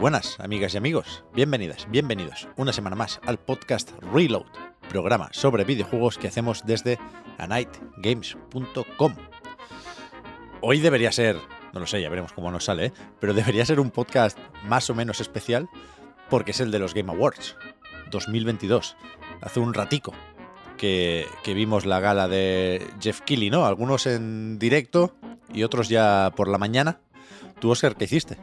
Buenas, amigas y amigos. Bienvenidas, bienvenidos una semana más al podcast Reload, programa sobre videojuegos que hacemos desde anightgames.com. Hoy debería ser, no lo sé, ya veremos cómo nos sale, ¿eh? pero debería ser un podcast más o menos especial porque es el de los Game Awards 2022. Hace un ratico que, que vimos la gala de Jeff Keighley, ¿no? Algunos en directo y otros ya por la mañana. ¿Tú, Oscar, qué hiciste?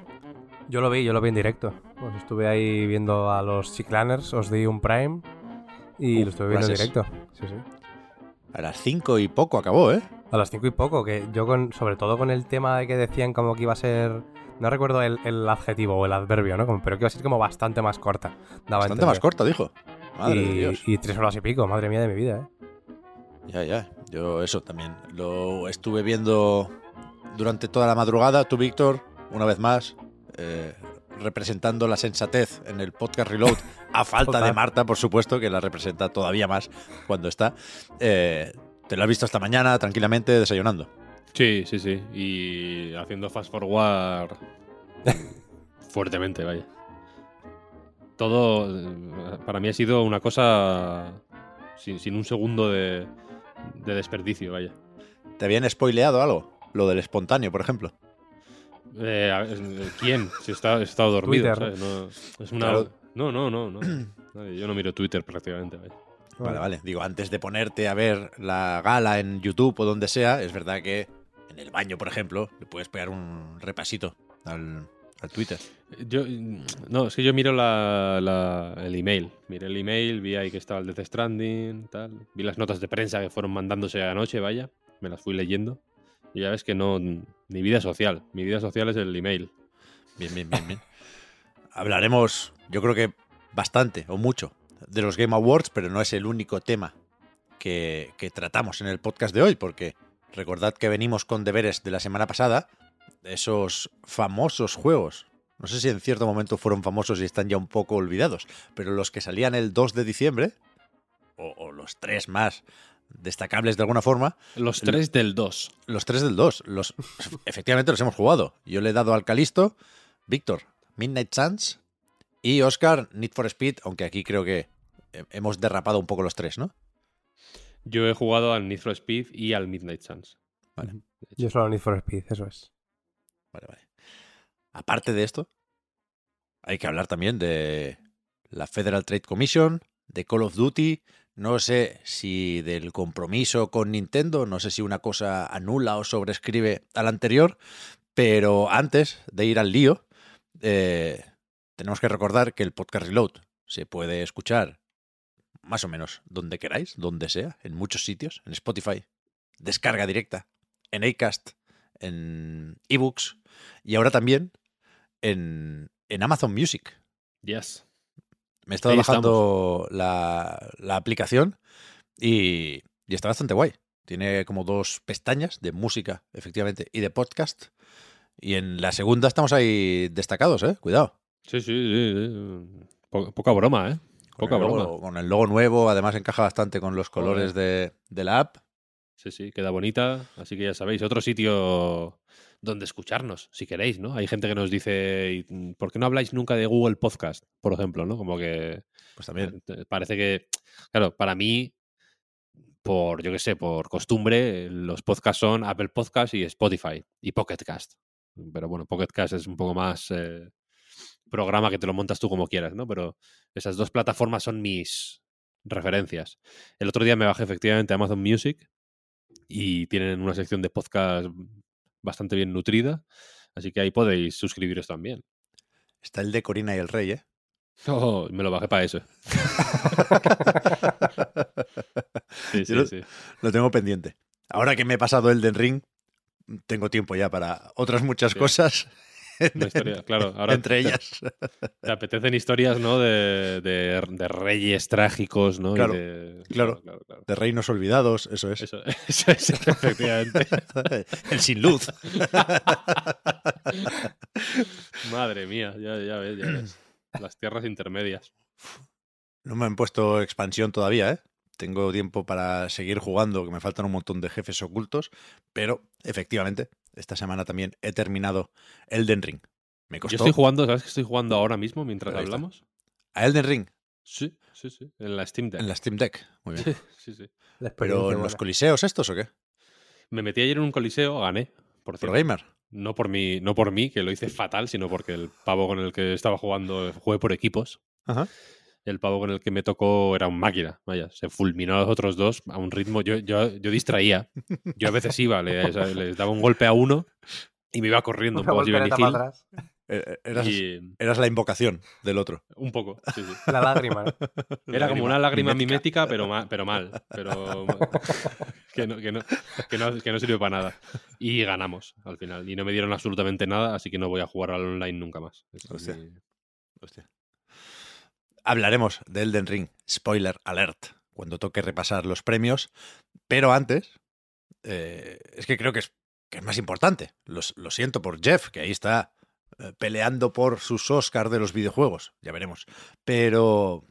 Yo lo vi, yo lo vi en directo. Pues estuve ahí viendo a los Chiclaners, os di un Prime y Uh, lo estuve viendo gracias. en directo. Sí, sí. A las 5 y poco acabó, ¿eh? A las cinco y poco, que yo con, sobre todo con el tema de que decían como que iba a ser. No recuerdo el, el adjetivo o el adverbio, ¿no? Como- pero que iba a ser como bastante más corta. Bastante más corta, dijo. Madre y, de Dios. y tres horas y pico, madre mía de mi vida, ¿eh? Ya, ya. Yo eso también. Lo estuve viendo durante toda la madrugada. Tú, Víctor, una vez más, eh, representando la sensatez en el podcast Reload, a falta de. Marta, por supuesto, que la representa todavía más cuando está. Eh, te lo has visto esta mañana tranquilamente desayunando. Sí, sí, sí. Y haciendo fast forward fuertemente, vaya. Todo eh, para mí ha sido una cosa sin, sin un segundo de, de desperdicio, vaya. ¿Te habían spoileado algo? Lo del espontáneo, por ejemplo. Eh, eh, ¿Quién? Si está, he estado dormido, Twitter. ¿sabes? No, es una... Claro. no, no, no, Yo no miro Twitter prácticamente, vaya. Vale, vale. Digo, antes de ponerte a ver la gala en YouTube o donde sea, es verdad que en el baño, por ejemplo, le puedes pegar un repasito al, al Twitter. Yo, no, es que yo miro la, la- el email. Miré el email, vi ahí que estaba el Death Stranding, tal. Vi las notas de prensa que fueron mandándose anoche, vaya. Me las fui leyendo. Ya ves que no. Mi vida social. Mi vida social es el email. Bien, bien, bien, bien. Hablaremos, yo creo que bastante o mucho de los Game Awards, pero no es el único tema que, que tratamos en el podcast de hoy, porque recordad que venimos con deberes de la semana pasada, esos famosos juegos. No sé si en cierto momento fueron famosos y están ya un poco olvidados, pero los que salían el 2 de diciembre, o los tres más destacables de alguna forma, Los tres del 2. los tres del 2. Los, efectivamente los hemos jugado. Yo le he dado al Calisto, Víctor, Midnight Suns y Oscar, Need for Speed, aunque aquí creo que he- hemos derrapado un poco los tres, ¿no? Yo he jugado al Need for Speed y al Midnight Suns. Vale. Yo solo Need for Speed, eso es. Vale, vale. Aparte de esto, hay que hablar también de la Federal Trade Commission, de Call of Duty. No sé si del compromiso con Nintendo, no sé si una cosa anula o sobrescribe a la anterior, pero antes de ir al lío, eh, tenemos que recordar que el podcast Reload se puede escuchar más o menos donde queráis, donde sea, en muchos sitios, en Spotify, descarga directa, en Acast, en ebooks y ahora también en, en Amazon Music. Yes. Me he estado Ahí bajando la, la aplicación y, y está bastante guay. Tiene como dos pestañas de música, efectivamente, y de podcast. Y en la segunda estamos ahí destacados, ¿eh? Cuidado. Sí, sí, sí. sí. Po- poca broma, ¿eh? Con Poca el broma. logo- con el logo nuevo, además encaja bastante con los colores de, de la app. Sí, sí, queda bonita. Así que ya sabéis, otro sitio donde escucharnos, si queréis, ¿no? Hay gente que nos dice, "¿Y, ¿por qué no habláis nunca de Google Podcast, por ejemplo, ¿no? Como que Pues también. eh, parece que, claro, para mí, por, yo qué sé, por costumbre, los podcasts son Apple Podcast y Spotify y Pocket Cast. Pero bueno, Pocket Cast es un poco más eh, programa que te lo montas tú como quieras, ¿no? Pero esas dos plataformas son mis referencias. El otro día me bajé efectivamente a Amazon Music y tienen una sección de podcast bastante bien nutrida, así que ahí podéis suscribiros también. Está el de Corina y el Rey, ¿eh? Oh, me lo bajé para eso. Sí, sí, lo- sí. Lo tengo pendiente. Ahora que me he pasado el Den Ring, tengo tiempo ya para otras muchas cosas. Una historia, claro. Ahora entre ellas. Te apetecen historias, ¿no? De, de, de reyes trágicos, ¿no? Y Claro, de- claro. claro, claro. De reinos olvidados, eso es. Eso, eso es, efectivamente. el sin luz. Madre mía, ya, ya ves, ya ves. Las tierras intermedias. No me han puesto expansión todavía, ¿eh? Tengo tiempo para seguir jugando, que me faltan un montón de jefes ocultos, pero efectivamente, esta semana también he terminado Elden Ring. Me Yo costó estoy jugando, ¿sabes qué estoy jugando ahora mismo mientras hablamos? a Elden Ring Sí, sí, sí. En la Steam Deck. en la Steam Deck. Muy bien. Sí, sí. Pero en los coliseos estos o qué? Me metí ayer en un coliseo, gané. Por. Gamer. No por mí, no por mí, que lo hice fatal, sino porque el pavo con el que estaba jugando jugué por equipos. Ajá. El pavo con el que me tocó era un máquina. Vaya, se fulminó a los otros dos a un ritmo. Yo, yo, yo distraía. Yo a veces iba, le- les daba un golpe a uno y me iba corriendo un poco así atrás. Eh, Eras, Y eras la invocación del otro. un poco, sí, sí. La lágrima. ¿no? Era como una lágrima mimética. mimética, pero, ma- pero mal. Pero que no, que, no, que, no, que no sirvió para nada. Y ganamos al final. Y no me dieron absolutamente nada, así que no voy a jugar al online nunca más. Hostia. mi- Hostia. Hablaremos de Elden Ring, spoiler alert, cuando toque repasar los premios. Pero antes, eh, es que creo que es, más importante. Lo siento por Jeff, que ahí está eh, peleando por sus Oscars de los videojuegos. Ya veremos. Pero,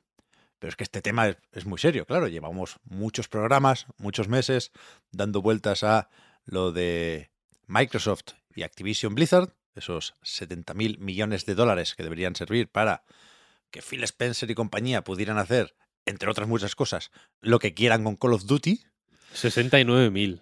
pero es que este tema es, es muy serio, claro. Llevamos muchos programas, muchos meses, dando vueltas a lo de Microsoft y Activision Blizzard, esos 70 mil millones de dólares que deberían servir para que Phil Spencer y compañía pudieran hacer, entre otras muchas cosas, lo que quieran con Call of Duty, 69.000.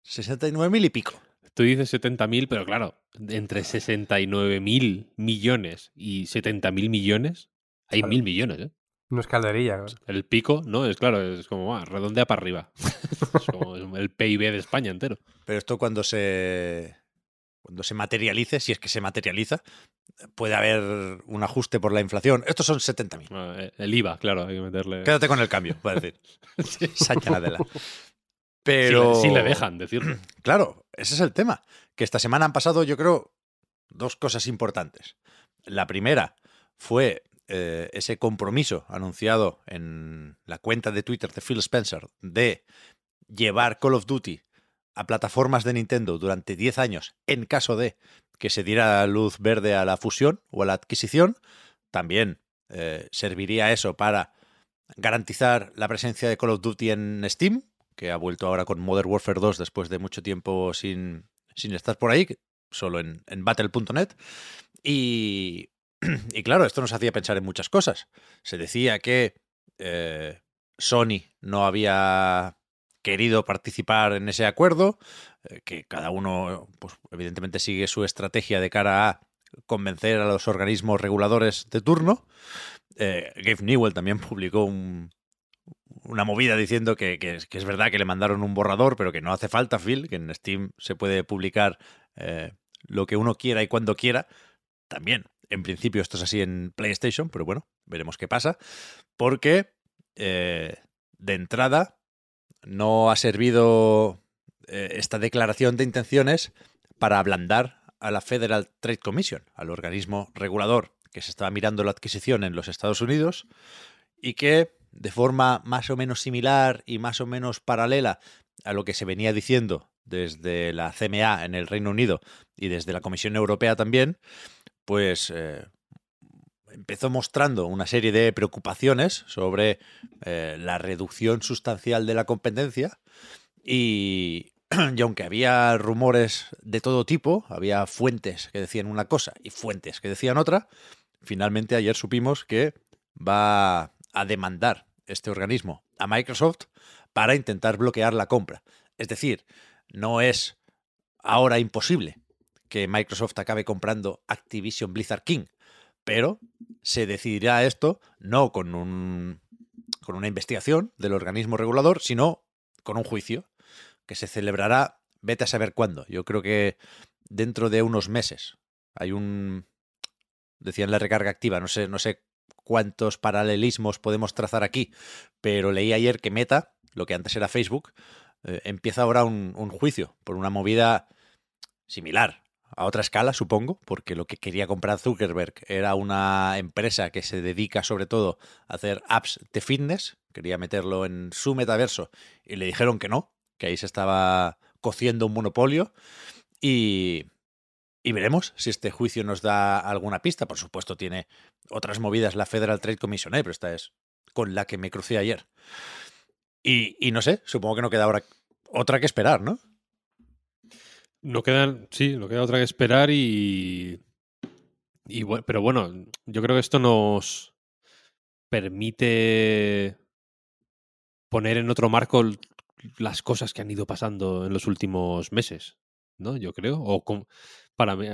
69 mil y pico. Tú dices 70.000, pero claro, entre 69.000 millones y 70.000 millones, hay mil millones, ¿eh? No es calderilla. ¿no? El pico, ¿no? Es claro, es como, ah, redondea para arriba. es como el PIB de España entero. Pero esto cuando se cuando se materialice, si es que se materializa, puede haber un ajuste por la inflación. Estos son 70 mil. Ah, eh, El IVA, claro, hay que meterle. Quédate con el cambio, va a decir. Sañanadela. Si le- Pero si le dejan decirlo. Claro, ese es el tema. Que esta semana han pasado, yo creo, dos cosas importantes. La primera fue eh, ese compromiso anunciado en la cuenta de Twitter de Phil Spencer de llevar Call of Duty a plataformas de Nintendo durante 10 años en caso de que se diera luz verde a la fusión o a la adquisición. También eh, serviría eso para garantizar la presencia de Call of Duty en Steam, que ha vuelto ahora con Modern Warfare 2 después de mucho tiempo sin, sin estar por ahí, solo en, en battle.net. Y, y claro, esto nos hacía pensar en muchas cosas. Se decía que eh, Sony no había querido participar en ese acuerdo, eh, que cada uno, pues, evidentemente, sigue su estrategia de cara a convencer a los organismos reguladores de turno. Eh, Gabe Newell también publicó un, una movida diciendo que, que es- verdad que le mandaron un borrador, pero que no hace falta, Phil, que en Steam se puede publicar eh, lo que uno quiera y cuando quiera. También, en principio, esto es así en PlayStation, pero bueno, veremos qué pasa. Porque, eh, de entrada, no ha servido eh, esta declaración de intenciones para ablandar a la Federal Trade Commission, al organismo regulador que se estaba mirando la adquisición en los Estados Unidos y que de forma más o menos similar y más o menos paralela a lo que se venía diciendo desde la CMA en el Reino Unido y desde la Comisión Europea también, pues eh, empezó mostrando una serie de preocupaciones sobre eh, la reducción sustancial de la competencia y, y aunque había rumores de todo tipo, había fuentes que decían una cosa y fuentes que decían otra, finalmente ayer supimos que va a demandar este organismo a Microsoft para intentar bloquear la compra. Es decir, no es ahora imposible que Microsoft acabe comprando Activision Blizzard King, pero se decidirá esto no con un con una investigación del organismo regulador, sino con un juicio que se celebrará, vete a saber cuándo. Yo creo que dentro de unos meses. Hay un decían la recarga activa, no sé, no sé cuántos paralelismos podemos trazar aquí, pero leí ayer que Meta lo que antes era Facebook, eh, empieza ahora un, un juicio por una movida similar, a otra escala, supongo, porque lo que quería comprar Zuckerberg era una empresa que se dedica sobre todo a hacer apps de fitness, quería meterlo en su metaverso y le dijeron que no, que ahí se estaba cociendo un monopolio y, y veremos si este juicio nos da alguna pista. Por supuesto, tiene otras movidas la Federal Trade Commission, ¿eh? pero esta es con la que me crucé ayer. Y, y no sé, supongo que no queda ahora otra que esperar, ¿no? No quedan, sí, no queda otra que esperar y, y bueno, pero bueno, yo creo que esto nos permite poner en otro marco las cosas que han ido pasando en los últimos meses, ¿no? Yo creo. O con- para mí,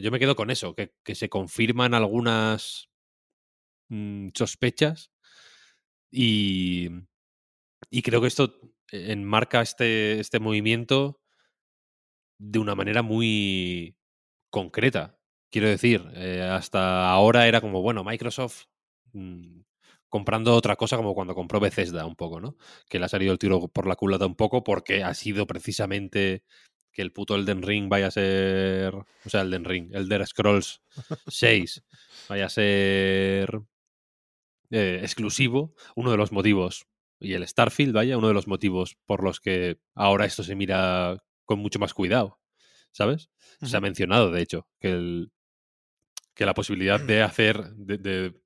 yo me quedo con eso, que, que se confirman algunas mm, sospechas y, y creo que esto enmarca este, este movimiento de una manera muy concreta. Quiero decir, eh, hasta ahora era como, bueno, Microsoft mm, comprando otra cosa como cuando compró Bethesda un poco, ¿no? Que le ha salido el tiro por la culata un poco porque ha sido precisamente que el puto Elden Ring vaya a ser, o sea, Elden Ring, Elder Scrolls 6 vaya a ser eh, exclusivo, uno de los motivos, y el Starfield, vaya, uno de los motivos por los que ahora esto se mira con mucho más cuidado, ¿sabes? Se ha mencionado, de hecho, que, el, que la posibilidad de hacer, de, de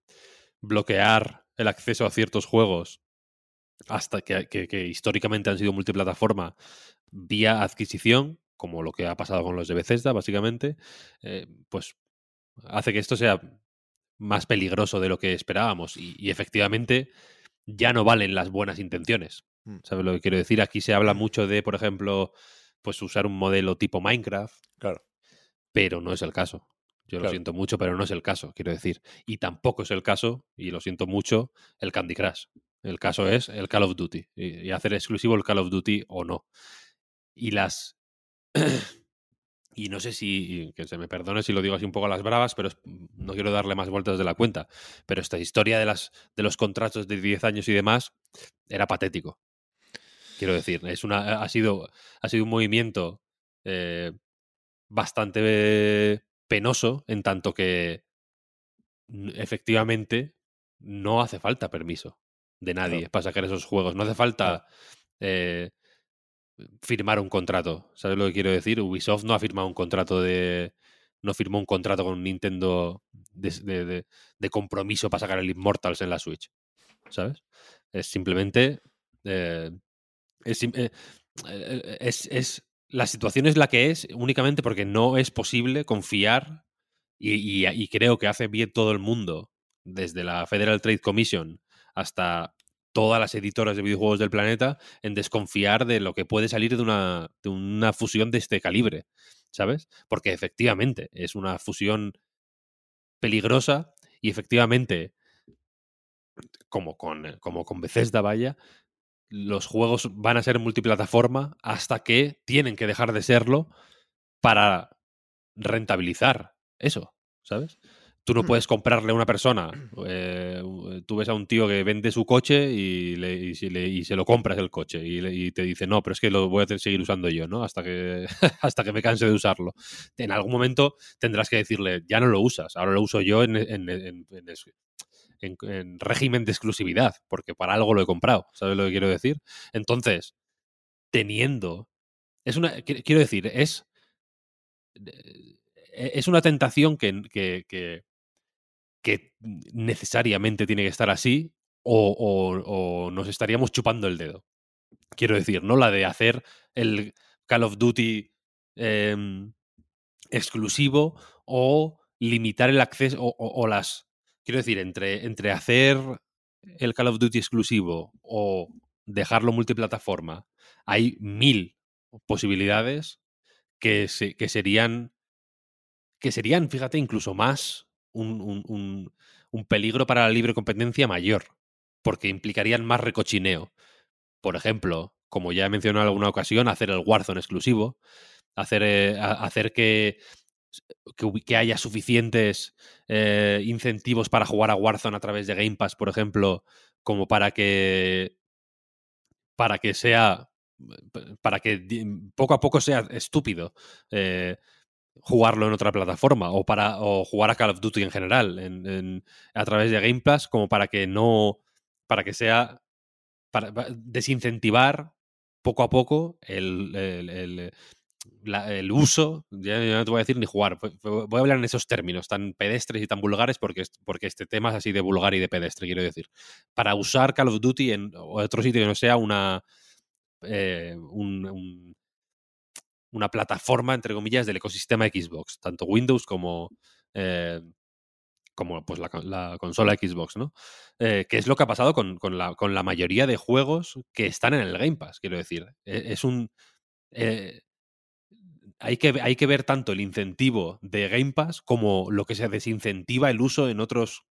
bloquear el acceso a ciertos juegos hasta que, que- que históricamente han sido multiplataforma vía adquisición, como lo que ha pasado con los de Bethesda, básicamente, eh, pues hace que esto sea más peligroso de lo que esperábamos. Y, y efectivamente ya no valen las buenas intenciones. Mm. ¿Sabes lo que quiero decir? Aquí se habla mucho de, por ejemplo, pues usar un modelo tipo Minecraft, Claro. pero no es el caso. Yo lo siento mucho, pero no es el caso, quiero decir. Y tampoco es el caso, y lo siento mucho, el Candy Crush. El caso es el Call of Duty. Y, y hacer exclusivo el Call of Duty o no. Y las. y no sé si. Que se me perdone si lo digo así un poco a las bravas, pero es- no quiero darle más vueltas de la cuenta. Pero esta historia de, las, de los contratos de 10 años y demás era patético. Quiero decir, es una, ha, sido, ha sido un movimiento eh, bastante penoso en tanto que efectivamente no hace falta permiso de nadie Claro. para sacar esos juegos. No hace falta eh, firmar un contrato. ¿Sabes lo que quiero decir? Ubisoft no ha firmado un contrato de. No firmó un contrato con Nintendo de, de- de- de compromiso para sacar el Immortals en la Switch. ¿Sabes? Es simplemente. eh, es, eh, eh, es, es- la situación es la que es únicamente porque no es posible confiar y, y- y creo que hace bien todo el mundo, desde la Federal Trade Commission hasta todas las editoras de videojuegos del planeta, en desconfiar de lo que puede salir de una, de una fusión de este calibre, ¿sabes? Porque efectivamente es una fusión peligrosa y efectivamente, como con, como con Bethesda, vaya, los juegos van a ser multiplataforma hasta que tienen que dejar de serlo para rentabilizar eso, ¿sabes? Tú no Hmm. puedes comprarle a una persona. eh, tú ves a un tío que vende su coche y, le- y si le- y se lo compras el coche y, le- y te dice, no, pero es que lo voy a seguir usando yo, ¿no? Hasta que, hasta que me canse de usarlo. En algún momento tendrás que decirle, ya no lo usas, ahora lo uso yo en, en- en- en es- en- en régimen de exclusividad, porque para algo lo he comprado, ¿sabes lo que quiero decir? Entonces, teniendo... Es una, qui- quiero decir, es eh, es una tentación que, que, que- necesariamente tiene que estar así o, o- o nos estaríamos chupando el dedo. Quiero decir, ¿no? La de hacer el Call of Duty em, exclusivo o limitar el acceso o las... Quiero decir, entre, entre hacer el Call of Duty exclusivo o dejarlo multiplataforma, hay mil posibilidades que, se- que serían que serían, fíjate, incluso más un, un- un- peligro para la libre competencia mayor, porque implicarían más recochineo. Por ejemplo, como ya he mencionado en alguna ocasión, hacer el Warzone exclusivo, hacer, eh, hacer que, que, haya suficientes eh, incentivos para jugar a Warzone a través de Game Pass, por ejemplo, como para que para que sea para que poco a poco sea estúpido eh, jugarlo en otra plataforma o para o jugar a Call of Duty en general en, a través de Game Pass como para que no para que sea para, desincentivar poco a poco el uso, ya, no te voy a decir ni jugar, voy a hablar en esos términos tan pedestres y tan vulgares porque, porque este tema es así de vulgar y de pedestre, quiero decir. Para usar Call of Duty en otro sitio que no sea una, eh, una plataforma, entre comillas, del ecosistema Xbox, tanto Windows como, eh, como pues, la, consola Xbox, ¿no? Eh, que es lo que ha pasado con, con, la, con, la, mayoría de juegos que están en el Game Pass, quiero decir. E, es un hay que, hay que ver tanto el incentivo de Game Pass como lo que se desincentiva el uso en otros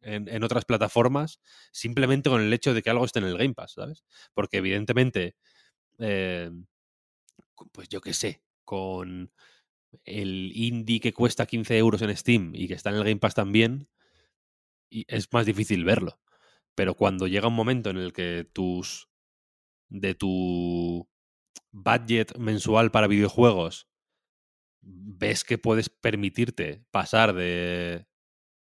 en, otras plataformas simplemente con el hecho de que algo esté en el Game Pass, ¿sabes? Porque evidentemente, eh, pues yo qué sé, con el indie que cuesta 15 euros en Steam y que está en el Game Pass también, es más difícil verlo. Pero cuando llega un momento en el que tus de tu budget mensual para videojuegos, ves que puedes permitirte pasar de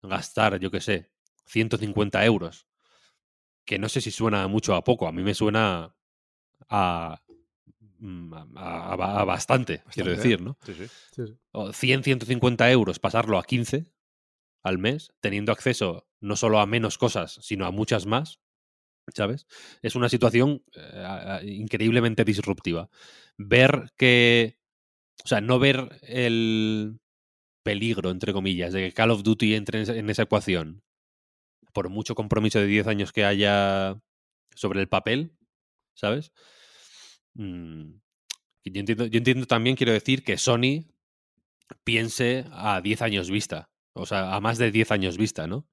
gastar, yo qué sé, 150 euros, que no sé si suena mucho a poco, a mí me suena a, mm, a, bastante, quiero decir, ¿no? Sí, sí. 100, 150 euros, pasarlo a 15 al mes, teniendo acceso no solo a menos cosas, sino a muchas más, ¿sabes? Es una situación eh, increíblemente disruptiva. Ver que, o sea, no ver el peligro, entre comillas, de que Call of Duty entre en esa ecuación, por mucho compromiso de 10 años que haya sobre el papel, ¿sabes? Mm, yo, entiendo, yo entiendo también, quiero decir, que Sony piense a 10 años vista, o sea, a más de 10 años vista, ¿no?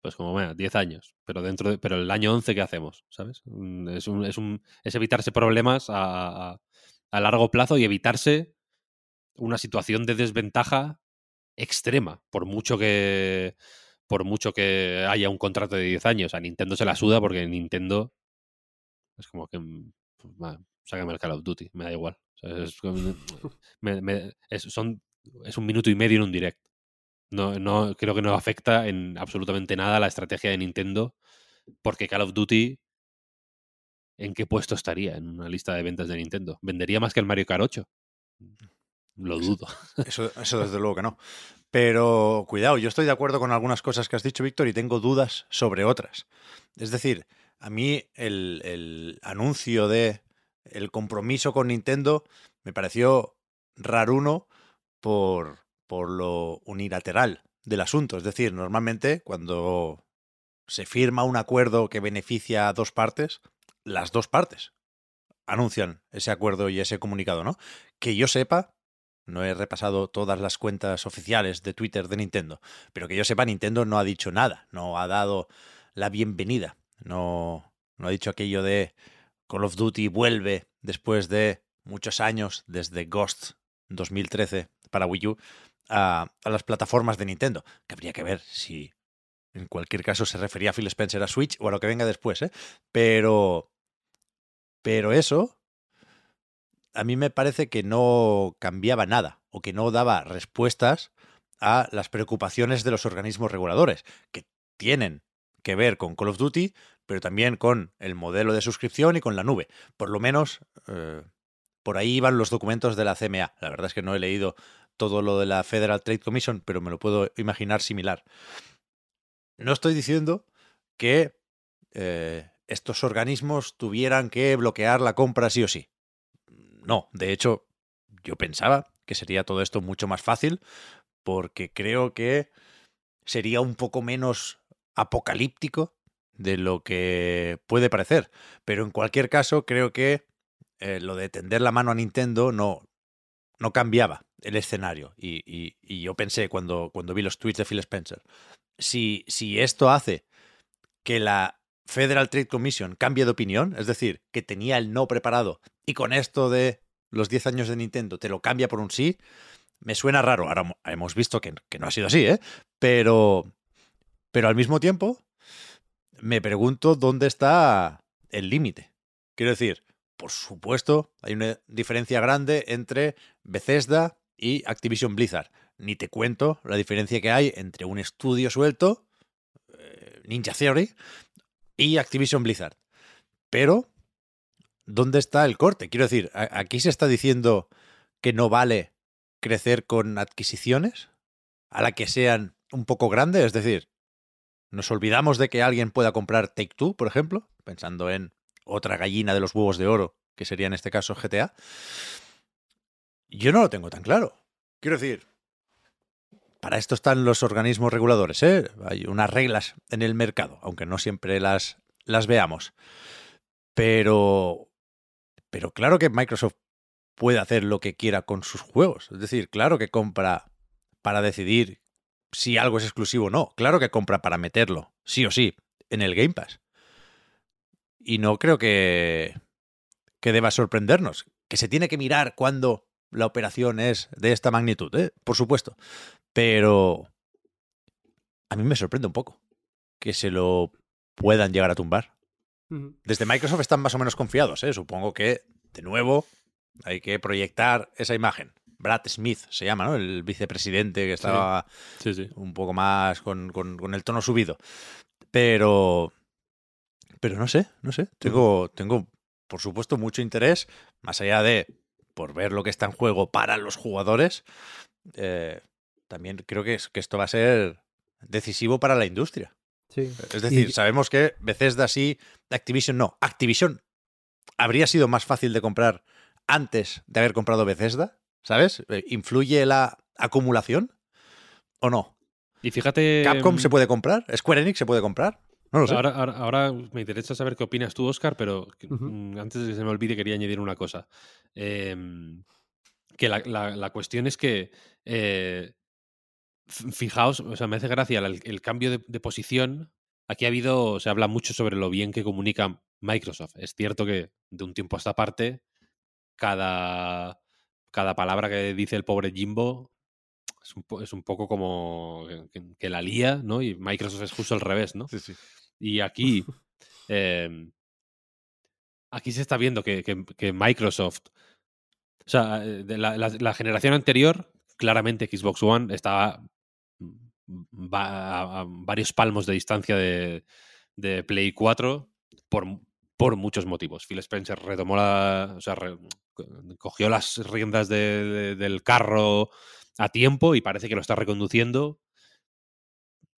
Pues como, bueno, 10 años, pero dentro de, pero el año 11, ¿qué hacemos? ¿Sabes? Mm, es, un, es, un, es evitarse problemas a, a, largo plazo y evitarse una situación de desventaja extrema, por mucho que por mucho que haya un contrato de 10 años. A Nintendo se la suda porque Nintendo es como que mm, pues, sácame el Call of Duty, me da igual. es, me, es, son, es un minuto y medio en un direct. No, no, creo que no afecta en absolutamente nada la estrategia de Nintendo, porque Call of Duty, ¿en qué puesto estaría en una lista de ventas de Nintendo? ¿Vendería más que el Mario Kart 8? Lo dudo. Eso, eso desde luego que no. Pero cuidado, yo estoy de acuerdo con algunas cosas que has dicho, Víctor, y tengo dudas sobre otras. Es decir, a mí el, el anuncio de el compromiso con Nintendo me pareció raruno por, por lo unilateral del asunto. Es decir, normalmente cuando se firma un acuerdo que beneficia a dos partes, las dos partes anuncian ese acuerdo y ese comunicado, ¿no? Que yo sepa, no he repasado todas las cuentas oficiales de Twitter de Nintendo, pero que yo sepa, Nintendo no ha dicho nada, no ha dado la bienvenida, no, no ha dicho aquello de Call of Duty vuelve después de muchos años, desde Ghost 2013 para Wii U, a, las plataformas de Nintendo. Que habría que ver si en cualquier caso se refería a Phil Spencer a Switch o a lo que venga después, ¿eh? Pero. Pero eso. A mí me parece que no cambiaba nada o que no daba respuestas a las preocupaciones de los organismos reguladores, que tienen que ver con Call of Duty, pero también con el modelo de suscripción y con la nube. Por lo menos eh, por ahí iban los documentos de la CMA. La verdad es que no he leído todo lo de la Federal Trade Commission, pero me lo puedo imaginar similar. No estoy diciendo que eh, estos organismos tuvieran que bloquear la compra sí o sí. No, de hecho, yo pensaba que sería todo esto mucho más fácil porque creo que sería un poco menos apocalíptico de lo que puede parecer. Pero en cualquier caso, creo que eh, lo de tender la mano a Nintendo no, no cambiaba el escenario. Y, yo pensé cuando, vi los tweets de Phil Spencer, si, esto hace que la Federal Trade Commission cambie de opinión, es decir, que tenía el no preparado y con esto de los 10 años de Nintendo te lo cambia por un sí, me suena raro. Ahora hemos visto que, que no ha sido así, ¿eh? Pero, pero al mismo tiempo me pregunto dónde está el límite Quiero decir, por supuesto, hay una diferencia grande entre Bethesda y Activision Blizzard. Ni te cuento la diferencia que hay entre un estudio suelto, eh, Ninja Theory, y Activision Blizzard. Pero, ¿dónde está el corte? Quiero decir, aquí se está diciendo que no vale crecer con adquisiciones a la que sean un poco grandes, es decir, nos olvidamos de que alguien pueda comprar Take Two, por ejemplo, pensando en otra gallina de los huevos de oro, que sería en este caso GTA. Yo no lo tengo tan claro. Quiero decir, para esto están los organismos reguladores, ¿eh? Hay unas reglas en el mercado, aunque no siempre las, las veamos. Pero. Pero claro que Microsoft puede hacer lo que quiera con sus juegos. Es decir, claro que compra para decidir si algo es exclusivo o no. Claro que compra para meterlo, sí o sí, en el Game Pass. Y no creo que, que deba sorprendernos. Que se tiene que mirar cuando la operación es de esta magnitud, ¿eh? por supuesto. Pero a mí me sorprende un poco que se lo puedan llegar a tumbar. Desde Microsoft están más o menos confiados, ¿eh? Supongo que, de nuevo, hay que proyectar esa imagen. Brad Smith se llama, ¿no? El vicepresidente que estaba un poco más con, el tono subido. Pero. Pero no sé, no sé. Tengo, tengo, por supuesto, mucho interés, más allá de por ver lo que está en juego para los jugadores. Eh, también creo que, que esto va a ser decisivo para la industria. Es decir, sabemos que Bethesda sí, Activision no. Activision habría sido más fácil de comprar antes de haber comprado Bethesda, ¿sabes? Eh, ¿Influye la acumulación o no? Y fíjate. ¿Capcom se mm, puede comprar? ¿Square Enix se puede comprar? No lo sé. Ahora, ahora, me interesa saber qué opinas tú, Oscar, pero mm, antes de que se me olvide, quería añadir una cosa. Em, que la, cuestión es que. Eh, fijaos, o sea, me hace gracia el, cambio de, posición. Aquí ha habido, se habla mucho sobre lo bien que comunica Microsoft. Es cierto que de un tiempo a esta parte, cada, cada palabra que dice el pobre Jimbo es un, es un poco como que, la lía, ¿no? Y Microsoft es justo al revés, ¿no? Sí, sí. Y aquí, em, aquí se está viendo que, que Microsoft, o sea, de la, la, generación anterior, claramente Xbox One estaba va a varios palmos de distancia de, de Play 4 por, por, muchos motivos. Phil Spencer retomó la. O sea, cogió las riendas del carro a tiempo y parece que lo está reconduciendo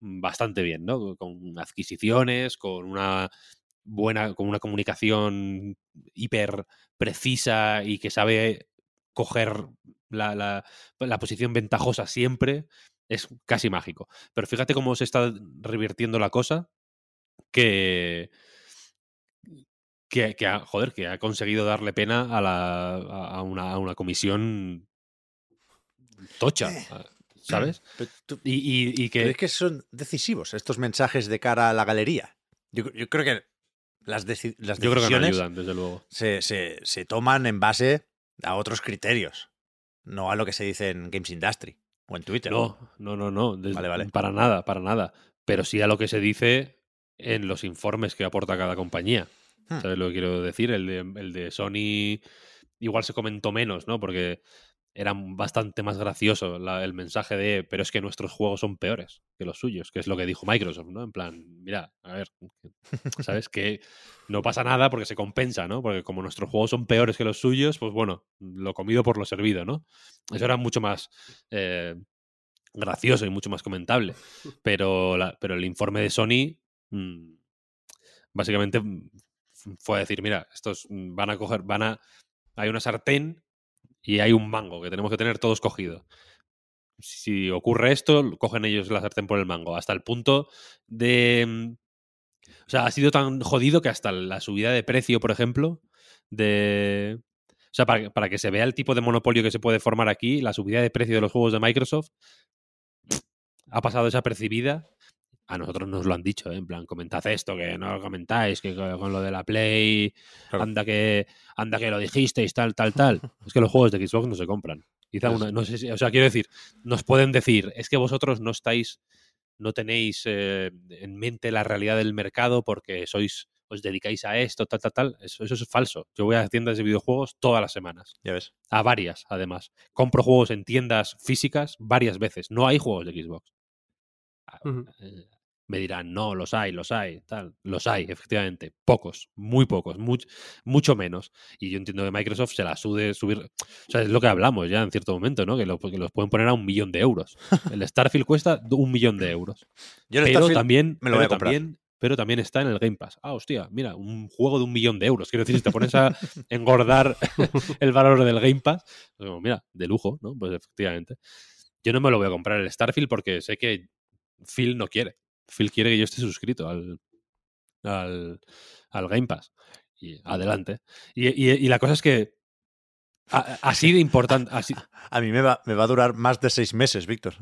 bastante bien, ¿no? Con adquisiciones, con una buena, con una comunicación hiper precisa y que sabe coger la, la, posición ventajosa siempre es casi mágico. Pero fíjate cómo se está revirtiendo la cosa que, que, ha, joder, que ha conseguido darle pena a, la, a, una, comisión tocha, eh, ¿sabes? y, que... es que son decisivos estos mensajes de cara a la galería. Yo, creo que las, las decisiones desde luego. Se, se, se toman en base a otros criterios, no a lo que se dice en Games Industry. O en Twitter. No, no, no, no. vale, vale. Para nada, para nada. Pero sí a lo que se dice en los informes que aporta cada compañía. Hmm. ¿Sabes lo que quiero decir? El de, el de Sony igual se comentó menos, ¿no? Porque era bastante más gracioso el mensaje de, pero es que nuestros juegos son peores que los suyos, que es lo que dijo Microsoft, ¿no? En plan, mira, a ver, ¿sabes? que no pasa nada porque se compensa, ¿no? Porque como nuestros juegos son peores que los suyos, pues bueno, lo comido por lo servido, ¿no? Eso era mucho más eh, gracioso y mucho más comentable. Pero, pero el informe de Sony, mm, básicamente mm, fue a decir, mira, estos van a coger, van a... Hay una sartén y hay un mango que tenemos que tener todos cogidos. Si ocurre esto, cogen ellos la sartén por el mango, hasta el punto de... Mm, o sea, ha sido tan jodido que hasta la subida de precio, por ejemplo, de... O sea, para, para que se vea el tipo de monopolio que se puede formar aquí, la subida de precio de los juegos de Microsoft ha pasado desapercibida a nosotros nos lo han dicho, ¿eh? en plan, comentad esto, que no lo comentáis, que con lo de la Play, anda que anda que lo dijisteis, tal, tal, tal. es que los juegos de Xbox no se compran. Quizá una, no sé si, o sea, quiero decir, nos pueden decir, es que vosotros no estáis, no tenéis eh, en mente la realidad del mercado porque sois os dedicáis a esto, tal, tal, tal. Eso, eso es falso. Yo voy a tiendas de videojuegos todas las semanas. Ya ves. A varias, además. Compro juegos en tiendas físicas varias veces. No hay juegos de Xbox. Ah, eh, Me dirán, no, los hay, los hay, tal. Los hay, efectivamente. Pocos, muy pocos, much- mucho menos. Y yo entiendo que Microsoft se la sude subir. O sea, es lo que hablamos ya en cierto momento, ¿no? Que, lo- que los pueden poner a un millón de euros. El Starfield cuesta un millón de euros. Yo el Pero Starfield también, me lo voy a comprar. también, pero también está en el Game Pass. Ah, hostia, mira, un juego de un millón de euros. Quiero decir, si te pones a engordar el valor del Game Pass, pues mira, de lujo, ¿no? Pues efectivamente. Yo no me lo voy a comprar el Starfield porque sé que Phil no quiere. Phil quiere que yo esté suscrito al, al, al Game Pass. Y adelante. Y, y- y la cosa es que a- así de importante. Así, A mí me va, me va a durar más de seis meses, Víctor.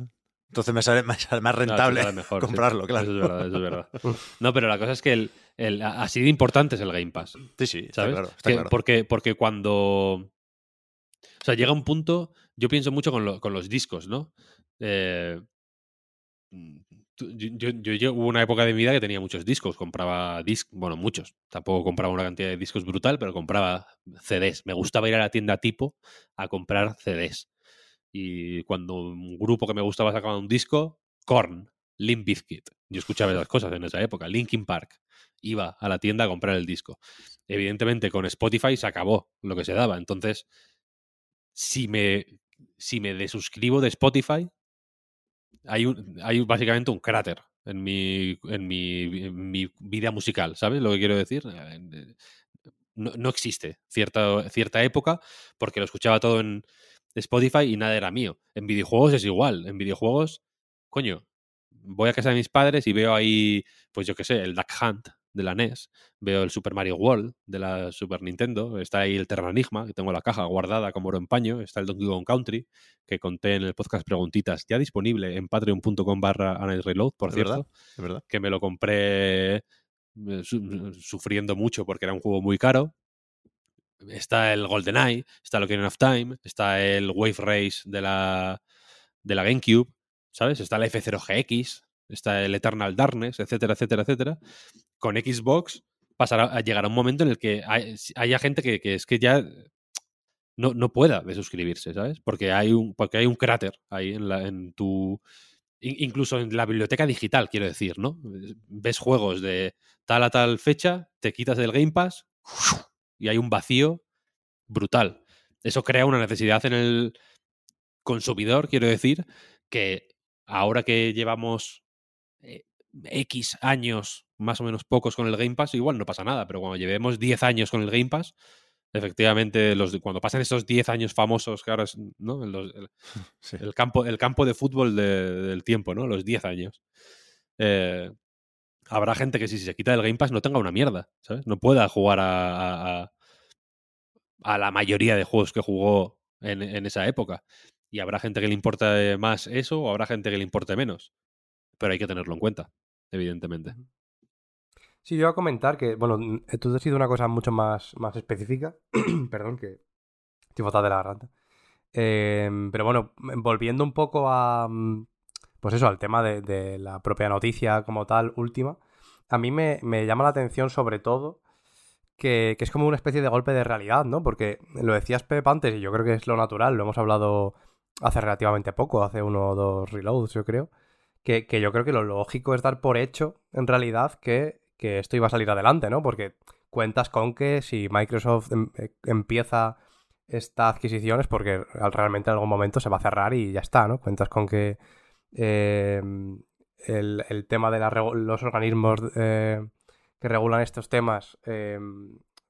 Entonces me sale más, rentable sí. comprarlo, claro. Eso es verdad, eso es verdad. No, pero la cosa es que el, el- así de importante es el Game Pass. Sí, sí, está ¿Sabes? claro. está Que- claro. Porque, porque cuando. O sea, llega un punto. Yo pienso mucho con, lo- con los discos, ¿no? Eh, mm, yo, yo, hubo una época de mi vida que tenía muchos discos. Compraba discos, bueno, muchos. Tampoco compraba una cantidad de discos brutal, pero compraba CDs. Me gustaba ir a la tienda tipo a comprar CDs. Y cuando un grupo que me gustaba sacaba un disco, Korn, Limp Bizkit. Yo escuchaba esas cosas en esa época. Linkin Park. Iba a la tienda a comprar el disco. Evidentemente, con Spotify se acabó lo que se daba. Entonces, si me, si me desuscribo de Spotify, hay, un, hay básicamente un cráter en mi, en, mi, en mi vida musical, ¿sabes lo que quiero decir? Eh, No, no existe cierta, cierta época porque lo escuchaba todo en Spotify y nada era mío. En videojuegos es igual. En videojuegos, coño, voy a casa de mis padres y veo ahí, pues yo qué sé, el Duck Hunt de la NES, veo el Super Mario World de la Super Nintendo, está ahí el Terranigma, que tengo la caja guardada como oro en paño, está el Donkey Kong Country, que conté en el podcast Preguntitas, ya disponible en patreon.com barra Reload, por ¿Es cierto, verdad? Es verdad. que me lo compré eh, su- sufriendo mucho porque era un juego muy caro. Está el GoldenEye, está el Ocarina of Time, está el Wave Race de la, de la GameCube, ¿sabes? Está el F0GX, está el Eternal Darkness, etcétera, etcétera, etcétera. Con Xbox pasará, llegará un momento en el que hay- haya gente que, que es que ya no, no pueda desuscribirse, ¿sabes? Porque hay un, porque hay un cráter ahí en, la, en tu... in- Incluso en la biblioteca digital, quiero decir, ¿no? Ves juegos de tal a tal fecha, te quitas del Game Pass y hay un vacío brutal. Eso crea una necesidad en el consumidor, quiero decir, que ahora que llevamos eh, X años, más o menos pocos con el Game Pass, igual no pasa nada, pero cuando llevemos 10 años con el Game Pass, efectivamente, los, cuando pasen esos 10 años famosos, que ahora es ¿no? Los- el, Sí. el campo, el campo de fútbol de- del tiempo, ¿no? Los 10 años. Eh, habrá gente que si se quita del Game Pass no tenga una mierda, ¿sabes? No pueda jugar a- a la mayoría de juegos que jugó en, en esa época. Y habrá gente que le importe más eso o habrá gente que le importe menos. Pero hay que tenerlo en cuenta, evidentemente. Sí, yo iba a comentar que, bueno, esto ha sido una cosa mucho más, más específica. Perdón, que estoy fatal de la garganta. Em, pero bueno, volviendo un poco a. mm, Pues eso, al tema de, de la propia noticia como tal, última. A mí me, me llama la atención sobre todo que, que es como una especie de golpe de realidad, ¿no? Porque lo decías Pep antes y yo creo que es lo natural, lo hemos hablado hace relativamente poco, hace uno o dos reloads, yo creo. Que, que yo creo que lo lógico es dar por hecho, en realidad, que, que esto iba a salir adelante, ¿no? Porque cuentas con que si Microsoft em- eh, empieza esta adquisición es porque al- realmente en algún momento se va a cerrar y ya está, ¿no? Cuentas con que eh, el, el tema de la los organismos eh, que regulan estos temas eh,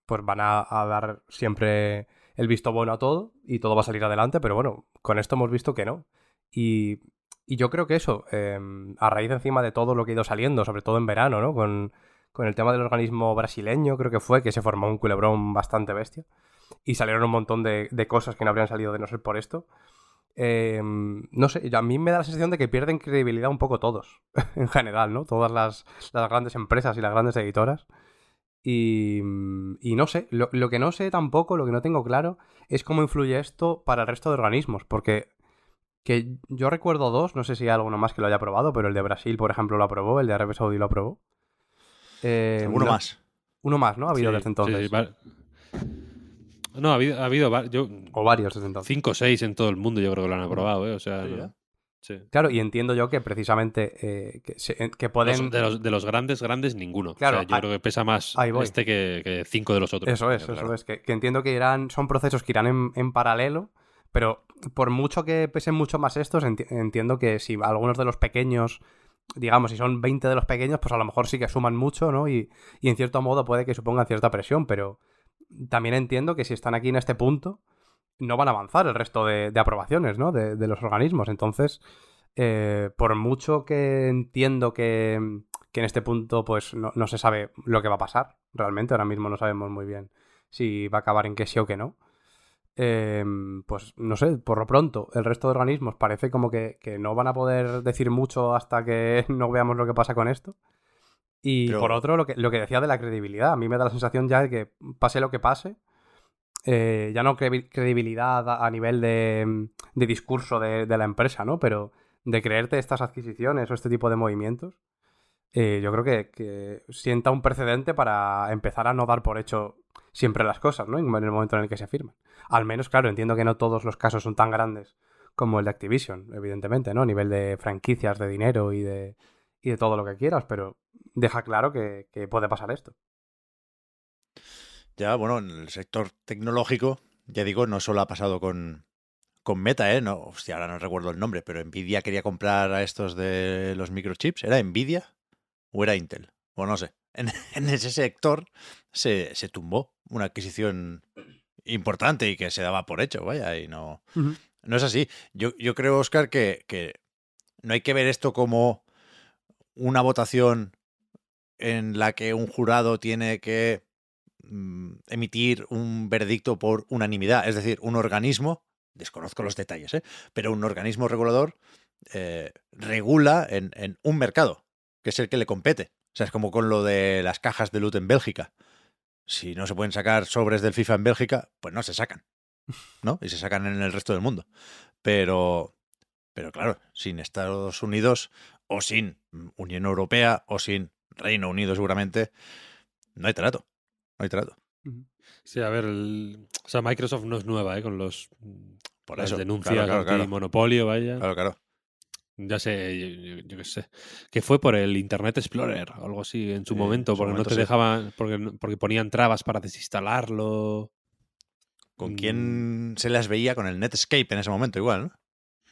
pues van a, a dar siempre el visto bueno a todo y todo va a salir adelante, pero bueno, con esto hemos visto que no. Y, y yo creo que eso, eh, a raíz encima de todo lo que ha ido saliendo, sobre todo en verano, ¿no? Con, con el tema del organismo brasileño, creo que fue, que se formó un culebrón bastante bestia. Y salieron un montón de, de cosas que no habrían salido de no ser por esto. Eh, no sé, a mí me da la sensación de que pierden credibilidad un poco todos, en general, ¿no? Todas las, las grandes empresas y las grandes editoras. Y, y no sé, lo, lo que no sé tampoco, lo que no tengo claro, es cómo influye esto para el resto de organismos, porque que yo recuerdo dos, no sé si hay alguno más que lo haya aprobado, pero el de Brasil, por ejemplo, lo aprobó, el de Arabia Saudí lo aprobó. Eh, ¿Alguno no- más? Uno más, ¿no? Ha habido Sí, desde entonces. sí, sí, va- No, ha habido, ha habido yo, O varios desde entonces. cinco o seis en todo el mundo, yo creo que lo han aprobado, ¿eh? O sea, Sí, no- ¿eh? sí. Claro, y entiendo yo que precisamente eh, que, se- que Los- pueden... de, los, de los grandes, grandes, ninguno. Claro, o sea, yo a- creo que pesa más este que, que cinco de los otros. Eso es, Claro. eso es. Que, que entiendo que irán, son procesos que irán en, en paralelo, pero por mucho que pesen mucho más estos, enti- entiendo que si algunos de los pequeños, digamos, si son 20 de los pequeños, pues a lo mejor sí que suman mucho, ¿no? Y, en cierto modo puede que supongan cierta presión, pero también entiendo que si están aquí en este punto, no van a avanzar el resto de, aprobaciones, ¿no? De, de los organismos. Entonces, eh, por mucho que entiendo que, que en este punto, pues no, no se sabe lo que va a pasar, realmente, ahora mismo no sabemos muy bien si va a acabar en que sí o que no. Eh, pues no sé, por lo pronto, el resto de organismos parece como que, que no van a poder decir mucho hasta que no veamos lo que pasa con esto. Y Pero- por otro, lo que, lo que decía de la credibilidad, a mí me da la sensación ya de que pase lo que pase, eh, ya no crevi- credibilidad a, a nivel de, de discurso de, de la empresa, ¿no? Pero de creerte estas adquisiciones o este tipo de movimientos, eh, yo creo que, que sienta un precedente para empezar a no dar por hecho siempre las cosas, ¿no? En el momento en el que se firman. Al menos, claro, entiendo que no todos los casos son tan grandes como el de Activision, evidentemente, ¿no? A nivel de franquicias, de dinero y de, y de todo lo que quieras, pero deja claro que, que puede pasar esto. Ya, bueno, en el sector tecnológico, ya digo, no solo ha pasado con, con Meta, ¿eh? No, hostia, ahora no recuerdo el nombre, pero Nvidia quería comprar a estos de los microchips. ¿Era Nvidia o era Intel? O no sé. En, en ese sector se, se tumbó una adquisición importante y que se daba por hecho, vaya, y no, no es así. Yo, yo creo, Oscar, que, que no hay que ver esto como una votación en la que un jurado tiene que mm, emitir un veredicto por unanimidad. Es decir, un organismo, desconozco los detalles, ¿eh? pero un organismo regulador eh, regula en, en un mercado, que es el que le compete. O sea, es como con lo de las cajas de loot en Bélgica. Si no se pueden sacar sobres del FIFA en Bélgica, pues no se sacan. ¿No? Y se sacan en el resto del mundo. Pero, pero claro, sin Estados Unidos o sin Unión Europea o sin Reino Unido seguramente, no hay trato. No hay trato. Sí, a ver, el- o sea, Microsoft no es nueva, ¿eh? Con los Por las eso. denuncias Claro, claro, claro. monopolio, vaya. Claro, claro. Ya sé, yo, yo- yo qué sé. Que fue por el Internet Explorer o algo así en su Sí, momento, en su porque momento no te sí. dejaban, porque, porque ponían trabas para desinstalarlo. ¿Con Mm. quién se las veía? Con el Netscape en ese momento igual, ¿no?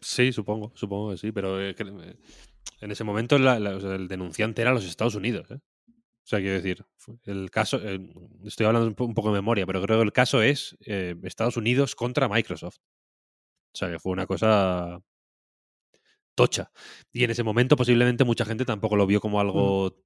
Sí, supongo, supongo que sí, pero eh, eh, en ese momento la- la- o sea, el denunciante era los Estados Unidos. ¿eh? O sea, quiero decir, el caso, eh, estoy hablando un, po- un poco de memoria, pero creo que el caso es eh, Estados Unidos contra Microsoft. O sea, que fue una cosa tocha. Y en ese momento posiblemente mucha gente tampoco lo vio como algo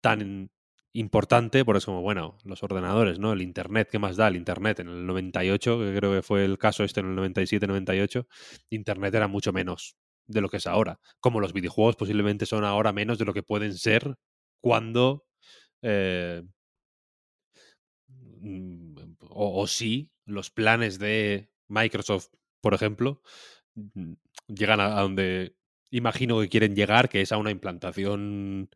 tan importante, por eso como, bueno, los ordenadores, ¿no? El Internet, ¿qué más da? El Internet en el 98, que creo que fue el caso este en el 97-98, Internet era mucho menos de lo que es ahora. Como los videojuegos posiblemente son ahora menos de lo que pueden ser cuando... eh, mm, o, o sí, los planes de Microsoft, por ejemplo, llegan a, a donde imagino que quieren llegar, que es a una implantación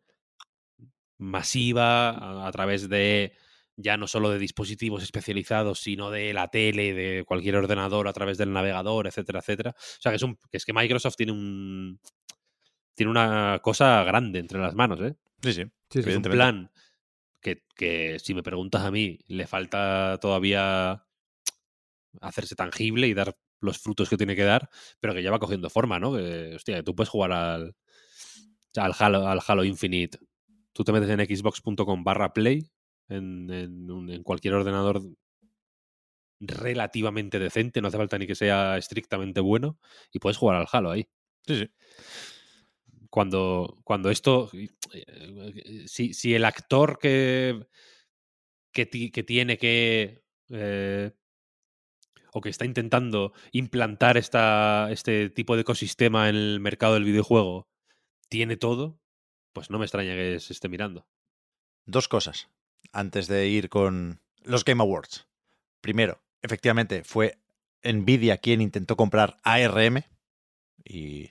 masiva a, a través de ya no solo de dispositivos especializados, sino de la tele, de cualquier ordenador a través del navegador, etcétera, etcétera. O sea, que es, un, que es que Microsoft tiene un tiene una cosa grande entre las manos, ¿eh? Sí, sí. Es un plan que, que, si me preguntas a mí, le falta todavía hacerse tangible y dar los frutos que tiene que dar, pero que ya va cogiendo forma, ¿no? Que, hostia, que tú puedes jugar al, al, Halo, al Halo Infinite. Tú te metes en xbox.com barra play en, en, cualquier ordenador relativamente decente, no hace falta ni que sea estrictamente bueno, y puedes jugar al Halo ahí Sí, sí. cuando, cuando esto, eh, si, si el actor que, que, ti- que tiene que, eh, o que está intentando implantar esta, este tipo de ecosistema en el mercado del videojuego, tiene todo, pues no me extraña que se esté mirando. Dos cosas antes de ir con los Game Awards. Primero, efectivamente, fue Nvidia quien intentó comprar ARM y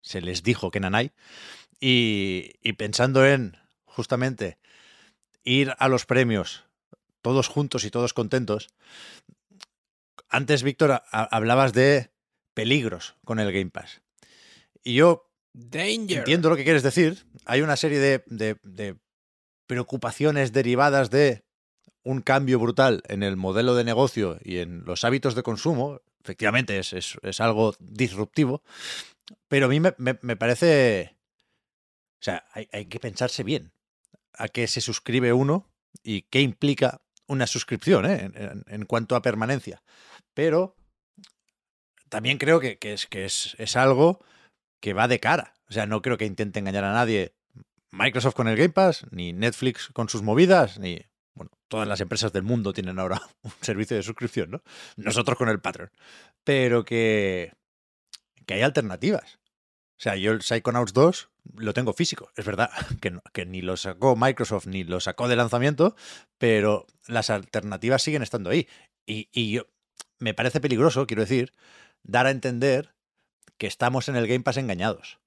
se les dijo que nanay. Y, y pensando en justamente ir a los premios todos juntos y todos contentos. Antes, Víctor, hablabas de peligros con el Game Pass. Y yo entiendo lo que quieres decir. Hay una serie de, preocupaciones derivadas de un cambio brutal en el modelo de negocio y en los hábitos de consumo. Efectivamente, es, algo disruptivo. Pero a mí me, parece... O sea, hay, hay, que pensarse bien a qué se suscribe uno y qué implica una suscripción ¿eh? en, cuanto a permanencia. Pero también creo que, es, que es, es, algo que va de cara. O sea, no creo que intente engañar a nadie Microsoft con el Game Pass, ni Netflix con sus movidas, ni... Bueno, todas las empresas del mundo tienen ahora un servicio de suscripción, ¿no? Nosotros con el Patreon. Pero que, que hay alternativas. O sea, yo el Psychonauts 2 lo tengo físico. Es verdad que, que, ni lo sacó Microsoft ni lo sacó de lanzamiento, pero las alternativas siguen estando ahí. Y, y me parece peligroso, quiero decir, dar a entender que estamos en el Game Pass engañados.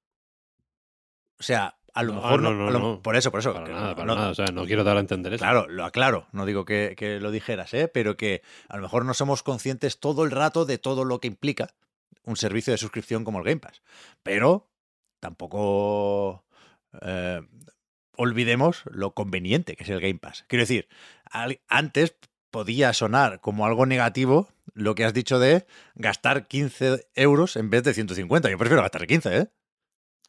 O sea, a lo mejor no, no, no, Por eso, por eso. Para nada, para nada. O sea, no quiero dar a entender eso. Claro, lo aclaro. No digo que, que, lo dijeras, ¿eh? pero que a lo mejor no somos conscientes todo el rato de todo lo que implica un servicio de suscripción como el Game Pass. Pero tampoco eh, olvidemos lo conveniente que es el Game Pass. Quiero decir, antes podía sonar como algo negativo lo que has dicho de gastar 15 euros en vez de 150. Yo prefiero gastar 15, ¿eh?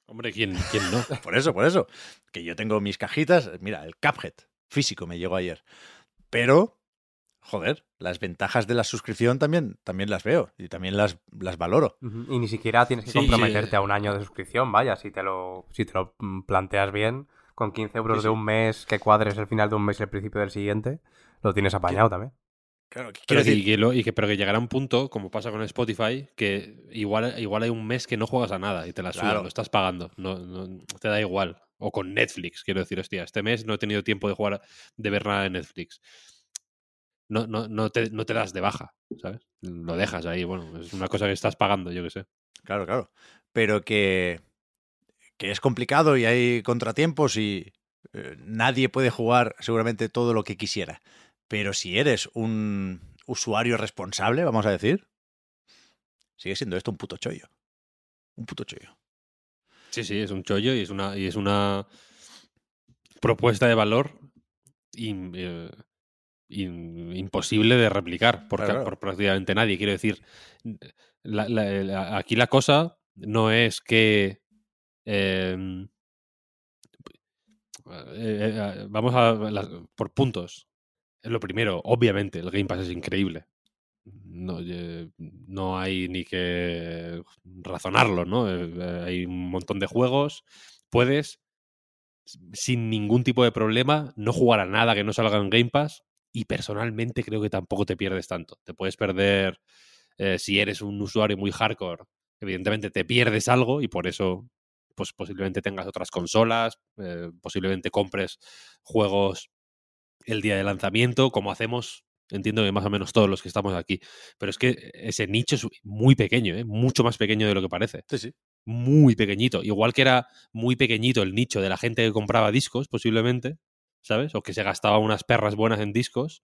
Hombre, ¿quién, quién no? por eso, por eso. Que yo tengo mis cajitas. Mira, el Cuphead físico me llegó ayer. Pero joder, las ventajas de la suscripción también, también las veo y también las, las valoro. Y ni siquiera tienes que comprometerte a un año de suscripción, vaya, si te lo, si te lo planteas bien, con 15 euros de un mes que cuadres el final de un mes y el principio del siguiente, lo tienes apañado también. Claro, pero, decir... que, pero que llegará un punto, como pasa con Spotify, que igual, igual hay un mes que no juegas a nada y te la suda, lo estás pagando, no, no, te da igual. O con Netflix, quiero decir, hostia, este mes no he tenido tiempo de jugar, de ver nada de Netflix no, no, no, te, no te das de baja, ¿sabes? Lo dejas ahí, bueno, es una cosa que estás pagando, yo que sé. Claro, claro. Pero que, que es complicado y hay contratiempos y eh, nadie puede jugar seguramente todo lo que quisiera. Pero si eres un usuario responsable, vamos a decir, sigue siendo esto un puto chollo. Un puto chollo. Sí, sí, es un chollo y es una, y es una propuesta de valor eh, imposible de replicar por, prácticamente nadie. Quiero decir, aquí la cosa no es que... Em, eh, eh, vamos a por puntos. Lo primero, obviamente, el Game Pass es increíble. No, no hay ni que razonarlo, ¿no? Eh, hay un montón de juegos. Puedes, sin ningún tipo de problema, no jugar a nada que no salga en Game Pass y personalmente creo que tampoco te pierdes tanto. Te puedes perder eh, si eres un usuario muy hardcore. Evidentemente te pierdes algo y por eso pues posiblemente tengas otras consolas, eh, posiblemente compres juegos el día de lanzamiento, como hacemos, entiendo que más o menos todos los que estamos aquí. Pero es que ese nicho es muy pequeño, ¿eh? mucho más pequeño de lo que parece. Sí, sí. Muy pequeñito. Igual que era muy pequeñito el nicho de la gente que compraba discos, posiblemente, ¿sabes? O que se gastaba unas perras buenas en discos,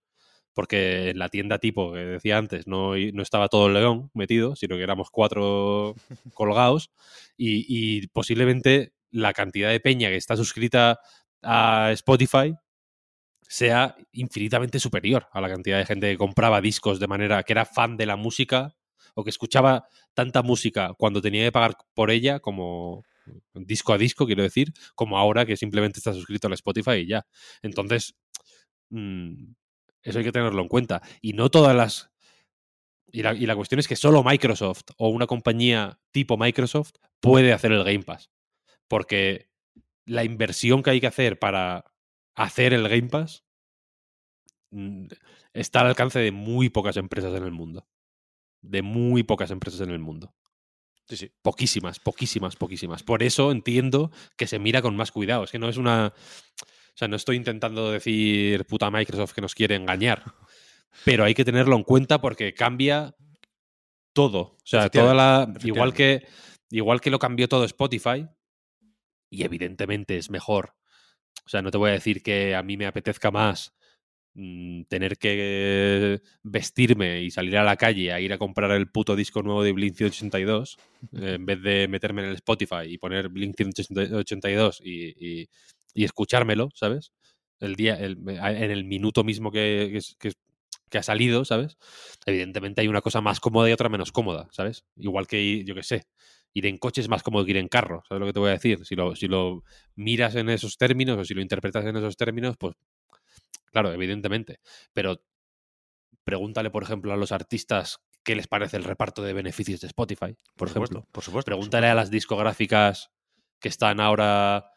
porque en la tienda tipo que decía antes no, no estaba todo el león metido, sino que éramos cuatro colgados, y, posiblemente la cantidad de peña que está suscrita a Spotify sea infinitamente superior a la cantidad de gente que compraba discos de manera que era fan de la música o que escuchaba tanta música cuando tenía que pagar por ella como, disco a disco, quiero decir, como ahora que simplemente está suscrito a Spotify y ya. Entonces, mm, eso hay que tenerlo en cuenta. Y no todas las... La, y la cuestión es que solo Microsoft o una compañía tipo Microsoft puede hacer el Game Pass. Porque la inversión que hay que hacer para hacer el Game Pass mm, está al alcance de muy pocas empresas en el mundo. De muy pocas empresas en el mundo. Poquísimas, poquísimas, poquísimas. Por eso entiendo que se mira con más cuidado. Es que no es una. O sea, no estoy intentando decir puta Microsoft que nos quiere engañar. Pero hay que tenerlo en cuenta porque cambia todo. O sea, toda la. Igual que, igual que lo cambió todo Spotify, y evidentemente es mejor O sea, no te voy a decir que a mí me apetezca más mm, tener que vestirme y salir a la calle a ir a comprar el puto disco nuevo de Blink 182 en vez de meterme en el Spotify y poner Blink 182 y, y, y escuchármelo, ¿sabes? El día, el- en el minuto mismo que, que que ha salido, ¿sabes? Evidentemente hay una cosa más cómoda y otra menos cómoda, ¿sabes? Igual que, yo qué sé, ir en coche es más cómodo que ir en carro, ¿sabes lo que te voy a decir? Si lo, si lo miras en esos términos o si lo interpretas en esos términos, pues claro, evidentemente. Pero pregúntale, por ejemplo, a los artistas qué les parece el reparto de beneficios de Spotify, por, supuesto, ejemplo. por supuesto. por Pregúntale a las discográficas que están ahora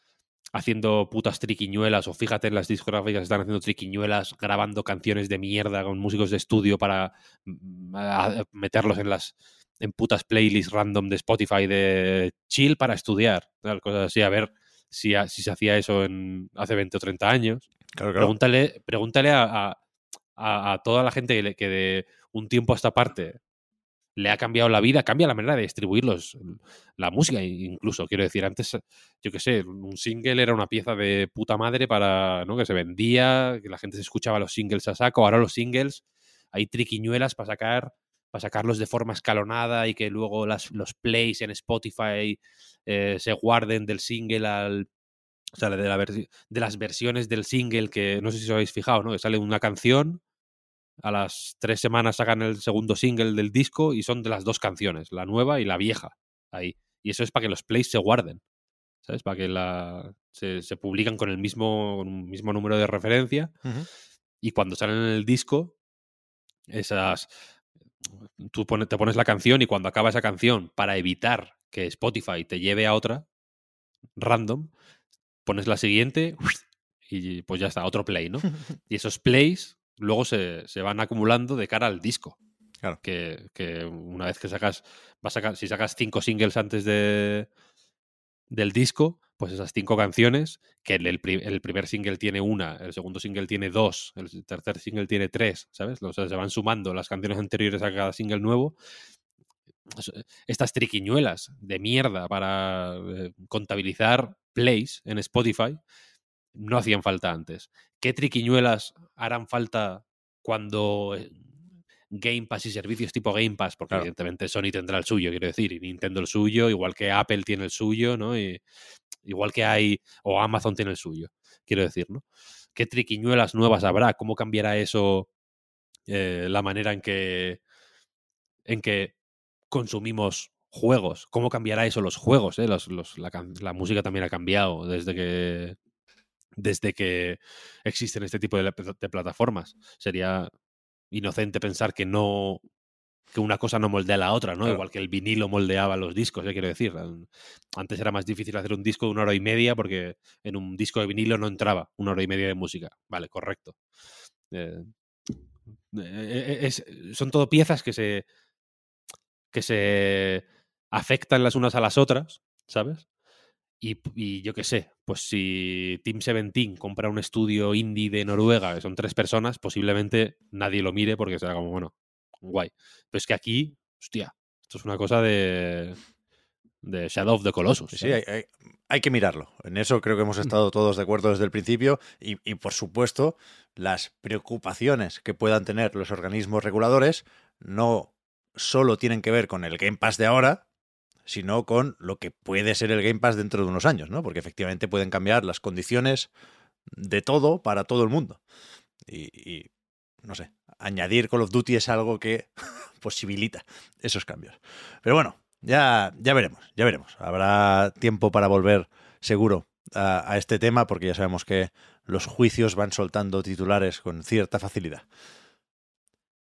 haciendo putas triquiñuelas, o fíjate en las discográficas que están haciendo triquiñuelas, grabando canciones de mierda con músicos de estudio para mm, meterlos en las en putas playlists random de Spotify de chill para estudiar, tal, cosas así, a ver si, a- si se hacía eso en hace 20 o 30 años. Claro, claro. Pregúntale, pregúntale a, a- toda la gente que, le- que de un tiempo a esta parte le ha cambiado la vida, cambia la manera de distribuir los- la música, incluso. Quiero decir, antes, yo qué sé, un single era una pieza de puta madre para, ¿no? Que se vendía, que la gente se escuchaba los singles a saco. Ahora los singles hay triquiñuelas para sacar para sacarlos de forma escalonada y que luego las, los plays en Spotify eh, se guarden del single al, o sea, de, la de las versiones del single que no sé si os habéis fijado, ¿no? Que sale una canción, a las tres semanas sacan el segundo single del disco y son de las dos canciones, la nueva y la vieja, ahí. Y eso es para que los plays se guarden, ¿sabes? Para que la, se, se publican con el mismo, con un mismo número de referencia y cuando salen en el disco, esas. Tú pone- te pones la canción y cuando acaba esa canción, para evitar que Spotify te lleve a otra random, pones la siguiente y pues ya está, otro play, ¿no? Y esos plays luego se, se van acumulando de cara al disco. Claro. Que, que una vez que sacas, vas a si sacas cinco singles antes de, del disco, pues esas cinco canciones, que el, el pri- el primer single tiene una, el segundo single tiene dos, el tercer single tiene tres, ¿sabes? O sea, se van sumando las canciones anteriores a cada single nuevo. Es- Estas triquiñuelas de mierda para eh, contabilizar plays en Spotify no hacían falta antes. ¿Qué triquiñuelas harán falta cuando eh, Game Pass y servicios tipo Game Pass? Porque Claro. evidentemente Sony tendrá el suyo, quiero decir, y Nintendo el suyo, igual que Apple tiene el suyo, ¿no? Y, igual que hay, o Amazon tiene el suyo, quiero decir, ¿no? ¿Qué triquiñuelas nuevas habrá? ¿Cómo cambiará eso eh, la manera en que, en que consumimos juegos? ¿Cómo cambiará eso los juegos? eh? Los- los- la, la música también ha cambiado desde que desde que existen este tipo de plataformas. Sería inocente pensar que no que una cosa no moldea a la otra, ¿no? Claro. Igual que el vinilo moldeaba los discos, ¿eh? quiero decir. An- Antes era más difícil hacer un disco de una hora y media porque en un disco de vinilo no entraba una hora y media de música. Vale, correcto. Eh, eh, es- son todo piezas que se que se afectan las unas a las otras, ¿sabes? Y, y yo qué sé, pues si Team 17 compra un estudio indie de Noruega, que son tres personas, posiblemente nadie lo mire porque será como, bueno, guay. Pero es que aquí, hostia, esto es una cosa de, de Shadow of the Colossus. Sí, sí, hay, hay- hay que mirarlo. En eso creo que hemos estado todos de acuerdo desde el principio y, y, por supuesto, las preocupaciones que puedan tener los organismos reguladores no solo tienen que ver con el Game Pass de ahora, sino con lo que puede ser el Game Pass dentro de unos años, ¿no? Porque efectivamente pueden cambiar las condiciones de todo para todo el mundo. Y, y, no sé, añadir Call of Duty es algo que posibilita esos cambios. Pero bueno, ya, ya veremos, ya veremos. Habrá tiempo para volver seguro a, a este tema porque ya sabemos que los juicios van soltando titulares con cierta facilidad.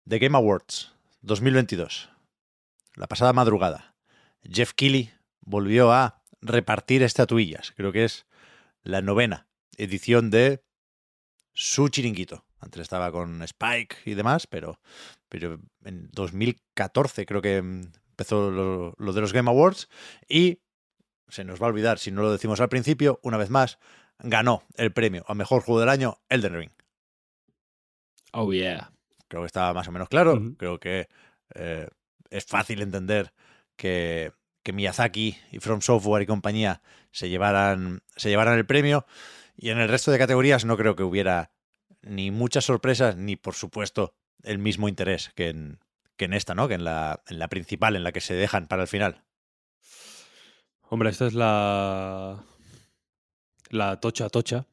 The Game Awards 2022. La pasada madrugada, Jeff Keighley volvió a repartir estatuillas. Creo que es la novena edición de su chiringuito. Antes estaba con Spike y demás, pero, pero en 2014 creo que empezó lo, lo de los Game Awards y se nos va a olvidar si no lo decimos al principio, una vez más, ganó el premio a mejor juego del año Elden Ring. Oh, yeah. Creo que estaba más o menos claro. Creo que eh, es fácil entender que, que Miyazaki y From Software y compañía se llevaran, se llevaran el premio. Y en el resto de categorías no creo que hubiera ni muchas sorpresas, ni por supuesto el mismo interés que en, que en esta, ¿no? Que en la, en la principal, en la que se dejan para el final. Hombre, esta es la. La tocha tocha.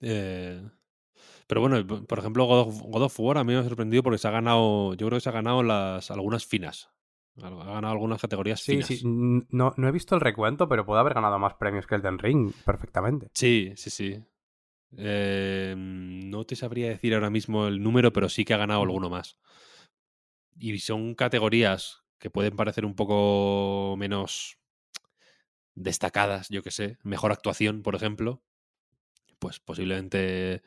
Eh, pero bueno, por ejemplo, God of, God of War a mí me ha sorprendido porque se ha ganado. Yo creo que se ha ganado las algunas finas. Ha ganado algunas categorías Sí, finas. sí. No, no he visto el recuento, pero puede haber ganado más premios que el Den Ring perfectamente. Sí, sí, sí. Eh, no te sabría decir ahora mismo el número, pero sí que ha ganado alguno más. Y son categorías que pueden parecer un poco menos destacadas, yo que sé. Mejor actuación, por ejemplo. Pues posiblemente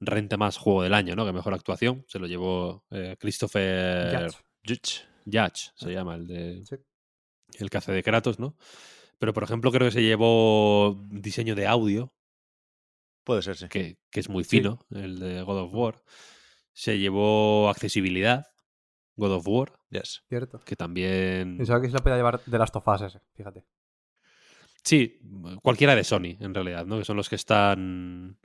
rente más juego del año, ¿no? Que mejor actuación. Se lo llevó eh, Christopher Judge. Judge. Judge, se llama, el de Sí. el que hace de Kratos, ¿no? Pero, por ejemplo, creo que se llevó diseño de audio, Puede ser, sí. que, que es muy Sí. fino, el de God of War. Se llevó accesibilidad, God of War, Yes. Cierto. que también... Pensaba que se lo podía llevar de las tofas ese, fíjate. Sí, cualquiera de Sony, en realidad, ¿no? Que son los que están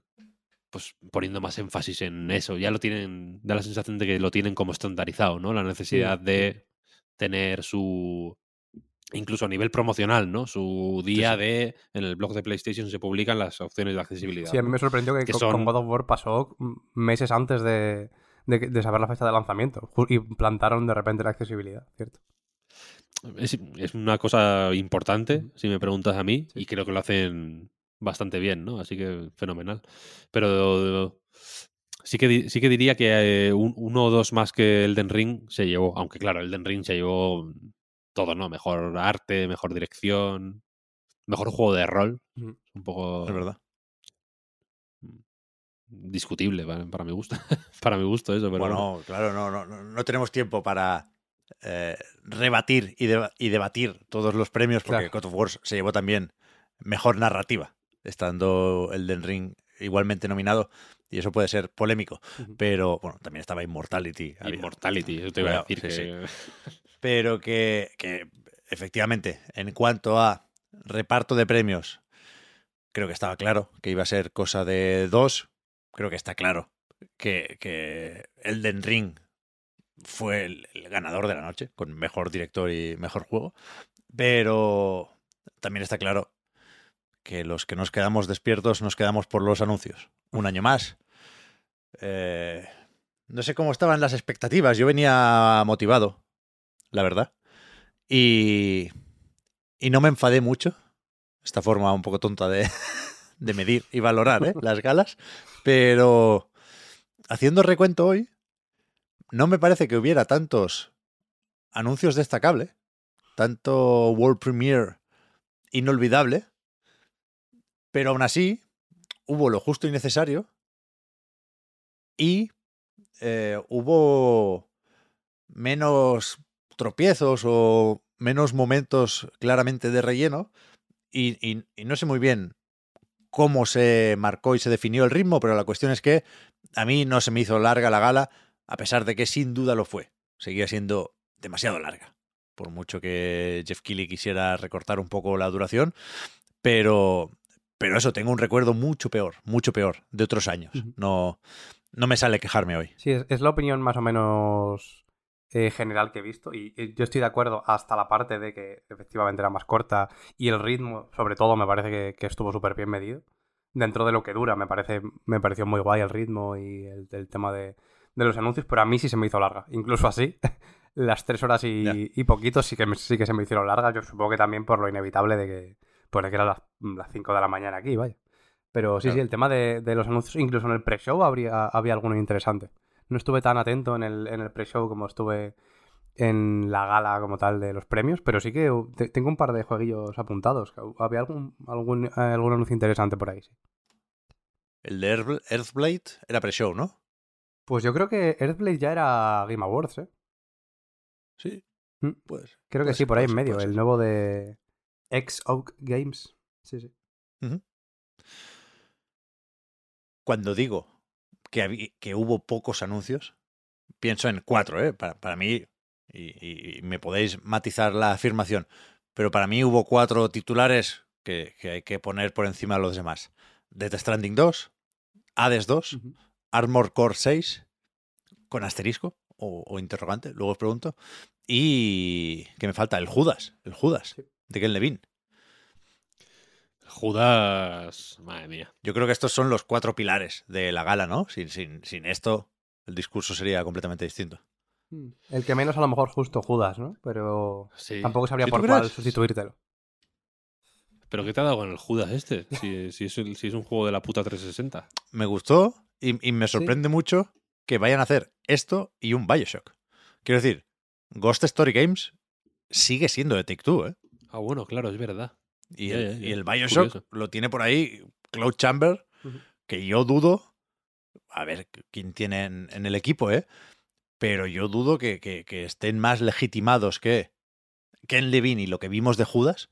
pues poniendo más énfasis en eso. Ya lo tienen, da la sensación de que lo tienen como estandarizado, ¿no? La necesidad de tener su incluso a nivel promocional, ¿no? Su día sí. de en el blog de PlayStation se publican las opciones de accesibilidad. Sí, a mí me sorprendió que, Que con, son- God of War pasó meses antes de, de, saber la fecha de lanzamiento. Y plantaron de repente la accesibilidad, ¿cierto? Es, es una cosa importante, si me preguntas a mí, Sí. y creo que lo hacen bastante bien, ¿no? Así que fenomenal. Pero sí que, sí que diría que eh, un- uno o dos más que Elden Ring se llevó, aunque claro, Elden Ring se llevó todo, ¿no? Mejor arte, mejor dirección, mejor juego de rol. Un poco Es verdad. discutible para, para mi gusto. para mi gusto eso, pero bueno, bueno. claro, no, no, no, no tenemos tiempo para eh, rebatir y, deba- y debatir todos los premios, porque Claro. God of War se llevó también mejor narrativa, estando el Den Ring igualmente nominado, y eso puede ser polémico. Pero bueno, también estaba Immortality. había- Immortality, eso te iba a decir sí, que... pero que, que efectivamente, en cuanto a reparto de premios, creo que estaba claro que iba a ser cosa de dos. Creo que está claro que, que Elden Ring fue el, ganador de la noche, con mejor director y mejor juego. Pero también está claro que los que nos quedamos despiertos nos quedamos por los anuncios. Un año más. Eh, no sé cómo estaban las expectativas. Yo venía motivado, la verdad. Y, y no me enfadé mucho. Esta forma un poco tonta de, de medir y valorar ¿eh? las galas. Pero haciendo recuento hoy, no me parece que hubiera tantos anuncios destacables, tanto World Premiere inolvidable, pero aún así hubo lo justo y necesario y eh, hubo menos tropiezos o menos momentos claramente de relleno y, y- y no sé muy bien cómo se marcó y se definió el ritmo, pero la cuestión es que a mí no se me hizo larga la gala, a pesar de que sin duda lo fue. Seguía siendo demasiado larga, por mucho que Jeff Keighley quisiera recortar un poco la duración, pero, pero eso, tengo un recuerdo mucho peor, mucho peor de otros años. No, no me sale quejarme hoy. Sí, es, es la opinión más o menos eh, general que he visto y, y yo estoy de acuerdo hasta la parte de que efectivamente era más corta y el ritmo, sobre todo, me parece que, que estuvo súper bien medido. Dentro de lo que dura, me parece me pareció muy guay el ritmo y el, el tema de, de los anuncios, pero a mí sí se me hizo larga. Incluso así, las tres horas y, Ya. y poquitos sí que, sí que se me hicieron largas. Yo supongo que también por lo inevitable de que, pues de que eran las, las 5 de la mañana aquí, vaya. Pero sí, Claro. sí, el tema de, de los anuncios, incluso en el pre-show habría, había alguno interesante. No estuve tan atento en el, en el pre-show como estuve en la gala como tal de los premios, pero sí que uh, te- tengo un par de jueguillos apuntados. Había algún, algún, eh, algún anuncio interesante por ahí, sí. El de Earth- Earthblade era pre-show, ¿no? Pues yo creo que Earthblade ya era Game Awards, ¿eh? Sí. Mm. Pues, Creo que sí, ser, por ahí en medio, el nuevo de X Oak Games. Sí, sí. cuando digo que, que hubo pocos anuncios, pienso en cuatro, ¿eh? Para, para mí, y, y me podéis matizar la afirmación, pero para mí hubo cuatro titulares que, que hay que poner por encima de los demás. Death Stranding 2, Hades 2, Ujú. Armor Core 6, con asterisco o, o interrogante, luego os pregunto. Y que me falta el Judas, el Judas, Sí. de Ken Levine. Judas. Madre mía. Yo creo que estos son los cuatro pilares de la gala, ¿no? Sin, sin, sin esto, el discurso sería completamente distinto. Mm. El que menos a lo mejor justo Judas, ¿no? Pero Sí. tampoco sabría ¿Sí tú por cuál sustituírtelo. ¿Pero qué te ha dado con el Judas este? Si, si es, si es un juego de la puta 360. Me gustó y, y me sorprende mucho que vayan a hacer esto y un Bioshock. Quiero decir, Ghost Story Games sigue siendo de Take Two, ¿eh? Ah, bueno, claro, es verdad. Y el, ya, ya. y el Bioshock Curioso. lo tiene por ahí Cloud Chamber, que yo dudo, a ver quién tiene en, en el equipo, ¿eh? Pero yo dudo que, que- que estén más legitimados que Ken Levine y lo que vimos de Judas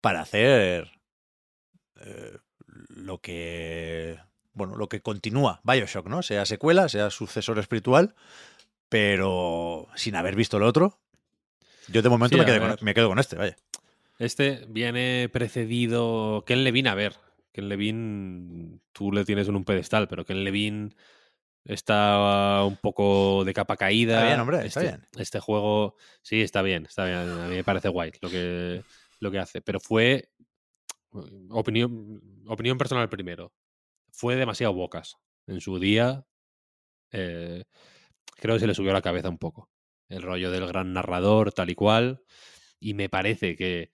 para hacer eh, lo que bueno, lo que continúa Bioshock, ¿no? Sea secuela, sea sucesor espiritual, pero sin haber visto el otro. Yo de momento Sí, me, quedé con, me quedo con este, vaya. Este viene precedido. Ken Levine, a ver. Ken Levine, tú le tienes en un pedestal, pero Ken Levine está un poco de capa caída. Está bien, hombre, está este, bien. Este juego, sí, está bien, está bien. A mí me parece guay lo que, lo que hace. Pero fue. Opinión, opinión personal primero. Fue demasiado bocas. En su día. eh, creo que se le subió a la cabeza un poco. El rollo del gran narrador, tal y cual. Y me parece que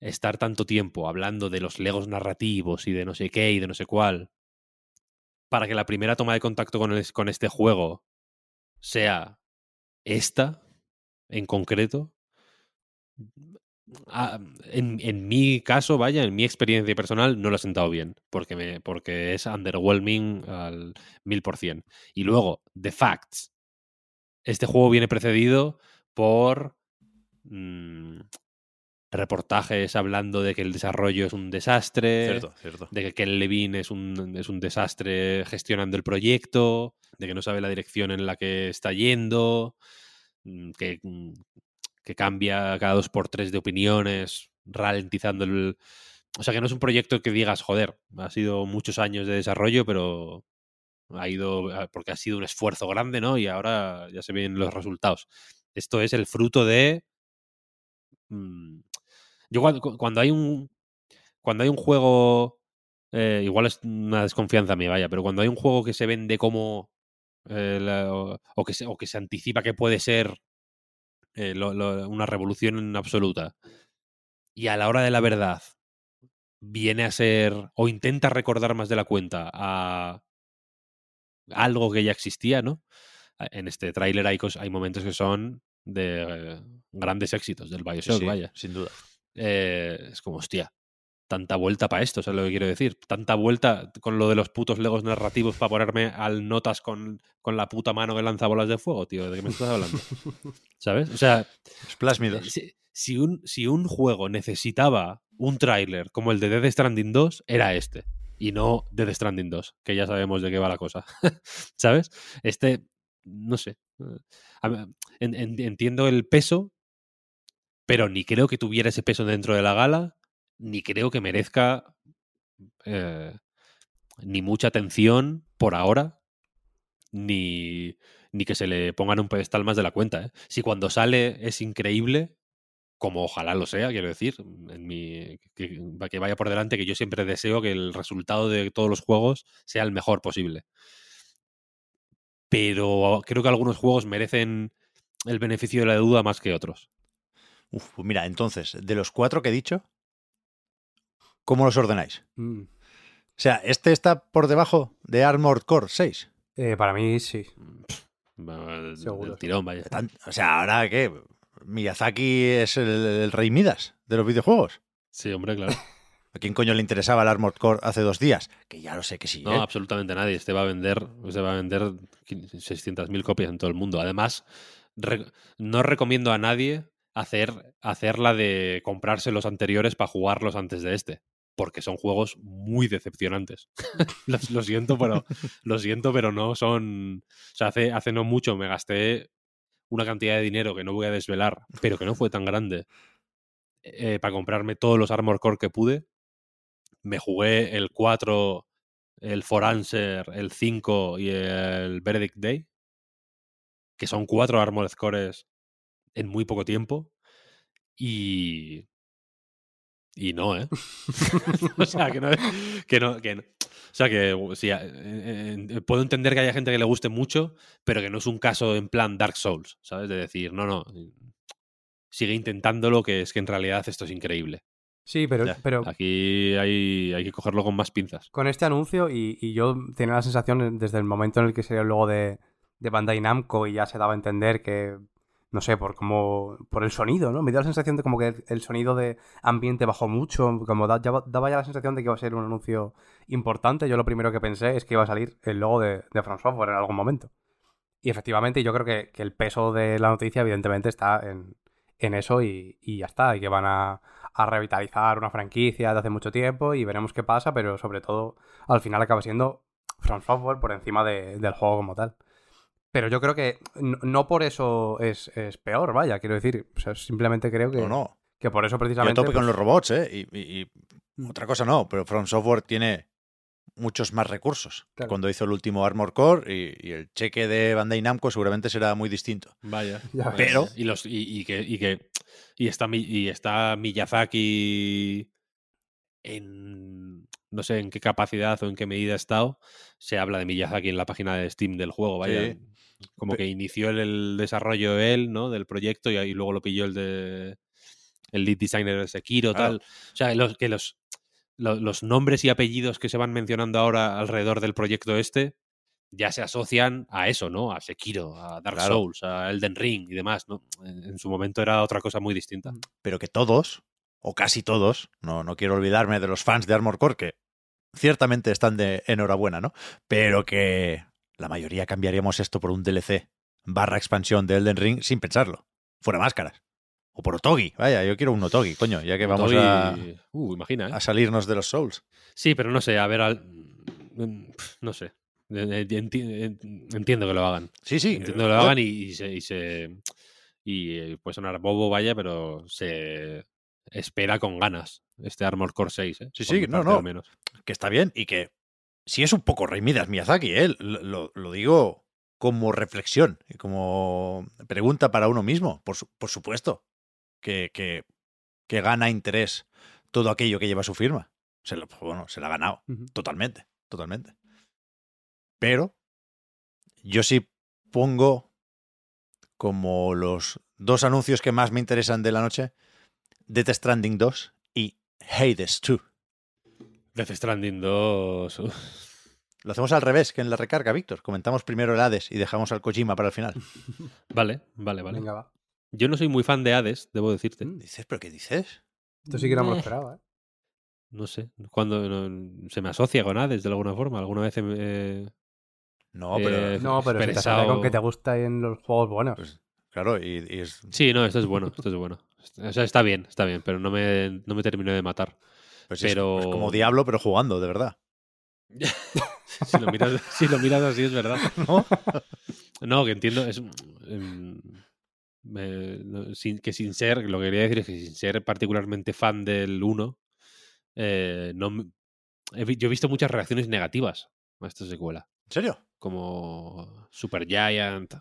estar tanto tiempo hablando de los legos narrativos y de no sé qué y de no sé cuál, para que la primera toma de contacto con, el- con este juego sea esta en concreto, ah, en, en mi caso, vaya, en mi experiencia personal, no lo ha sentado bien, porque, me, porque es underwhelming al mil por cien. Y luego, The Facts. Este juego viene precedido por mm, reportajes hablando de que el desarrollo es un desastre, Cierto, cierto. de que Ken Levine es un, es un desastre gestionando el proyecto, de que no sabe la dirección en la que está yendo, mm, que, mm, que cambia cada dos por tres de opiniones, ralentizando el... O sea, que no es un proyecto que digas, joder, ha sido muchos años de desarrollo, pero ha ido, ah, porque ha sido un esfuerzo grande, ¿no? Y ahora ya se ven los resultados. Esto es el fruto de... Yo cuando, cuando hay un... Cuando hay un juego eh, igual es una desconfianza mía, vaya, pero cuando hay un juego que se vende como. eh, la- o, o que se, o que se anticipa que puede ser eh, lo- lo- una revolución en absoluta, y a la hora de la verdad viene a ser. o intenta recordar más de la cuenta a algo que ya existía, ¿no? En este tráiler hay, cos- hay momentos que son de eh, grandes éxitos del Bioshock, Sí, vaya sin duda. Eh, es como, hostia, tanta vuelta para esto, ¿sabes lo que quiero decir? Tanta vuelta con lo de los putos legos narrativos para ponerme al notas con, con la puta mano que lanza bolas de fuego, tío. ¿De qué me estás hablando? ¿Sabes? O sea, Splash Me 2. si, si un, si un juego necesitaba un tráiler como el de Death Stranding 2, era este. Y no Death Stranding 2, que ya sabemos de qué va la cosa. ¿Sabes? Este, no sé. eh, entiendo el peso, pero ni creo que tuviera ese peso dentro de la gala, ni creo que merezca eh, ni mucha atención por ahora, ni, ni que se le pongan un pedestal más de la cuenta. ¿eh? Si cuando sale es increíble, como ojalá lo sea, quiero decir, en mi, que, que vaya por delante, que yo siempre deseo que el resultado de todos los juegos sea el mejor posible. Pero creo que algunos juegos merecen el beneficio de la duda más que otros. Uf, pues mira, entonces, de los cuatro que he dicho, ¿cómo los ordenáis? Mm. O sea, ¿este está por debajo de Armored Core 6? Eh, para mí sí. Del Seguro. tirón, vaya. Tan- O sea, ¿ahora qué? ¿Miyazaki es el, el rey Midas de los videojuegos? Sí, hombre, claro. ¿A quién coño le interesaba el Armored Core hace dos días? Que ya lo sé que sí. No, ¿eh? absolutamente nadie. Este va a vender, este va a vender 600.000 copias en todo el mundo. Además, re- no recomiendo a nadie hacer, hacer la de comprarse los anteriores para jugarlos antes de este. Porque son juegos muy decepcionantes. lo, siento, pero lo siento, pero no son. O sea, hace, hace no mucho me gasté una cantidad de dinero que no voy a desvelar, pero que no fue tan grande. eh, para comprarme todos los Armor Core que pude. Me jugué el 4 el For Answer, el 5 y el Verdict Day, que son cuatro Armored Cores en muy poco tiempo. Y. Y no, ¿eh? o sea, que no, que no, que no. O sea, que sí, puedo entender que haya gente que le guste mucho, pero que no es un caso en plan Dark Souls, ¿sabes? De decir, no, no, sigue intentándolo, que es que en realidad esto es increíble. Sí, pero, pero aquí hay, hay, que cogerlo con más pinzas. Con este anuncio, y, y, yo tenía la sensación desde el momento en el que salió el logo de, de Bandai Namco y ya se daba a entender que, no sé, por como por el sonido, ¿no? Me dio la sensación de como que el, sonido de ambiente bajó mucho, como daba ya la sensación de que iba a ser un anuncio importante. Yo lo primero que pensé es que iba a salir el logo de, de Software en algún momento. Y efectivamente, yo creo que, que el peso de la noticia, evidentemente, está en, en eso y, y, ya está. Y que van a, a, revitalizar una franquicia de hace mucho tiempo y veremos qué pasa, pero sobre todo al final acaba siendo From Software por encima de, del juego como tal. Pero yo creo que no, por eso es, es, peor, vaya, quiero decir. O sea, simplemente creo que, no, no. que por eso precisamente. Yo tope con pues los robots, ¿eh? Y, y, y, otra cosa no, pero From Software tiene muchos más recursos. Claro. Cuando hizo el último Armor Core y, y, el cheque de Bandai Namco seguramente será muy distinto. Vaya. Ya, pero. Y, los, y, que, y que. Y está, y está Miyazaki en. No sé en qué capacidad o en qué medida ha estado. Se habla de Miyazaki en la página de Steam del juego, vaya. Sí. Como que inició el, el, desarrollo él, ¿no? Del proyecto y, y, luego lo pilló el de. El lead designer de Sekiro, claro. tal. O sea, los, que los, los nombres y apellidos que se van mencionando ahora alrededor del proyecto este ya se asocian a eso, ¿no? A Sekiro, a Dark claro. Souls, a Elden Ring y demás, ¿no? En su momento era otra cosa muy distinta. Pero que todos, o casi todos, no, no quiero olvidarme de los fans de Armor Core, que ciertamente están de enhorabuena, ¿no? Pero que la mayoría cambiaríamos esto por un DLC barra expansión de Elden Ring sin pensarlo. Fuera máscaras. O por Otogi. Vaya, yo quiero un Otogi, coño, ya que vamos a, uh, imagina, ¿eh? a salirnos de los Souls. Sí, pero no sé, a ver, al... no sé. Entiendo que lo hagan. Sí, sí. Entiendo que lo hagan y, y se, y se. Y puede sonar bobo, vaya, pero se espera con ganas este Armor Core 6. ¿eh? Sí, sí, no, no. Menos. Que está bien y que sí es un poco Rey Midas Miyazaki, ¿eh? Lo, lo, digo como reflexión como pregunta para uno mismo, por, su, por supuesto, que, que, que, gana interés todo aquello que lleva su firma. Se lo, bueno, se la ha ganado, uh -huh. totalmente, totalmente. Pero yo sí pongo como los dos anuncios que más me interesan de la noche, Death Stranding 2 y Hades 2. Death Stranding 2. Lo hacemos al revés que en la recarga, Víctor. Comentamos primero el Hades y dejamos al Kojima para el final. Vale, vale, vale. Venga, va. Yo no soy muy fan de Hades, debo decirte. ¿Dices? ¿Pero qué dices? Esto sí que no me lo esperaba, ¿eh? No sé. Cuando no, se me asocia con Hades de alguna forma. Alguna vez eh, no, pero, eh, no, pero si te sale con que te gusta en los juegos buenos. Pues, claro, y, y, es... Sí, no, esto es bueno, esto es bueno. O sea, está bien, está bien, pero no me, no me terminó de matar. Pues pero... Es, es, como Diablo, pero jugando, de verdad. si, lo miras, si, lo miras, así, es verdad. ¿No? no, que entiendo. Es, eh, no, sin, que sin ser, lo que quería decir es que sin ser particularmente fan del 1, eh, no, he, yo he visto muchas reacciones negativas a esta secuela. ¿En serio? Como Super Giant.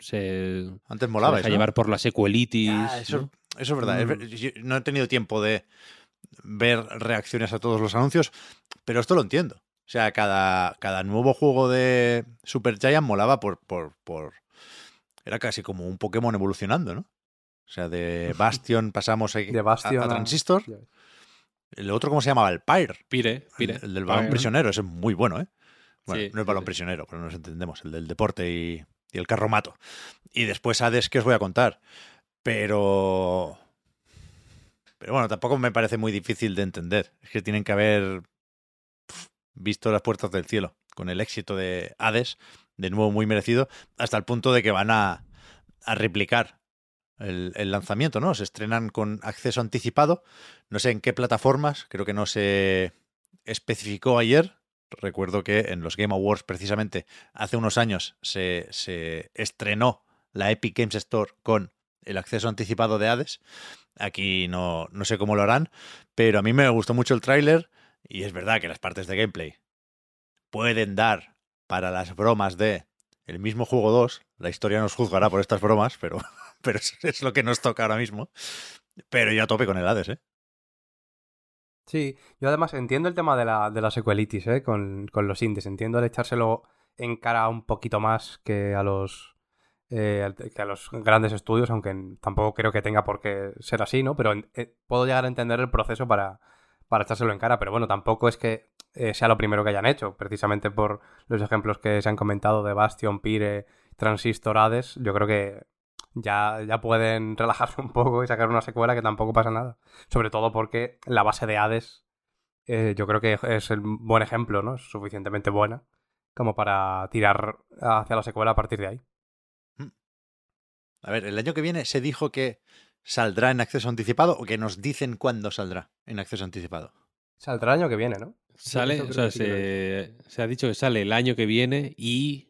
Se, Antes molaba. Se deja ¿no? llevar por la secuelitis. Ah, eso, eso, es verdad. Mm. No he tenido tiempo de ver reacciones a todos los anuncios, pero esto lo entiendo. O sea, cada, cada nuevo juego de Super Giant molaba por, por, por. Era casi como un Pokémon evolucionando, ¿no? O sea, de Bastion pasamos a, de Bastion a, a Transistor. A... El otro, ¿cómo se llamaba? El Pyre. Pire, Pire. El, el del balón Pyre. prisionero, ese es muy bueno, ¿eh? Bueno, Sí, no es balón sí. prisionero, pero nos entendemos, el del deporte y, y el carromato. Y después Hades, que os voy a contar. Pero. Pero bueno, tampoco me parece muy difícil de entender. Es que tienen que haber visto las puertas del cielo con el éxito de Hades, de nuevo muy merecido, hasta el punto de que van a, a replicar el, el, lanzamiento, ¿no? Se estrenan con acceso anticipado. No sé en qué plataformas, creo que no se especificó ayer. Recuerdo que en los Game Awards, precisamente hace unos años, se, se estrenó la Epic Games Store con el acceso anticipado de Hades. Aquí no, no sé cómo lo harán, pero a mí me gustó mucho el tráiler y es verdad que las partes de gameplay pueden dar para las bromas de el mismo juego 2. La historia nos juzgará por estas bromas, pero, pero es, lo que nos toca ahora mismo. Pero yo a tope con el Hades, ¿eh? Sí, yo además entiendo el tema de la, de ¿eh? Con, con los indies. Entiendo el echárselo en cara un poquito más que a los eh, que a los grandes estudios, aunque tampoco creo que tenga por qué ser así, ¿no? Pero eh, puedo llegar a entender el proceso para, para echárselo en cara, pero bueno, tampoco es que eh, sea lo primero que hayan hecho, precisamente por los ejemplos que se han comentado de Bastion, Pire, Transistor, Hades, yo creo que ya, ya pueden relajarse un poco y sacar una secuela que tampoco pasa nada. Sobre todo porque la base de Hades eh, yo creo que es el buen ejemplo, ¿no? Es suficientemente buena como para tirar hacia la secuela a partir de ahí. A ver, el año que viene se dijo que saldrá en acceso anticipado o que nos dicen cuándo saldrá en acceso anticipado. Saldrá el año que viene, ¿no? Sale, o sea, se, se ha dicho que sale el año que viene y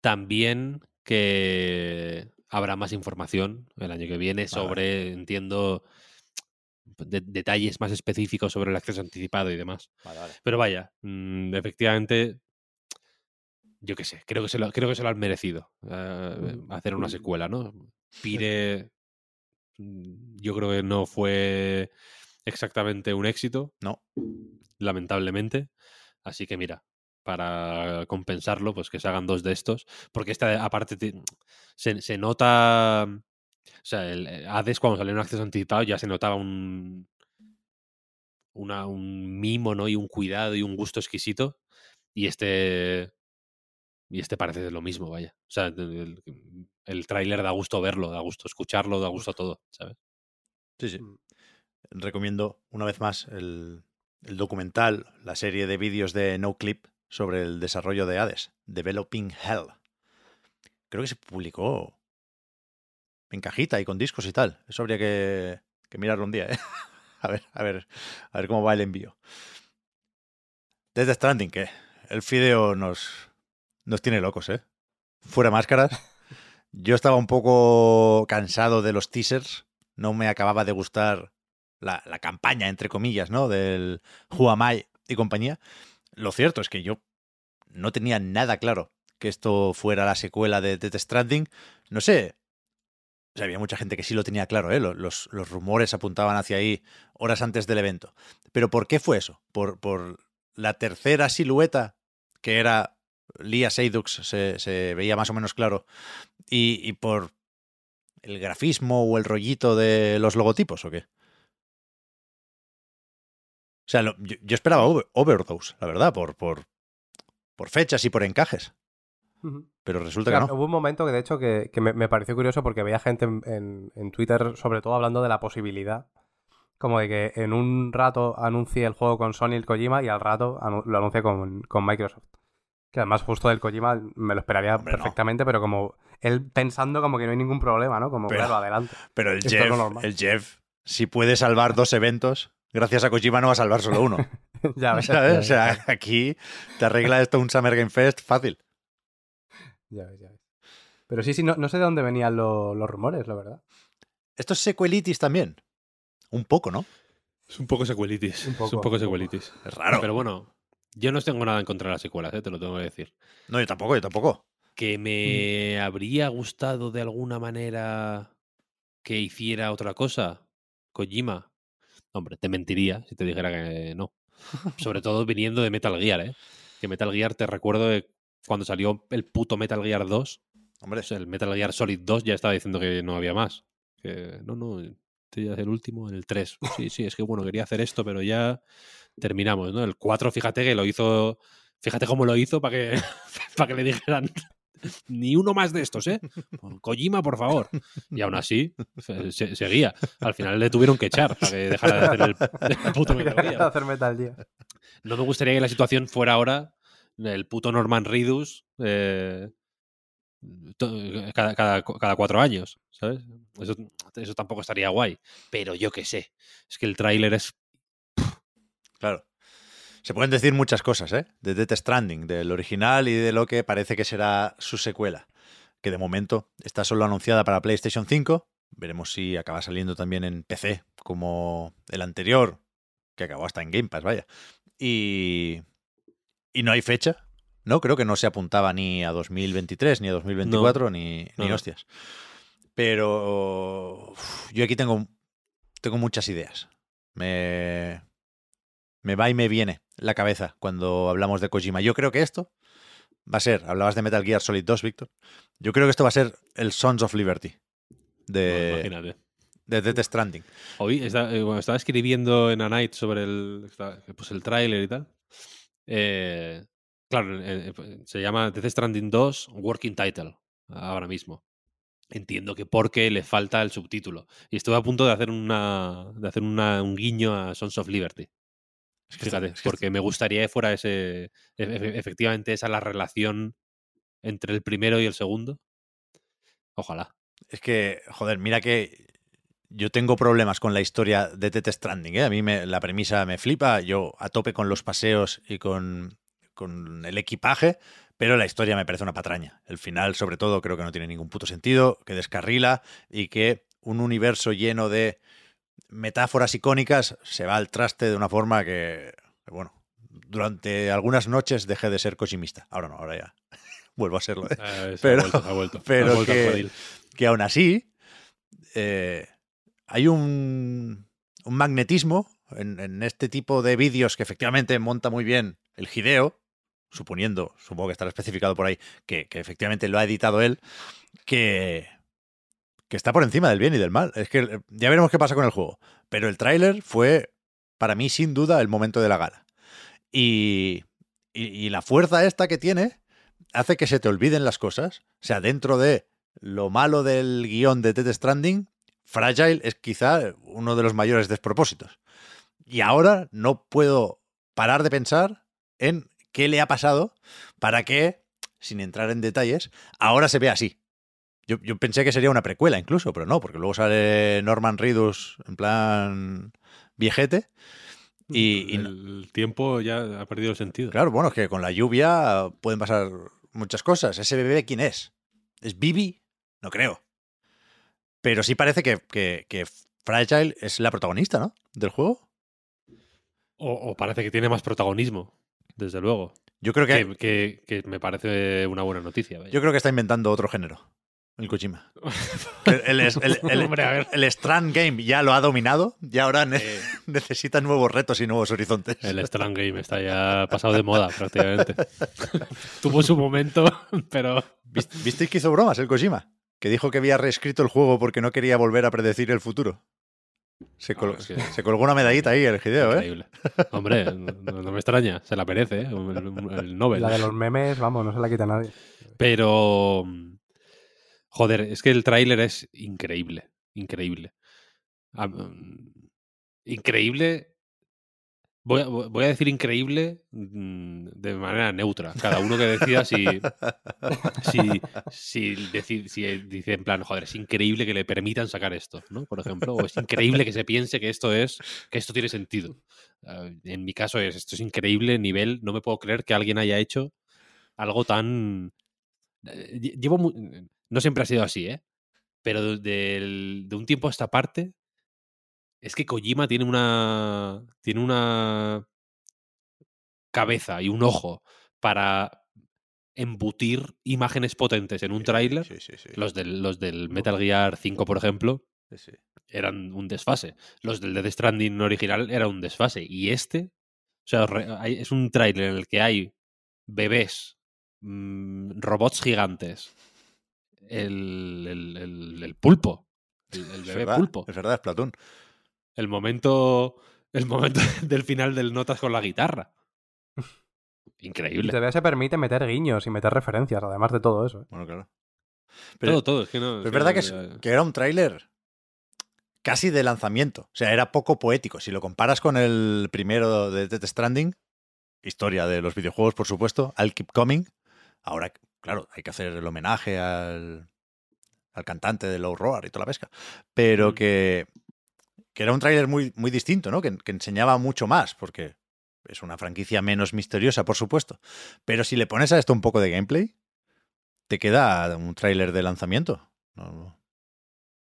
también que habrá más información el año que viene sobre, entiendo, de- detalles más específicos sobre el acceso anticipado y demás. Vale, vale. Pero vaya, mm, efectivamente, yo qué sé, creo que se lo, creo que se lo han merecido eh, hacer una secuela, ¿no? Pire, mm, yo creo que no fue exactamente un éxito, No. lamentablemente. Así que mira, para compensarlo, pues que se hagan dos de estos. Porque esta, aparte, se, se nota. O sea, el eh, Hades, cuando salió en acceso anticipado, ya se notaba un. Una, un mimo, ¿no? Y un cuidado y un gusto exquisito. Y este. Y este parece lo mismo, vaya. O sea, el, el, el tráiler da gusto verlo, da gusto escucharlo, da gusto todo, ¿sabes? Sí, sí. Mm. Recomiendo una vez más el, el documental, la serie de vídeos de No Clip sobre el desarrollo de Hades, Developing Hell. Creo que se publicó en cajita y con discos y tal. Eso habría que, que mirarlo un día, ¿eh? A ver, a ver, a ver cómo va el envío. Desde Stranding, que el fideo nos, nos tiene locos, ¿eh? Fuera máscaras. Yo estaba un poco cansado de los teasers. No me acababa de gustar la, la campaña, entre comillas, ¿no? Del Huamai y compañía. Lo cierto es que yo no tenía nada claro que esto fuera la secuela de Death Stranding. No sé. O sea, había mucha gente que sí lo tenía claro, ¿eh? Lo- Los, los rumores apuntaban hacia ahí horas antes del evento. Pero ¿por qué fue eso? ¿Por, por la tercera silueta, que era Lia Seydoux, se, se veía más o menos claro, y, y por el grafismo o el rollito de los logotipos o qué? O sea, lo- yo, yo esperaba over- Overdose, la verdad, por, por, por fechas y por encajes. Pero resulta Claro, que no. Hubo un momento que de hecho que, que me, me pareció curioso porque veía gente en, en- en Twitter sobre todo hablando de la posibilidad como de que en un rato anuncie el juego con Sony y el Kojima y al rato anu- lo anuncie con, con Microsoft. Que además justo del Kojima me lo esperaría Hombre, no. perfectamente, pero como él pensando como que no hay ningún problema, ¿no? Como, Pero- claro, adelante. Pero el esto es Jeff, normal. el Jeff, si puede salvar dos eventos, gracias a Kojima no va a salvar solo uno. ya ves, ¿Sabes? ya O sea, aquí te arregla esto un Summer Game Fest fácil. ya ves, ya ves. Pero sí, sí, no, no sé de dónde venían lo- los rumores, la verdad. Esto es sequelitis también. Un poco, ¿no? Es un poco secuelitis. Un es poco, un poco un poco. secuelitis. Es raro. Pero bueno, yo no tengo nada en contra de las secuelas, ¿eh? te lo tengo que decir. No, yo tampoco, yo tampoco. Que me habría gustado de alguna manera que hiciera otra cosa, Kojima. Hombre, te mentiría si te dijera que no. Sobre todo viniendo de Metal Gear, ¿eh? Que Metal Gear, te recuerdo de cuando salió el puto Metal Gear 2, Hombre, sea, el Metal Gear Solid 2 ya estaba diciendo que no había más. Que no, no, este ya es el último, el 3. Sí, sí, es que bueno, quería hacer esto, pero ya terminamos, ¿no? El 4, fíjate que lo hizo, fíjate cómo lo hizo para que, para que le dijeran ni uno más de estos, ¿eh? Kojima, por favor. Y aún así, se- seguía. Al final le tuvieron que echar para que dejara de hacer el, el puto Metal Gear. No me gustaría que la situación fuera ahora el puto Norman Reedus eh, cada, cada, cada cuatro años, ¿sabes? Eso, eso tampoco estaría guay. Pero yo qué sé. Es que el tráiler es... claro. Se pueden decir muchas cosas, ¿eh? De Death Stranding, del original y de lo que parece que será su secuela. Que de momento está solo anunciada para PlayStation 5. Veremos si acaba saliendo también en PC, como el anterior, que acabó hasta en Game Pass, vaya. Y, y no hay fecha ¿no? Creo que no se apuntaba ni a 2023, ni a 2024, ni, ni no. hostias. Pero uf, yo aquí tengo, tengo muchas ideas. Me, me va y me viene la cabeza cuando hablamos de Kojima. Yo creo que esto va a ser, hablabas de Metal Gear Solid 2, Víctor. Yo creo que esto va a ser el Sons of Liberty de, imagínate. de Death Stranding. Hoy está- eh, cuando estaba escribiendo en A Night sobre el, pues el tráiler y tal. eh, claro, eh, eh, se llama Death Stranding 2 Working Title ahora mismo. Entiendo que porque le falta el subtítulo. Y estuve a punto de hacer una de hacer una- un guiño a Sons of Liberty. Es que Fíjate, es que porque me gustaría que fuera ese. e- e- Efectivamente, esa la relación entre el primero y el segundo. Ojalá. Es que, joder, mira que yo tengo problemas con la historia de Death Stranding. ¿eh? A mí me- la premisa me flipa. Yo a tope con los paseos y con, con el equipaje, pero la historia me parece una patraña. El final, sobre todo, creo que no tiene ningún puto sentido, que descarrila y que un universo lleno de metáforas icónicas se va al traste de una forma que, bueno, durante algunas noches dejé de ser cosimista. Ahora no, ahora ya vuelvo a serlo. ¿eh? Eh, se Pero- ha vuelto, ha vuelto. ha pero vuelto que- que aún así eh, hay un, un magnetismo en, en este tipo de vídeos que efectivamente monta muy bien el Hideo, suponiendo, supongo que estará especificado por ahí, que, que efectivamente lo ha editado él, que, que está por encima del bien y del mal. Es que ya veremos qué pasa con el juego. Pero el tráiler fue, para mí, sin duda, el momento de la gala. Y, y, y la fuerza esta que tiene hace que se te olviden las cosas. O sea, dentro de lo malo del guion de Death Stranding, Fragile es quizá uno de los mayores despropósitos. Y ahora no puedo parar de pensar en qué le ha pasado para que, sin entrar en detalles, ahora se vea así. Yo, yo pensé que sería una precuela incluso, pero no, porque luego sale Norman Reedus en plan viejete. Y, y no- el tiempo ya ha perdido el sentido. Claro, bueno, es que con la lluvia pueden pasar muchas cosas. ¿Ese bebé quién es? ¿Es Bibi? No creo. Pero sí parece que, que, que Fragile es la protagonista, ¿no? Del juego. O, o parece que tiene más protagonismo, desde luego. Yo creo que, Que, que- que me parece una buena noticia. vaya. yo creo que está inventando otro género. El Kojima. El, el, el- el- Hombre, a ver. el Strand Game ya lo ha dominado y ahora ne- Eh, necesita nuevos retos y nuevos horizontes. el Strand Game está ya pasado de moda prácticamente. Tuvo su momento, pero ¿Viste- ¿Visteis que hizo bromas el Kojima? Que dijo que había reescrito el juego porque no quería volver a predecir el futuro. Se, col- Ah, es que- se colgó una medallita ahí el Hideo, ¿eh? increíble. Hombre, no, no me extraña, se la merece, ¿eh? el, el Nobel. La de los memes, vamos, no se la quita nadie. Pero. Joder, es que el tráiler es increíble. Increíble. Increíble. Voy a, decir increíble mm, de manera neutra. Cada uno que decida si. Si, si, deci- si dice en plan, joder, es increíble que le permitan sacar esto, ¿no? Por ejemplo, o es increíble que se piense que esto es, que esto tiene sentido. Ah, en mi caso es, esto es increíble, nivel, no me puedo creer que alguien haya hecho algo tan... eh, lle- Llevo no siempre ha sido así, ¿eh? Pero del- de un tiempo a esta parte, es que Kojima tiene una. Tiene una cabeza y un ojo para embutir imágenes potentes en un tráiler. Sí, sí, sí. Los del, los del Metal Gear 5, por ejemplo, eran un desfase. Los del Death Stranding original era un desfase. Y este, o sea, es un tráiler en el que hay bebés, mm, robots gigantes, el, el- el- el pulpo, el, el Es bebé verdad, pulpo, Es verdad, es Platón. el momento, el momento del final del Notas con la guitarra. Y Increíble. todavía se permite meter guiños y meter referencias, además de todo eso. ¿eh? Bueno, claro. Pero, todo, todo. Es que no. pero es verdad que, es- que era un tráiler casi de lanzamiento. O sea, era poco poético. Si lo comparas con el primero de Death Stranding, historia de los videojuegos, por supuesto, I'll Keep Coming. Ahora, claro, hay que hacer el homenaje al, al cantante de Low Roar y toda la pesca. Pero que, que era un tráiler muy, muy distinto, ¿no? Que, que enseñaba mucho más, porque es una franquicia menos misteriosa, por supuesto. Pero si le pones a esto un poco de gameplay, te queda un tráiler de lanzamiento. No, no.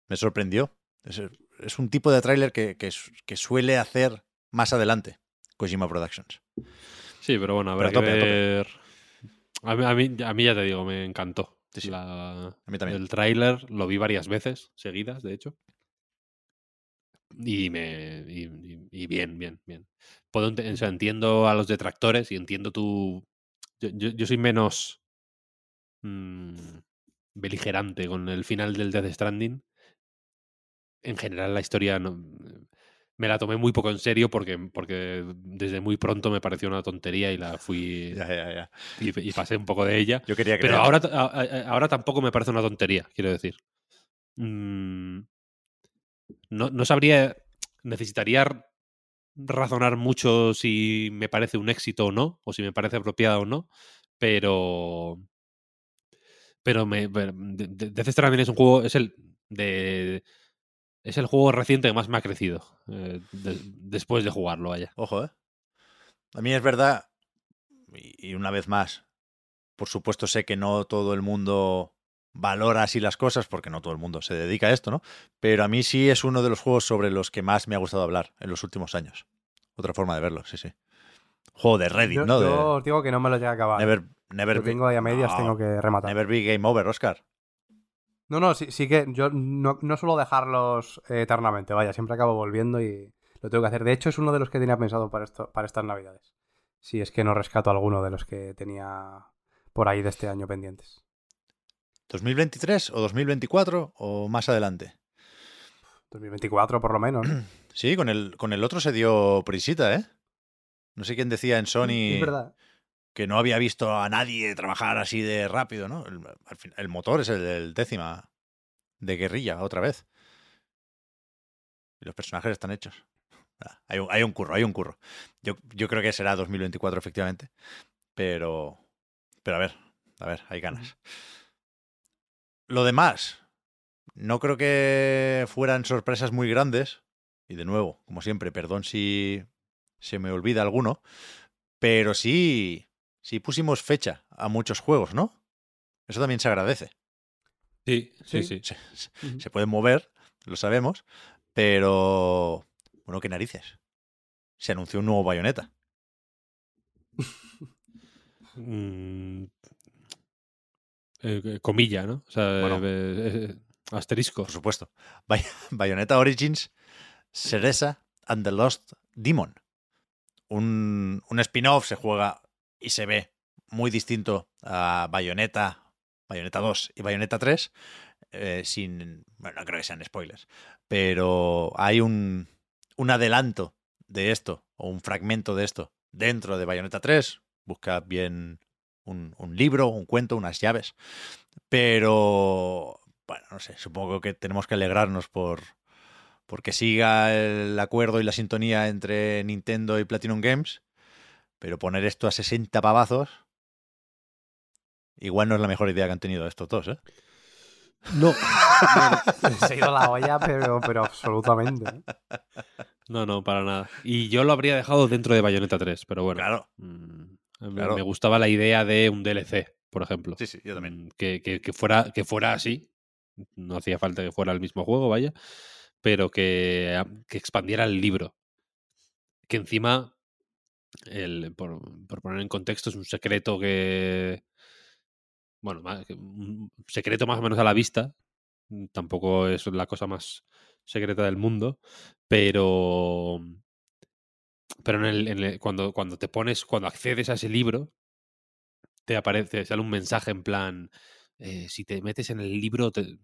Me sorprendió. Es, es un tipo de tráiler que, que su- que suele hacer más adelante Kojima Productions. Sí, pero bueno, habrá Pero tope, que ver. A mí, a mí, a mí ya te digo, me encantó. Sí, sí. La- A mí también. El tráiler lo vi varias veces seguidas, de hecho. Y me. Y, y- y bien, bien, bien. Puedo ente- o sea, entiendo a los detractores y entiendo tu. Yo, yo- yo soy menos. mm, beligerante con el final del Death Stranding. En general, la historia no, me la tomé muy poco en serio porque, porque desde muy pronto me pareció una tontería y la fui. Ya, ya, ya. y, y pasé un poco de ella. Yo quería Pero ahora, ahora tampoco me parece una tontería, quiero decir. Mm, no, no sabría. Necesitaría razonar mucho si me parece un éxito o no, o si me parece apropiado o no, pero. Pero me. Death Stranding es un juego. Es el. De, es el juego reciente que más me ha crecido. eh, de- después de jugarlo, vaya. Ojo, ¿eh? A mí es verdad, y y una vez más, por supuesto sé que no todo el mundo valora así las cosas, porque no todo el mundo se dedica a esto, ¿no? Pero a mí sí es uno de los juegos sobre los que más me ha gustado hablar en los últimos años. Otra forma de verlo, sí, sí. Juego de Reddit, Yo, ¿no? De yo os digo que no me lo llega a acabar. Never, never, lo be- tengo ahí a medias, No, tengo que rematar. never be game over, Oscar. No, no, sí, sí que yo no, no suelo dejarlos eh, eternamente, vaya, siempre acabo volviendo y lo tengo que hacer. De hecho, es uno de los que tenía pensado para, esto, para estas navidades. Si es que no rescato alguno de los que tenía por ahí de este año pendientes. ¿2023 o 2024 o más adelante? 2024 por lo menos. ¿no? Sí, con el, con el otro se dio prisita, ¿eh? No sé quién decía en Sony Es verdad. Que no había visto a nadie trabajar así de rápido, ¿no? El, el motor es el del décima de guerrilla, otra vez. Y los personajes están hechos. Ah, Hay un, hay un curro, hay un curro. Yo, yo creo que será 2024, efectivamente. Pero. Pero a ver, a ver, hay ganas. Lo demás, no creo que fueran sorpresas muy grandes. Y de nuevo, como siempre, perdón si se me olvida alguno. Pero sí, sí pusimos fecha a muchos juegos, ¿no? Eso también se agradece. Sí, sí, Sí. sí. Se, se pueden mover, lo sabemos, pero bueno, qué narices. Se anunció un nuevo bayoneta. Mm, eh, comilla, ¿no? O sea, Bueno. eh, eh, asterisco. Por supuesto. Bay- Bayonetta Origins, Cereza and the Lost Demon. Un, un spin-off se juega y se ve muy distinto a Bayonetta, Bayonetta 2 y Bayonetta 3. eh, sin. Bueno, no creo que sean spoilers. Pero hay un, un adelanto de esto, o un fragmento de esto, dentro de Bayonetta 3. Busca bien un, un libro, un cuento, unas llaves. Pero bueno, no sé, supongo que tenemos que alegrarnos por porque siga el acuerdo y la sintonía entre Nintendo y Platinum Games, pero poner esto a 60 pavazos igual no es la mejor idea que han tenido estos dos, ¿eh? No. Se ha ido la olla, pero, pero absolutamente. No, no, para nada. Y yo lo habría dejado dentro de Bayonetta 3, pero bueno. Claro. mm, me- Claro. Me gustaba la idea de un DLC, por ejemplo. Sí, sí, yo también. Mm, Que, que- que fuera, que fuera así. No hacía falta que fuera el mismo juego, vaya. Pero que, que expandiera el libro. Que encima, el, por, poner en contexto, es un secreto que. Bueno, un secreto más o menos a la vista. Mm, Tampoco es la cosa más secreta del mundo. Pero. Pero cuando, cuando te pones, cuando accedes a ese libro, te aparece, sale un mensaje en plan, eh, si te metes en el libro, te,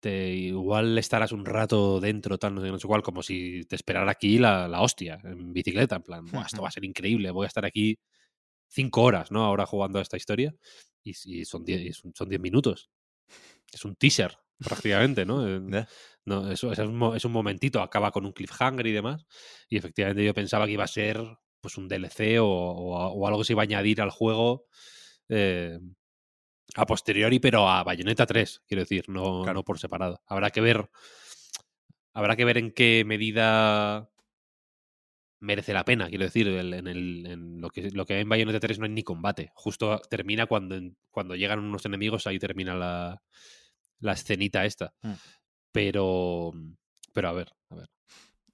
te- igual estarás un rato dentro, tal, no sé, no sé cuál, como si te esperara aquí la, la hostia, en bicicleta, en plan, "Buah, esto va a ser increíble, voy a estar aquí cinco horas, ¿no? Ahora jugando a esta historia, y, y son diez, son diez minutos. Es un teaser, prácticamente, ¿no? Eh, Ya. no, eso, eso es, un, mo- es un momentito, acaba con un cliffhanger y demás. Y efectivamente yo pensaba que iba a ser pues un DLC o, o algo que se iba a añadir al juego eh, a posteriori, pero a Bayonetta 3, quiero decir, no, Claro. no por separado. Habrá que ver. Habrá que ver en qué medida merece la pena, quiero decir, en, el, en lo, que, lo que hay en Bayonetta 3 no hay ni combate. Justo termina cuando, cuando llegan unos enemigos, ahí termina la, la escenita esta. Mm. Pero, pero a ver, a ver.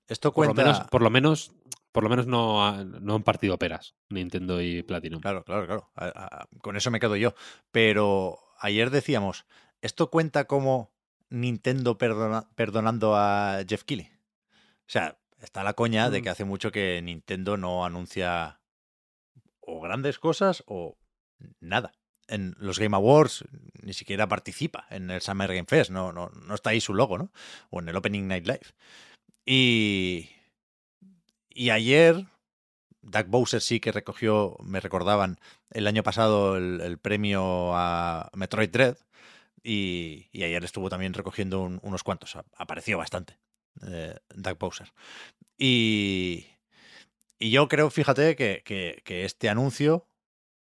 Esto Por lo, cuenta... menos, por lo menos, por lo menos no, ha- no han partido peras Nintendo y Platinum. Claro, claro, claro. A- a- con eso me quedo yo. Pero ayer decíamos, ¿esto cuenta como Nintendo perdona- perdonando a Jeff Keighley? O sea, está la coña de Mm. que hace mucho que Nintendo no anuncia o grandes cosas o nada. En los Game Awards ni siquiera participa en el Summer Game Fest, no, no, no está ahí su logo, ¿no? O en el Opening Night Live. Y, y ayer, Doug Bowser sí que recogió, me recordaban, el año pasado el, premio a Metroid Dread. Y, y ayer estuvo también recogiendo un- unos cuantos. Apareció bastante, eh, Doug Bowser. Y, yo creo, fíjate, que, que- que este anuncio,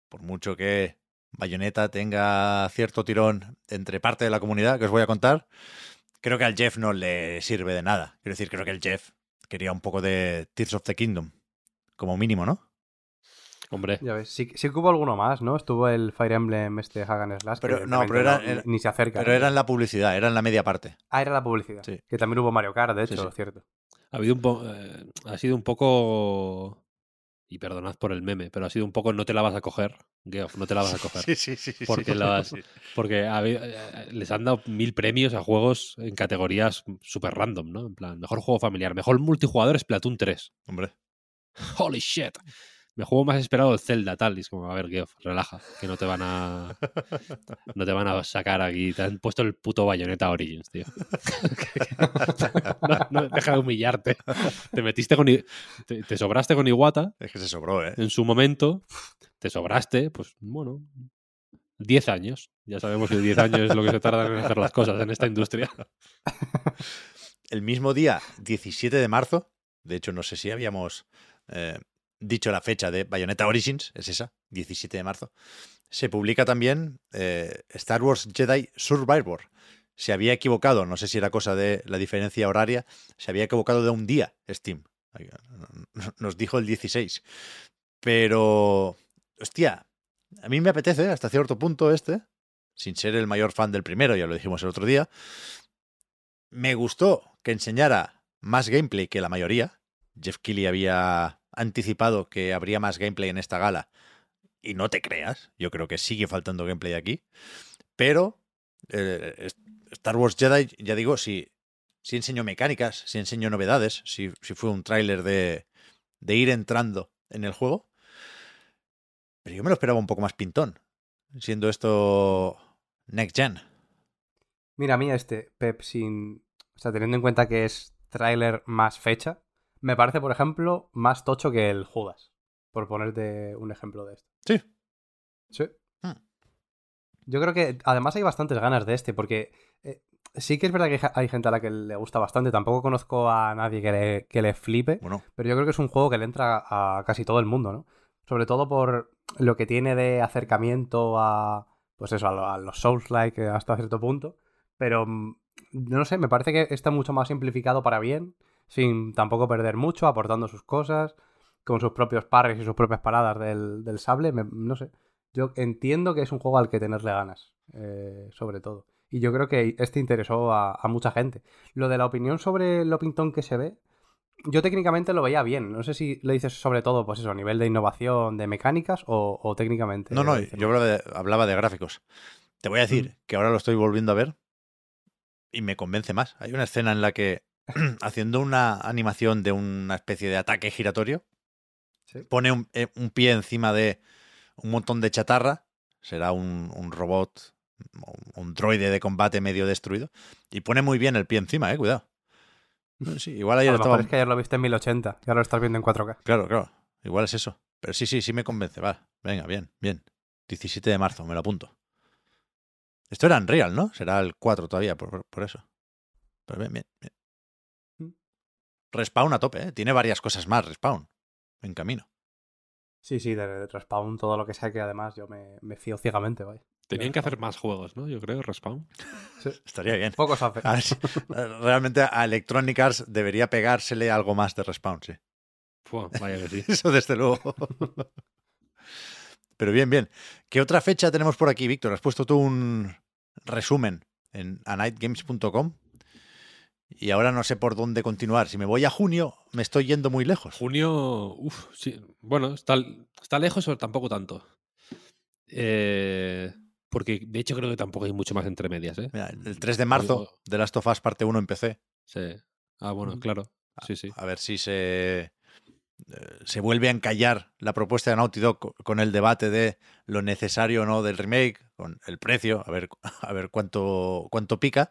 por mucho que Bayonetta tenga cierto tirón entre parte de la comunidad, que os voy a contar, creo que al Jeff no le sirve de nada. Quiero decir, creo que el Jeff quería un poco de Tears of the Kingdom, como mínimo, ¿no? Hombre, Ya ves, sí, sí que hubo alguno más, ¿no? Estuvo el Fire Emblem este Hagan Slash. que Pero- no, pero era- ni- era- ni, se acerca. Pero era en la publicidad, era en la media parte. Ah, era la publicidad. Sí. Que también hubo Mario Kart, de Sí, hecho, sí. cierto. ha habido un po- eh, ha sido un poco y perdonad por el meme, pero ha sido un poco no te la vas a coger, Geoff, no te la vas a coger. Sí, sí, sí. sí, Porque sí. las-. Porque habido- eh, les han dado mil premios a juegos en categorías súper random, ¿no? En plan, mejor juego familiar, mejor multijugador Splatoon 3. Hombre, Holy shit. Me juego más esperado el Zelda, tal. Y es como, a ver, Geoff, relaja, que no te van a. No te van a sacar aquí. Te han puesto el puto Bayonetta Origins, tío. no, no, deja de humillarte. Te metiste con. Te, te sobraste con Iwata es que se sobró, ¿eh? en su momento. Te sobraste, pues bueno. 10 años. Ya sabemos que 10 años es lo que se tarda en hacer las cosas en esta industria. El mismo día, 17 de marzo, de hecho no sé si habíamos eh, dicho la fecha de Bayonetta Origins, es esa, 17 de marzo, se publica también eh, Star Wars Jedi Survivor. Se había equivocado, no sé si era cosa de la diferencia horaria, se había equivocado de un día Steam. Nos dijo el 16. Pero, hostia, a mí me apetece hasta cierto punto este, sin ser el mayor fan del primero, ya lo dijimos el otro día. Me gustó que enseñara más gameplay que la mayoría. Jeff Keighley había anticipado que habría más gameplay en esta gala. Y no te creas, yo creo que sigue faltando gameplay aquí. Pero eh, Star Wars Jedi, ya digo, si, si enseñó mecánicas, si enseñó novedades, si, fue un tráiler de, ir entrando en el juego. Pero yo me lo esperaba un poco más pintón, siendo esto Next Gen. Mira, a mí este, Pep, sin. O sea, teniendo en cuenta que es tráiler más fecha, me parece, por ejemplo, más tocho que el Judas. Por ponerte un ejemplo de esto. Sí. Sí. Hmm. Yo creo que además hay bastantes ganas de este, porque eh, sí que es verdad que hay gente a la que le gusta bastante. Tampoco conozco a nadie que le, que le flipe. Bueno, Pero yo creo que es un juego que le entra a casi todo el mundo, ¿no? Sobre todo por lo que tiene de acercamiento a. Pues eso, a, lo- a los Souls-like hasta cierto punto. Pero mm, no sé, me parece que está mucho más simplificado para bien, sin tampoco perder mucho, aportando sus cosas, con sus propios parries y sus propias paradas del, del sable. me- no sé. Yo entiendo que es un juego al que tenerle ganas, eh, sobre todo. Y yo creo que este interesó a, a mucha gente. Lo de la opinión sobre lo pintón que se ve, yo técnicamente lo veía bien. No sé si lo dices sobre todo, pues eso, a nivel de innovación, de mecánicas o, o técnicamente. No, no, yo hablaba de, hablaba de gráficos. Te voy a decir que ahora lo estoy volviendo a ver y me convence más. Hay una escena en la que, haciendo una animación de una especie de ataque giratorio, Sí. pone un, eh, un pie encima de un montón de chatarra, será un, un robot, un- droide de combate medio destruido, y pone muy bien el pie encima, eh, cuidado. Sí, igual A ayer lo estaba... mejor es que ayer lo viste en 1080 y ahora lo estás viendo en 4K. Claro, claro. Igual es eso. Pero sí, sí, sí me convence. Va. Venga, bien, bien. 17 de marzo, me lo apunto. Esto era Unreal, ¿no? Será el 4 todavía, por, por eso. Pero bien, bien, bien. Respawn a tope, ¿eh? Tiene varias cosas más, Respawn. En camino. Sí, sí, de, de Respawn, todo lo que sea que además yo me, me fío ciegamente, vaya. Tenían que hacer más juegos, ¿no? Yo creo, Respawn. Estaría bien. Pocos hace. A ver si- realmente a Electronic Arts debería pegársele algo más de Respawn, sí. Vaya que sí. Eso desde luego. Pero bien, bien. ¿Qué otra fecha tenemos por aquí, Víctor? Has puesto tú un resumen en anightgames.com y ahora no sé por dónde continuar. Si me voy a junio, me estoy yendo muy lejos. Junio, uff, sí. Bueno, está, está lejos, pero tampoco tanto. Eh, porque de hecho creo que tampoco hay mucho más entre medias, ¿eh? Mira, el 3 de marzo de Last of Us parte 1 en PC. Sí. Ah, bueno, Ujú. claro. Sí, sí. A ver si se, eh, se vuelve a encallar la propuesta de Naughty Dog co- con el debate de lo necesario o no del remake, con el precio, a ver, a ver cuánto, cuánto pica.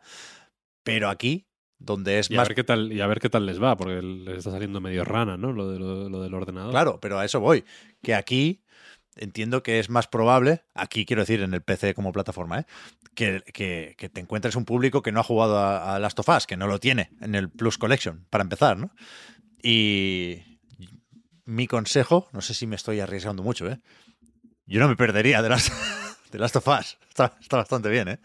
Pero aquí, donde es Y a, más ver qué tal, y a ver qué tal les va, porque les está saliendo medio rana, ¿no? Lo, de, lo, lo del ordenador. Claro, pero a eso voy. Que aquí entiendo que es más probable, aquí quiero decir en el PC como plataforma, ¿eh? que, que- que te encuentres un público que no ha jugado a, a Last of Us, que no lo tiene en el Plus Collection, para empezar, ¿no? Y mi consejo, no sé si me estoy arriesgando mucho, ¿eh? Yo no me perdería de Last, de Last of Us. Está, está bastante bien, ¿eh?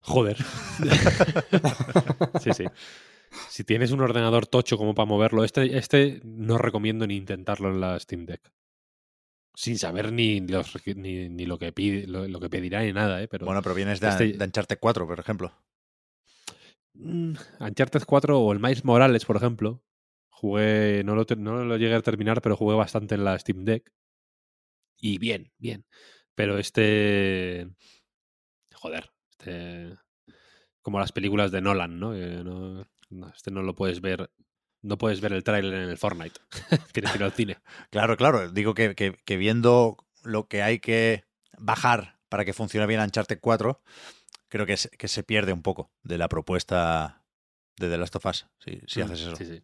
Joder. sí, sí. Si tienes un ordenador tocho como para moverlo, este, este no recomiendo ni intentarlo en la Steam Deck. Sin saber ni, los, ni, ni lo, que pide, lo, lo que pedirá ni nada, ¿eh? Pero Bueno, pero vienes de, este- de Uncharted 4, por ejemplo. Mm, Uncharted 4 o el Miles Morales, por ejemplo. Jugué, no lo, no lo llegué a terminar, pero jugué bastante en la Steam Deck. Y bien, bien. Pero este. Joder, este. Como las películas de Nolan, ¿no? Que no- no, este no lo puedes ver. No puedes ver el tráiler en el Fortnite. Tienes que ir al cine. Claro, claro. Digo que, que- que viendo lo que hay que bajar para que funcione bien Uncharted 4, creo que se, que se pierde un poco de la propuesta de The Last of Us, si, si haces eso. Sí, sí.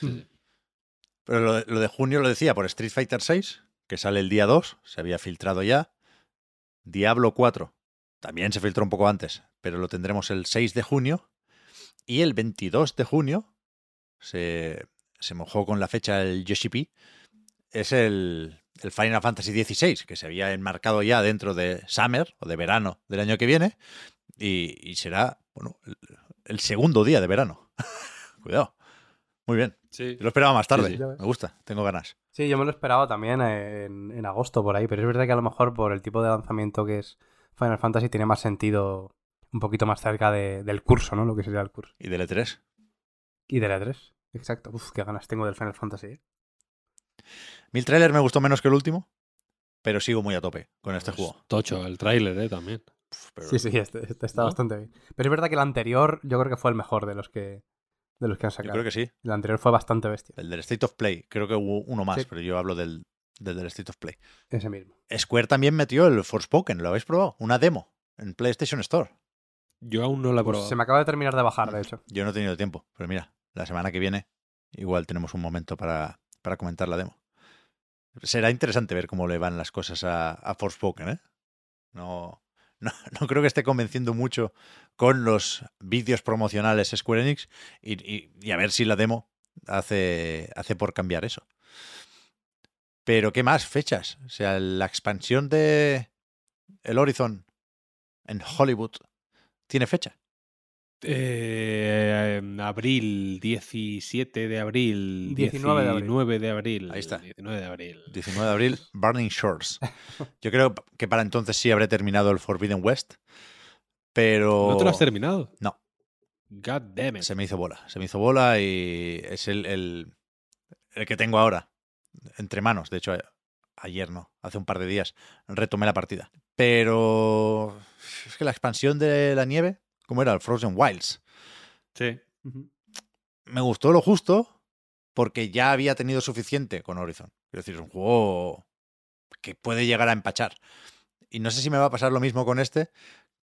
Sí, sí. Pero lo de, lo de junio lo decía por Street Fighter 6, que sale el día 2, se había filtrado ya. Diablo 4 también se filtró un poco antes, pero lo tendremos el 6 de junio. Y el 22 de junio se, se mojó con la fecha el Yoshi. Es el, el Final Fantasy XVI, que se había enmarcado ya dentro de Summer o de verano del año que viene. Y, y será, bueno, el, el segundo día de verano. Cuidado. Muy bien. Sí. Yo lo esperaba más tarde. Sí, sí. Me gusta, tengo ganas. Sí, yo me lo esperaba también en, en agosto por ahí, pero es verdad que a lo mejor por el tipo de lanzamiento que es Final Fantasy tiene más sentido un poquito más cerca de- del curso, ¿no? Lo que sería el curso. Y del E3. Y de la 3. Exacto. Uf, qué ganas tengo del Final Fantasy. ¿eh? Mi trailer me gustó menos que el último, pero sigo muy a tope con este Pues juego. Tocho, el tráiler, ¿eh? También. Uf, pero- Sí, sí, este, este está ¿No? bastante bien. Pero es verdad que el anterior yo creo que fue el mejor de los que, de los que han Yo sacado. creo que sí. El anterior fue bastante bestia. El del State of Play. Creo que hubo uno más, Sí. pero yo hablo del, del, del State of Play. Ese mismo. Square también metió el Forspoken, ¿lo habéis probado? Una demo en PlayStation Store. Yo aún no la he Pues probado. se me acaba de terminar de bajar, de hecho. Yo no he tenido tiempo, pero mira, la semana que viene igual tenemos un momento para, para comentar la demo. Será interesante ver cómo le van las cosas a, a Forspoken, ¿eh? No, no, no creo que esté convenciendo mucho con los vídeos promocionales Square Enix y, y- y a ver si la demo hace, hace por cambiar eso. Pero ¿qué más? Fechas. O sea, la expansión de el Horizon en Hollywood tiene fecha. Eh, en abril, 17 de abril. 19 de abril. 19 de abril. Ahí está. 19 de abril. 19 de abril, Burning Shores. Yo creo que para entonces sí habré terminado el Forbidden West, pero ¿No te lo has terminado? No. God damn it. se me hizo bola. Se me hizo bola y es el, el, el que tengo ahora entre manos. De hecho, a- ayer no, hace un par de días retomé la partida. Pero es que la expansión de la nieve, ¿cómo era? El Frozen Wilds. Sí. me gustó lo justo porque ya había tenido suficiente con Horizon. Quiero decir, es un juego que puede llegar a empachar. Y no sé si me va a pasar lo mismo con este,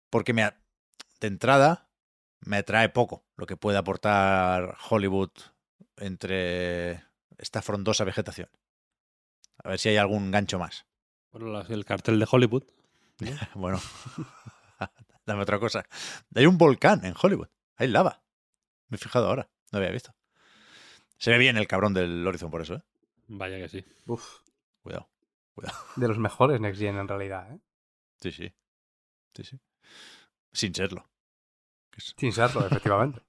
porque me, de entrada me atrae poco lo que puede aportar Hollywood entre esta frondosa vegetación. A ver si hay algún gancho más. Bueno, el cartel de Hollywood. Bueno, dame otra cosa. Hay un volcán en Hollywood. Hay lava. Me he fijado ahora. No había visto. Se ve bien el cabrón del Horizon por eso, ¿eh? Vaya que sí. Uf. Cuidado. De los mejores Next Gen en realidad, ¿eh? Sí, sí. Sí, sí. Sin serlo. Sin serlo, efectivamente.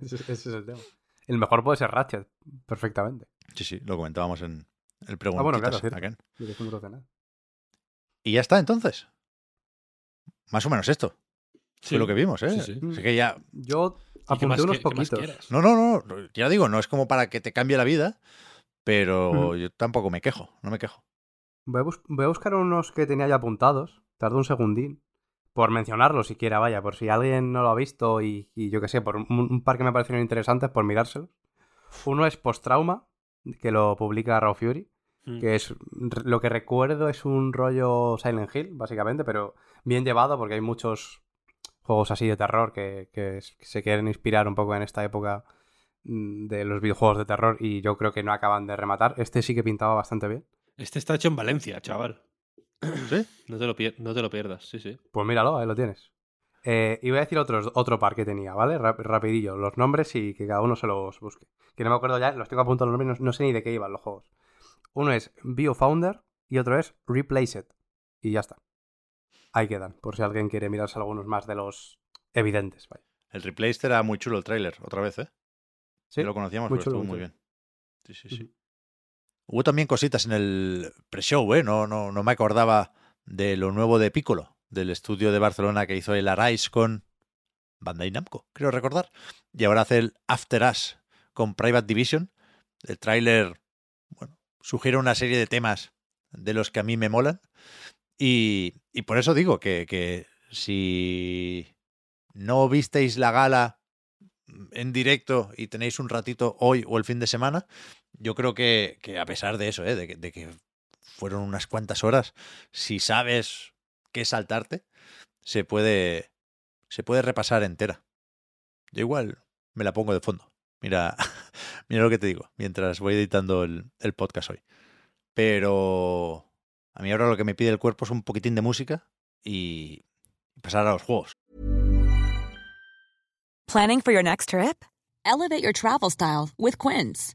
ese, ese es el tema. El mejor puede ser Ratchet, perfectamente. Sí, sí, lo comentábamos en el Ah, preguntitas. bueno, claro. Y ya está, entonces. Más o menos esto. Fue lo que vimos, ¿eh? Sí, sí. Así que ya. Yo ¿Y qué apunté más unos que- qué más poquitos. No, no, no. Ya digo, no es como para que te cambie la vida, pero yo tampoco me quejo, no me quejo. Voy a, voy a buscar unos que tenía ya apuntados. Tardo un segundín. Por mencionarlos siquiera, vaya. Por si alguien no lo ha visto y, y yo que sé, por un, un par que me parecieron interesantes, por mirárselos. Uno es Post-Trauma, que lo publica Raw Fury. Mm. Que es lo que recuerdo es un rollo Silent Hill, básicamente, pero bien llevado porque hay muchos juegos así de terror que, que se quieren inspirar un poco en esta época mm, de los videojuegos de terror y yo creo que no acaban de rematar. Este sí que pintaba bastante bien. Este está hecho en Valencia, chaval. ¿Sí? No te lo, pier- no te lo pierdas, sí, sí. Pues míralo, ahí lo tienes. Eh, y voy a decir otros, otro par que tenía, ¿vale? Rap- rapidillo, los nombres y que cada uno se los busque. Que no me acuerdo ya, los tengo apuntados los nombres, no, no sé ni de qué iban los juegos. Uno es BioFounder y otro es Replace It. Y ya está. Ahí quedan, por si alguien quiere mirarse algunos más de los evidentes. Vaya. El Replaced era muy chulo el tráiler, otra vez, ¿eh? ¿Sí? Ya lo conocíamos, Muy pero chulo, estuvo muy bien. Sí, sí, sí. Hubo también cositas en el pre-show, ¿eh? No, no, me acordaba de lo nuevo de Piccolo, del estudio de Barcelona que hizo el Arise con Bandai Namco, creo recordar. Y ahora hace el After Us con Private Division. El tráiler, bueno, sugiere una serie de temas de los que a mí me molan. Y, y por eso digo que, que si no visteis la gala en directo y tenéis un ratito hoy o el fin de semana, yo creo que, que a pesar de eso, ¿eh? de, que, fueron unas cuantas horas, si sabes qué saltarte, se puede, se puede repasar entera. Yo igual me la pongo de fondo. Mira, mira lo que te digo, mientras voy editando el, el podcast hoy. Pero a mí ahora lo que me pide el cuerpo es un poquitín de música y pasar a los juegos. Planning for your next trip? Elevate your travel style with Quince.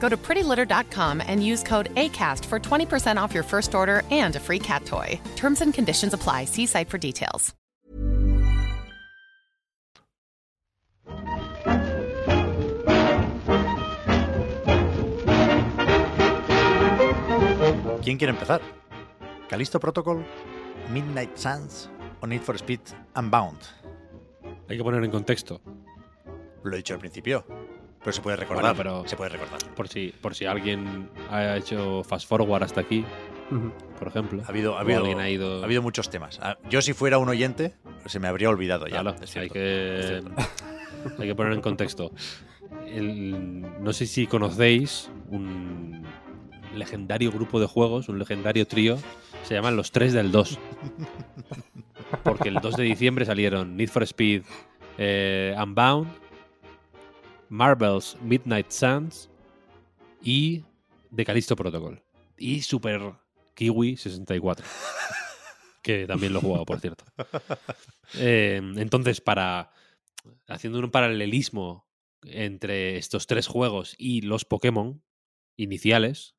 Go to prettylitter.com and use code ACAST for 20% off your first order and a free cat toy. Terms and conditions apply. See site for details. ¿Quién quiere empezar? ¿Calisto Protocol? ¿Midnight Suns? ¿O Need for Speed Unbound? Hay que poner en contexto. Lo he dicho al principio, pero se puede recordar. Bueno, pero- Se puede recordar. Por si, por si alguien ha hecho fast forward hasta aquí, por ejemplo. Ha habido, ha habido, ha ido. ha habido muchos temas. Ah, Yo, si fuera un oyente, se me habría olvidado ya. Claro, es hay que, es hay que poner en contexto. El- no sé si conocéis un legendario grupo de juegos, un legendario trío, se llaman los 3 del 2. Porque el 2 de diciembre salieron Need for Speed eh, Unbound, Marvel's Midnight Suns y The Callisto Protocol. Y Super Kiwi 64. que también lo he jugado, por cierto. Eh, entonces, para. Haciendo un paralelismo entre estos tres juegos y los Pokémon iniciales,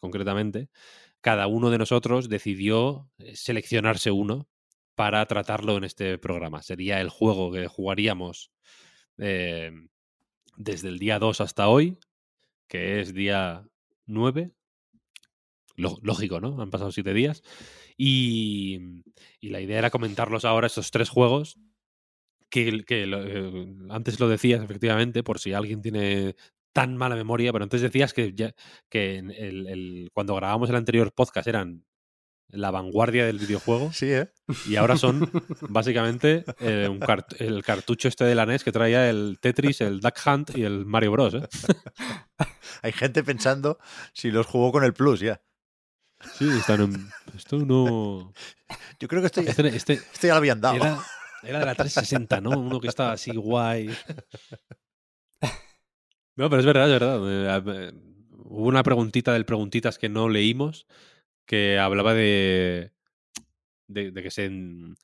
concretamente, cada uno de nosotros decidió seleccionarse uno para tratarlo en este programa. Sería el juego que jugaríamos eh, desde el día 2 hasta hoy, que es día 9. Ló- Lógico, ¿no? Han pasado siete días. Y, y la idea era comentarlos ahora, estos tres juegos, que, que antes lo decías, efectivamente, por si alguien tiene tan mala memoria, pero antes decías que, ya, que el- cuando grabamos el anterior podcast eran la vanguardia del videojuego Sí, ¿eh? y ahora son básicamente eh, un cart- el cartucho este de la NES que traía el Tetris, el Duck Hunt y el Mario Bros. ¿eh? Hay gente pensando si los jugó con el Plus ya. Sí, están en... Esto no... Yo creo que Este, este esto ya lo habían dado. era, era de la 360, ¿no? Uno que estaba así guay. No, pero es verdad, es verdad. Eh, Hubo una preguntita del Preguntitas que no leímos que hablaba de, de, de que se, en-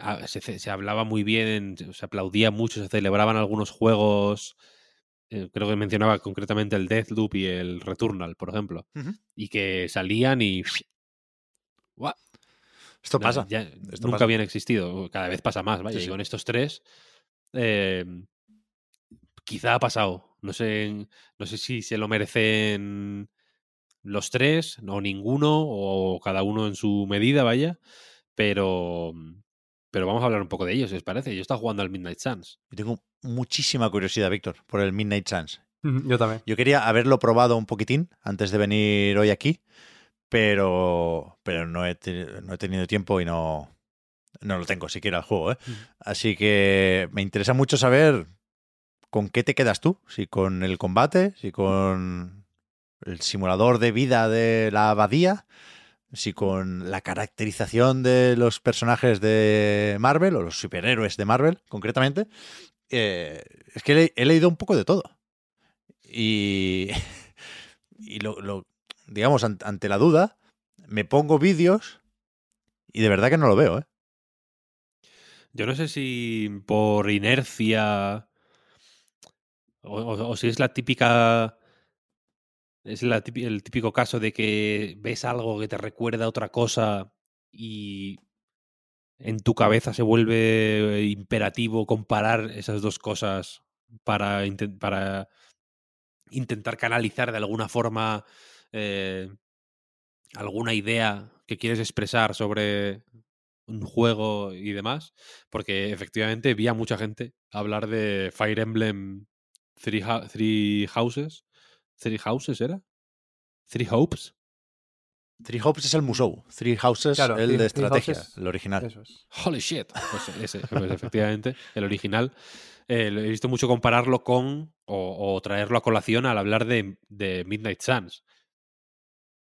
a- se, se hablaba muy bien, se aplaudía mucho, se celebraban algunos juegos. eh, creo que mencionaba concretamente el Deathloop y el Returnal, por ejemplo. Y que salían y. ¡Guau! Esto pasa. ya esto nunca pasa. habían existido. Cada vez pasa más, vaya. Sí, Y sí. con estos tres, eh, quizá ha pasado. No sé, no sé si se lo merecen los tres, o ninguno, o cada uno en su medida, vaya. Pero, pero vamos a hablar un poco de ellos, si os parece. Yo estaba jugando al Midnight Suns. Yo tengo muchísima curiosidad, Víctor, por el Midnight Chance. Yo también. Yo quería haberlo probado un poquitín antes de venir hoy aquí, pero, pero no, he no he tenido tiempo y no, no lo tengo siquiera el juego. ¿eh? Así que me interesa mucho saber con qué te quedas tú, si con el combate, si con el simulador de vida de la abadía, si con la caracterización de los personajes de Marvel o los superhéroes de Marvel concretamente. Eh, es que he, leído un poco de todo. Y, y lo, digamos, an- ante la duda, me pongo vídeos y de verdad que no lo veo, ¿eh? Yo no sé si por inercia o si es la típica. Es el típico caso de que ves algo que te recuerda a otra cosa y en tu cabeza se vuelve imperativo comparar esas dos cosas para, para intentar canalizar de alguna forma eh, alguna idea que quieres expresar sobre un juego y demás, porque efectivamente vi a mucha gente hablar de Fire Emblem Three Houses. ¿Three Houses era? ¿Three Hopes? Three Hopes es el Musou, Three Houses Claro, el de estrategia, Houses, el original. Eso es. Holy shit. Pues ese, pues efectivamente, el original. Eh, he visto mucho compararlo con o, o traerlo a colación al hablar de, de Midnight Suns.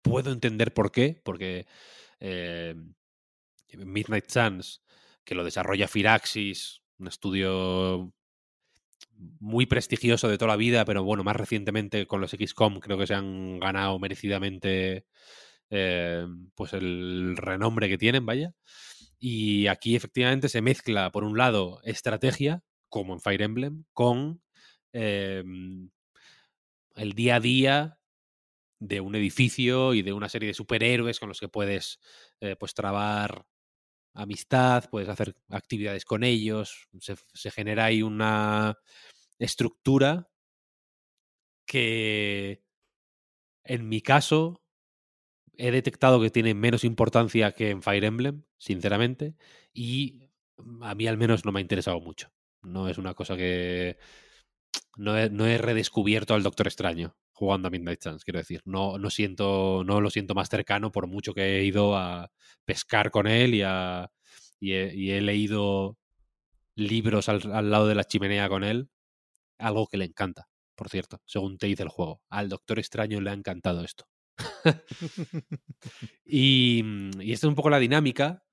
Puedo entender por qué, porque eh, Midnight Suns, que lo desarrolla Firaxis, un estudio muy prestigioso de toda la vida, pero bueno, más recientemente con los XCOM creo que se han ganado merecidamente eh, pues el renombre que tienen, vaya. Y aquí efectivamente se mezcla, por un lado, estrategia, como en Fire Emblem, con eh, el día a día de un edificio y de una serie de superhéroes con los que puedes eh, pues trabar amistad, puedes hacer actividades con ellos, se, genera ahí una estructura que en mi caso he detectado que tiene menos importancia que en Fire Emblem, sinceramente, y a mí al menos no me ha interesado mucho. No es una cosa que... No he, no he redescubierto al Doctor Extraño jugando a Midnight Suns, quiero decir. No, no, siento, no lo siento más cercano por mucho que he ido a pescar con él y, a, y, he, y he leído libros al, al lado de la chimenea con él. Algo que le encanta, por cierto, según te dice el juego. Al Doctor Extraño le ha encantado esto. y, y esta es un poco la dinámica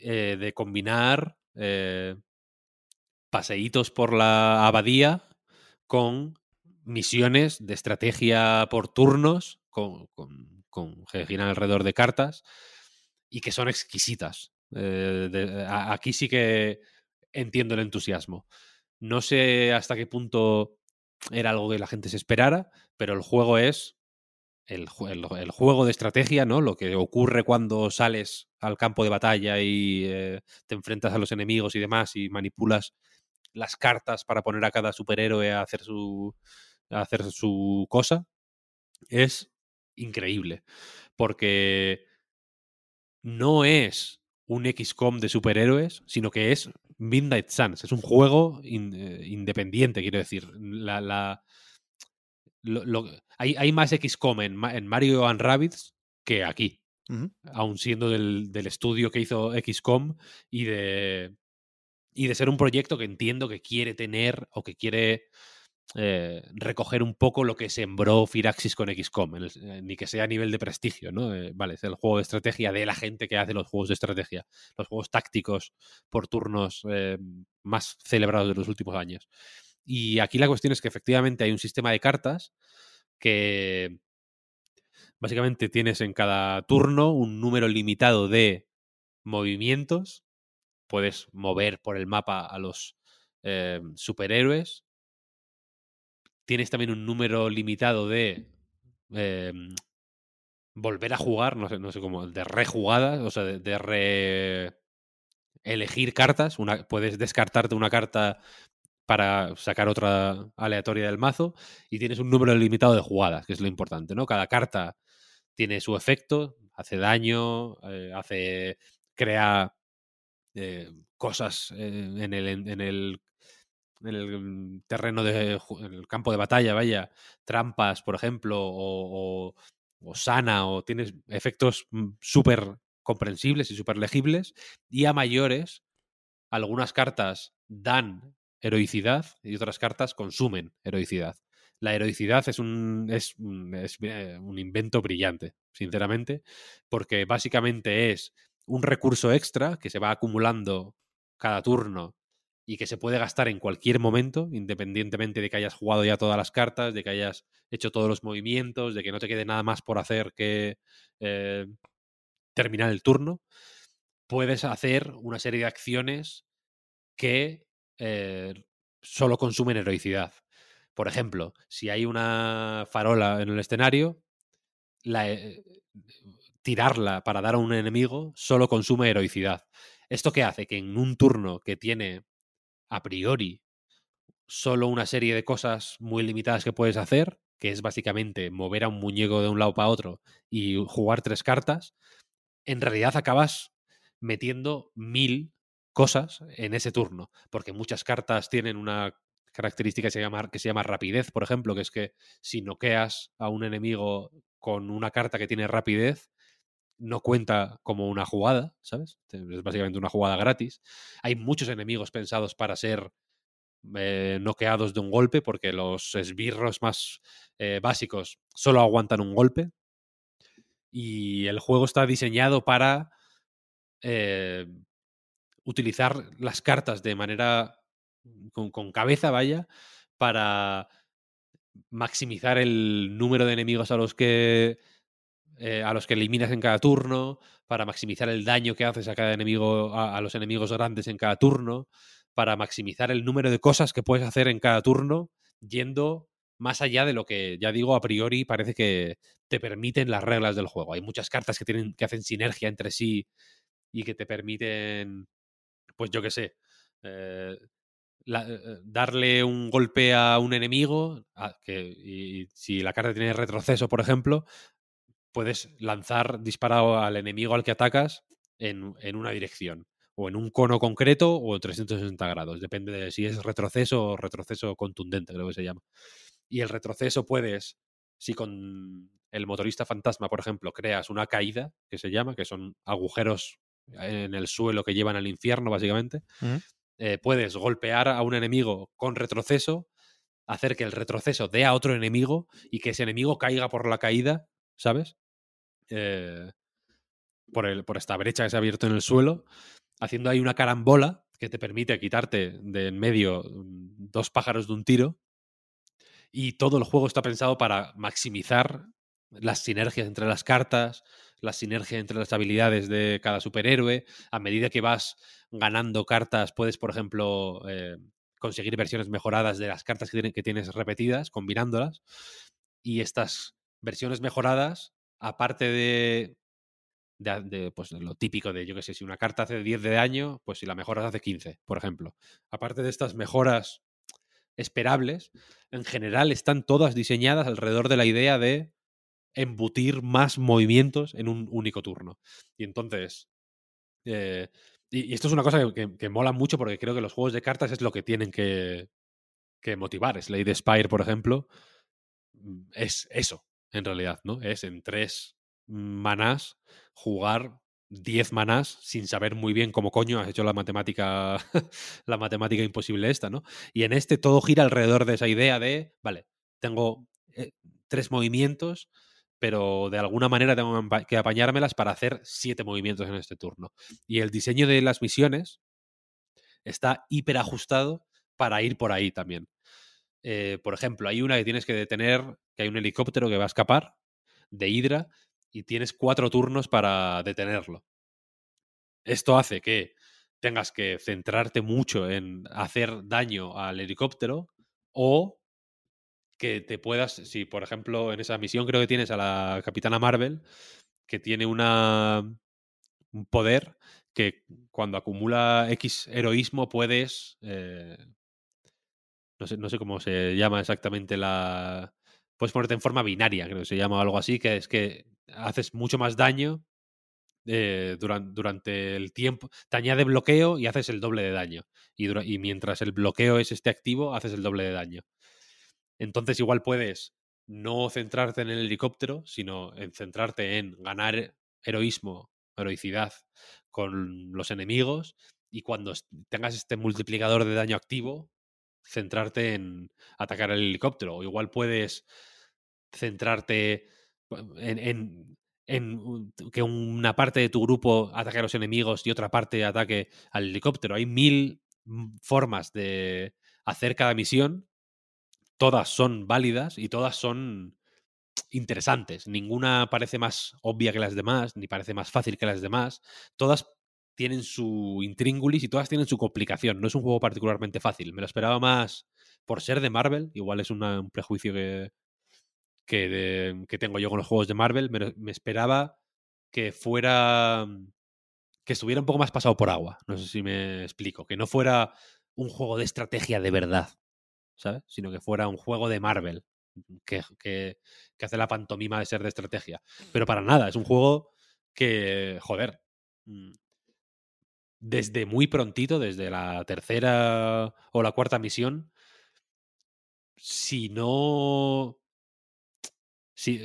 eh, de combinar eh, paseitos por la abadía con misiones de estrategia por turnos, con, con, con alrededor de cartas y que son exquisitas. Eh, aquí sí que entiendo el entusiasmo. No sé hasta qué punto era algo que la gente se esperara, pero el juego es el, el, el, juego de estrategia, ¿no? Lo que ocurre cuando sales al campo de batalla y eh, te enfrentas a los enemigos y demás y manipulas las cartas para poner a cada superhéroe a hacer su, a hacer su cosa, es increíble. Porque no es un XCOM de superhéroes, sino que es Midnight Suns. Es un juego in, eh, independiente, quiero decir. La, la, lo, lo, hay, hay, más XCOM en, en Mario and Rabbids que aquí. Uh -huh. Aún siendo del, del, estudio que hizo XCOM y de, y de ser un proyecto que entiendo que quiere tener o que quiere eh, recoger un poco lo que sembró Firaxis con XCOM, eh, ni que sea a nivel de prestigio, ¿no? Eh, vale, es el juego de estrategia de la gente que hace los juegos de estrategia, los juegos tácticos por turnos más celebrados de los últimos años. Y aquí la cuestión es que efectivamente hay un sistema de cartas que básicamente tienes en cada turno un número limitado de movimientos. Puedes mover por el mapa a los superhéroes tienes también un número limitado de em, volver a jugar, no sé, no sé cómo, de rejugadas, o sea, de, re elegir cartas. Una, puedes descartarte una carta para sacar otra aleatoria del mazo y tienes un número limitado de jugadas, que es lo importante, ¿no? Cada carta tiene su efecto, hace daño, eh, hace crea eh, cosas eh, en, el, en, el, el terreno de el campo de batalla, vaya, trampas, por ejemplo, o, sana, o tienes efectos mm, súper comprensibles y súper legibles, y a mayores, algunas cartas dan heroicidad y otras cartas consumen heroicidad. La heroicidad es un, es, es eh, un invento brillante, sinceramente, porque básicamente es un recurso extra que se va acumulando cada turno y que se puede gastar en cualquier momento, independientemente de que hayas jugado ya todas las cartas, de que hayas hecho todos los movimientos, de que no te quede nada más por hacer que eh, terminar el turno, puedes hacer una serie de acciones que eh, solo consumen heroicidad. Por ejemplo, si hay una farola en el escenario, eh, tirarla para dar a un enemigo solo consume heroicidad. ¿Esto qué hace? Que en un turno que tiene a priori solo una serie de cosas muy limitadas que puedes hacer, que es básicamente mover a un muñeco de un lado para otro y jugar tres cartas, en realidad acabas metiendo mil cosas en ese turno, porque muchas cartas tienen una característica que se llama, que se llama rapidez, por ejemplo, que es que si noqueas a un enemigo con una carta que tiene rapidez, no cuenta como una jugada, ¿sabes? Es básicamente una jugada gratis. Hay muchos enemigos pensados para ser eh, noqueados de un golpe, porque los esbirros más eh, básicos solo aguantan un golpe. Y el juego está diseñado para eh, utilizar las cartas de manera con, con cabeza, vaya, para maximizar el número de enemigos a los que eh, a los que eliminas en cada turno, para maximizar el daño que haces a cada enemigo, a, los enemigos grandes en cada turno, para maximizar el número de cosas que puedes hacer en cada turno, yendo más allá de lo que ya digo a priori parece que te permiten las reglas del juego. Hay muchas cartas que tienen que hacen sinergia entre sí y que te permiten, pues yo qué sé, eh, eh, darle un golpe a un enemigo, que, y si la carta tiene retroceso, por ejemplo, puedes lanzar disparado al enemigo al que atacas en, una dirección, o en un cono concreto o en 360 grados, depende de si es retroceso o retroceso contundente, creo que se llama. Y el retroceso puedes, si con el motorista fantasma, por ejemplo, creas una caída, que se llama, que son agujeros en el suelo que llevan al infierno, básicamente, eh, puedes golpear a un enemigo con retroceso, hacer que el retroceso dé a otro enemigo y que ese enemigo caiga por la caída, ¿sabes? Eh, por, el, por esta brecha que se ha abierto en el suelo, haciendo ahí una carambola que te permite quitarte de en medio mm, dos pájaros de un tiro. Y todo el juego está pensado para maximizar las sinergias entre las cartas, la sinergia entre las habilidades de cada superhéroe. A medida que vas ganando cartas, puedes, por ejemplo, eh, conseguir versiones mejoradas de las cartas que, que tienes repetidas, combinándolas. Y estas versiones mejoradas aparte de, pues, lo típico de, yo que sé, si una carta hace 10 de daño, pues si la mejoras hace 15, por ejemplo. Aparte de estas mejoras esperables, en general están todas diseñadas alrededor de la idea de embutir más movimientos en un único turno. Y entonces, eh, y, esto es una cosa que, mola mucho porque creo que los juegos de cartas es lo que tienen que, que motivar. Slade Spire, por ejemplo, mm, es eso en realidad, ¿no? Es en tres manás jugar 10 manás sin saber muy bien cómo coño has hecho la matemática, la matemática imposible esta, ¿no? Y en este todo gira alrededor de esa idea de, vale, tengo eh, tres movimientos, pero de alguna manera tengo que apañármelas para hacer siete movimientos en este turno. Y el diseño de las misiones está hiper ajustado para ir por ahí también. Eh, por ejemplo, hay una que tienes que detener, que hay un helicóptero que va a escapar de Hydra y tienes cuatro turnos para detenerlo. Esto hace que tengas que centrarte mucho en hacer daño al helicóptero o que te puedas, si por ejemplo en esa misión creo que tienes a la Capitana Marvel, que tiene una, un poder que cuando acumula X heroísmo puedes... Eh, no, sé, no sé cómo se llama exactamente la... Puedes ponerte en forma binaria, creo que se llama algo así, que es que haces mucho más daño eh, durante, durante, el tiempo. Te añade bloqueo y haces el doble de daño. Y, y mientras el bloqueo es este activo, haces el doble de daño. Entonces igual puedes no centrarte en el helicóptero, sino en centrarte en ganar heroísmo, heroicidad con los enemigos y cuando tengas este multiplicador de daño activo, centrarte en atacar el helicóptero. O igual puedes centrarte en, en, que una parte de tu grupo ataque a los enemigos y otra parte ataque al helicóptero. Hay mil mm, formas de hacer cada misión todas son válidas y todas son interesantes. Ninguna parece más obvia que las demás, ni parece más fácil que las demás. Todas tienen su intríngulis y todas tienen su complicación. No es un juego particularmente fácil. Me lo esperaba más por ser de Marvel. Igual es un prejuicio que, que, tengo yo con los juegos de Marvel. Me, esperaba que fuera. que estuviera un poco más pasado por agua. No sé si me explico. Que no fuera un juego de estrategia de verdad. ¿sabes? Sino que fuera un juego de Marvel que, que, hace la pantomima de ser de estrategia. Pero para nada, es un juego que, joder, mm, desde muy prontito, desde la tercera o la cuarta misión, si no... Si,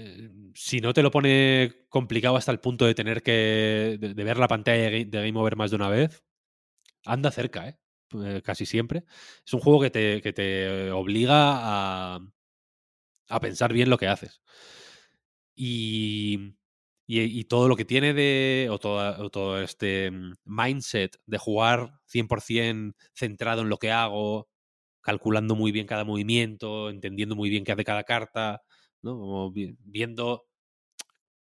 si, no te lo pone complicado hasta el punto de tener que. de, ver la pantalla de Game Over más de una vez, anda cerca, ¿eh? Eh, casi siempre. Es un juego que te, que te obliga a, a, pensar bien lo que haces. Y, y, todo lo que tiene de. O todo, este mm, mindset de jugar 100% centrado en lo que hago, calculando muy bien cada movimiento, entendiendo muy bien qué hace cada carta, ¿no? Viendo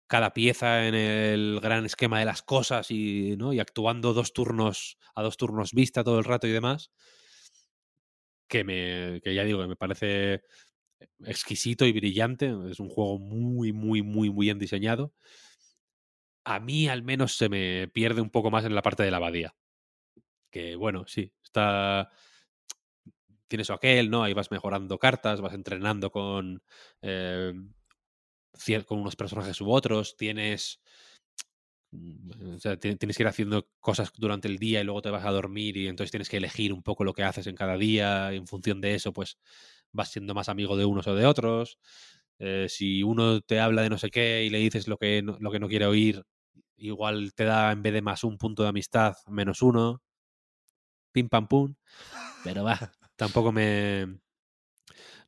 cada pieza en el gran esquema de las cosas y, ¿no? y actuando dos turnos a dos turnos vista todo el rato y demás, que, me, que ya digo, que me parece exquisito y brillante. Es un juego muy, muy, muy, muy bien diseñado. A mí al menos se me pierde un poco más en la parte de la abadía. Que bueno, sí, está... Tienes aquel, ¿no? Ahí vas mejorando cartas, vas entrenando con... Eh, con unos personajes u otros, tienes... Mm, tienes que ir haciendo cosas durante el día y luego te vas a dormir y entonces tienes que elegir un poco lo que haces en cada día. Y en función de eso, pues vas siendo más amigo de unos o de otros. Eh, si uno te habla de no sé qué y le dices lo que, lo que no quiere oír, igual te da en vez de más un punto de amistad, menos uno. Pim pam pum. Pero va, tampoco me.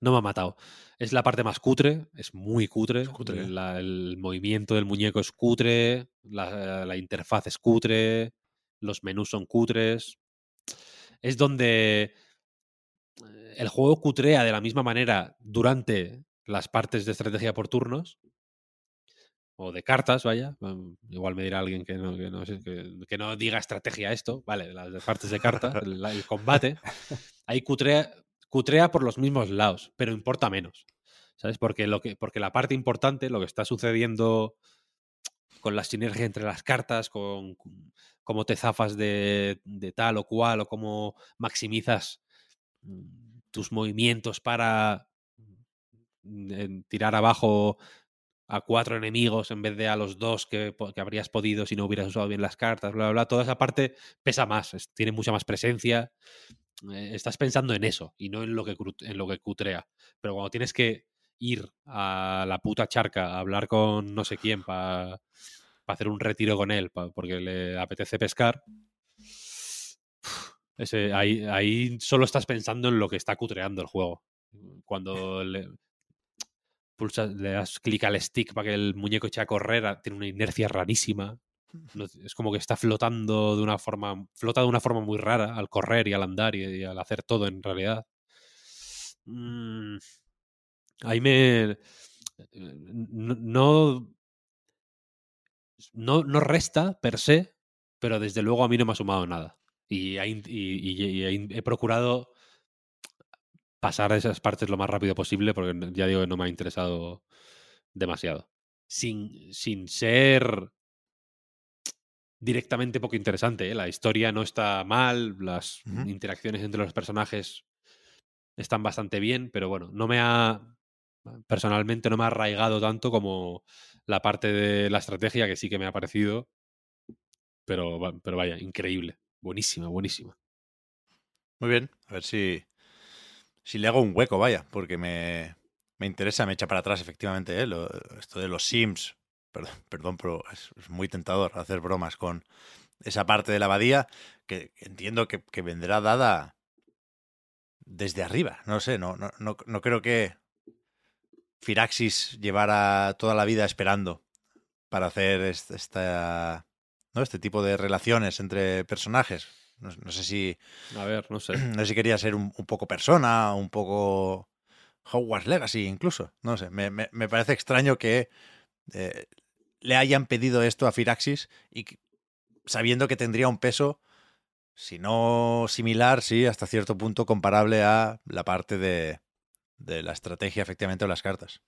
No me ha matado. Es la parte más cutre, es muy cutre. el movimiento del muñeco es cutre, la, interfaz es cutre, los menús son cutres. Es donde eh, el juego cutrea de la misma manera durante las partes de estrategia por turnos. O de cartas, vaya. Mm, igual me dirá alguien que no, que no, diga estrategia esto. Vale, las partes de cartas, el, el combate. Ahí cutrea, cutrea por los mismos lados, pero importa menos. ¿Sabes? Porque, lo que, porque la parte importante, lo que está sucediendo con la sinergia entre las cartas, con cómo te zafas de, tal o cual, o cómo maximizas mm, tus movimientos para mm, tirar abajo a cuatro enemigos en vez de a los dos que, que, habrías podido si no hubieras usado bien las cartas, bla, bla, bla. Toda esa parte pesa más, tiene mucha más presencia eh, estás pensando en eso y no en lo, que, en lo que cutrea. Pero cuando tienes que ir a la puta charca a hablar con no sé quién para para hacer un retiro con él, pa- porque le apetece pescar. Ese, ahí, ahí solo estás pensando en lo que está cutreando el juego. Cuando le, pulsas, le das clic al stick para que el muñeco eche a correr, tiene una inercia rarísima. No- es como que está flotando de una forma, flota de una forma muy rara al correr y al andar y, y al hacer todo en realidad. Mm, ahí me no, no no no resta per se, pero desde luego a mí no me ha sumado nada. Y, he procurado pasar esas partes lo más rápido posible porque ya digo que no me ha interesado demasiado. Sin, sin ser directamente poco interesante. ¿eh? La historia no está mal, las interacciones entre los personajes están bastante bien, pero bueno, no me ha personalmente no me ha arraigado tanto como la parte de la estrategia que sí que me ha parecido. Pero, pero vaya, increíble. Buenísima, buenísima. Muy bien, a ver si, si le hago un hueco, vaya, porque me, me interesa, me echa para atrás efectivamente ¿eh? Lo- esto de los Sims. Perdón, perdón pero es, muy tentador hacer bromas con esa parte de la abadía que entiendo que, que vendrá dada desde arriba. No sé, no, no, no, no creo que Firaxis llevara toda la vida esperando para hacer est- esta, ¿no? este tipo de relaciones entre personajes. No, no sé si A ver, no sé. no sé si quería ser un, un poco persona, un poco Hogwarts Legacy incluso. No sé, me, me- me parece extraño que eh, le hayan pedido esto a Firaxis y que- sabiendo que tendría un peso, si no similar, sí, hasta cierto punto comparable a la parte de, de la estrategia efectivamente o las cartas.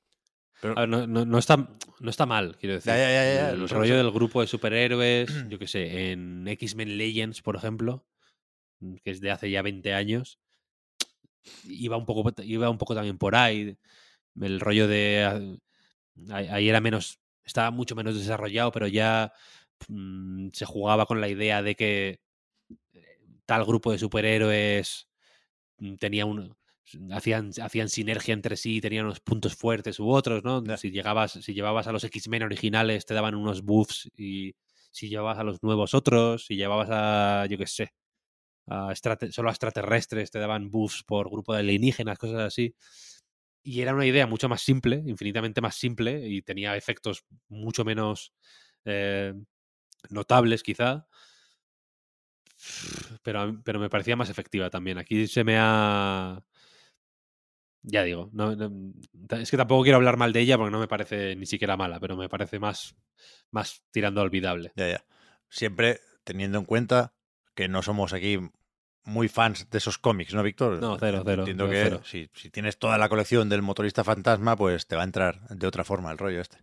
Pero, A ver, no, no- no está, no está mal, quiero decir. Ya, ya, ya, ya, el rollo del grupo de superhéroes, yo qué sé, en X-Men Legends, por ejemplo, que es de hace ya 20 años, iba un poco, iba un poco también por ahí. El rollo de. ah, Ahí ahí era menos. Estaba mucho menos desarrollado, pero ya mm, se jugaba con la idea de que eh, tal grupo de superhéroes mm, tenía un hacían, hacían sinergia entre sí, tenían unos puntos fuertes u otros, ¿no? Si llegabas, si llevabas a los X-Men originales te daban unos buffs y si llevabas a los nuevos otros, si llevabas a, yo qué sé, a solo a extraterrestres te daban buffs por grupo de alienígenas, cosas así. Y era una idea mucho más simple, infinitamente más simple, y tenía efectos mucho menos eh, notables, quizá. Pero, pero me parecía más efectiva también. Aquí se me ha. Ya digo, no, no- es que tampoco quiero hablar mal de ella porque no me parece ni siquiera mala, pero me parece más, más tirando a olvidable. Ya, ya. Siempre teniendo en cuenta que no somos aquí muy fans de esos cómics, ¿no, Víctor? No, cero, cero, Entiendo que cero. Si, si tienes toda la colección del motorista fantasma, pues te va a entrar de otra forma el rollo este.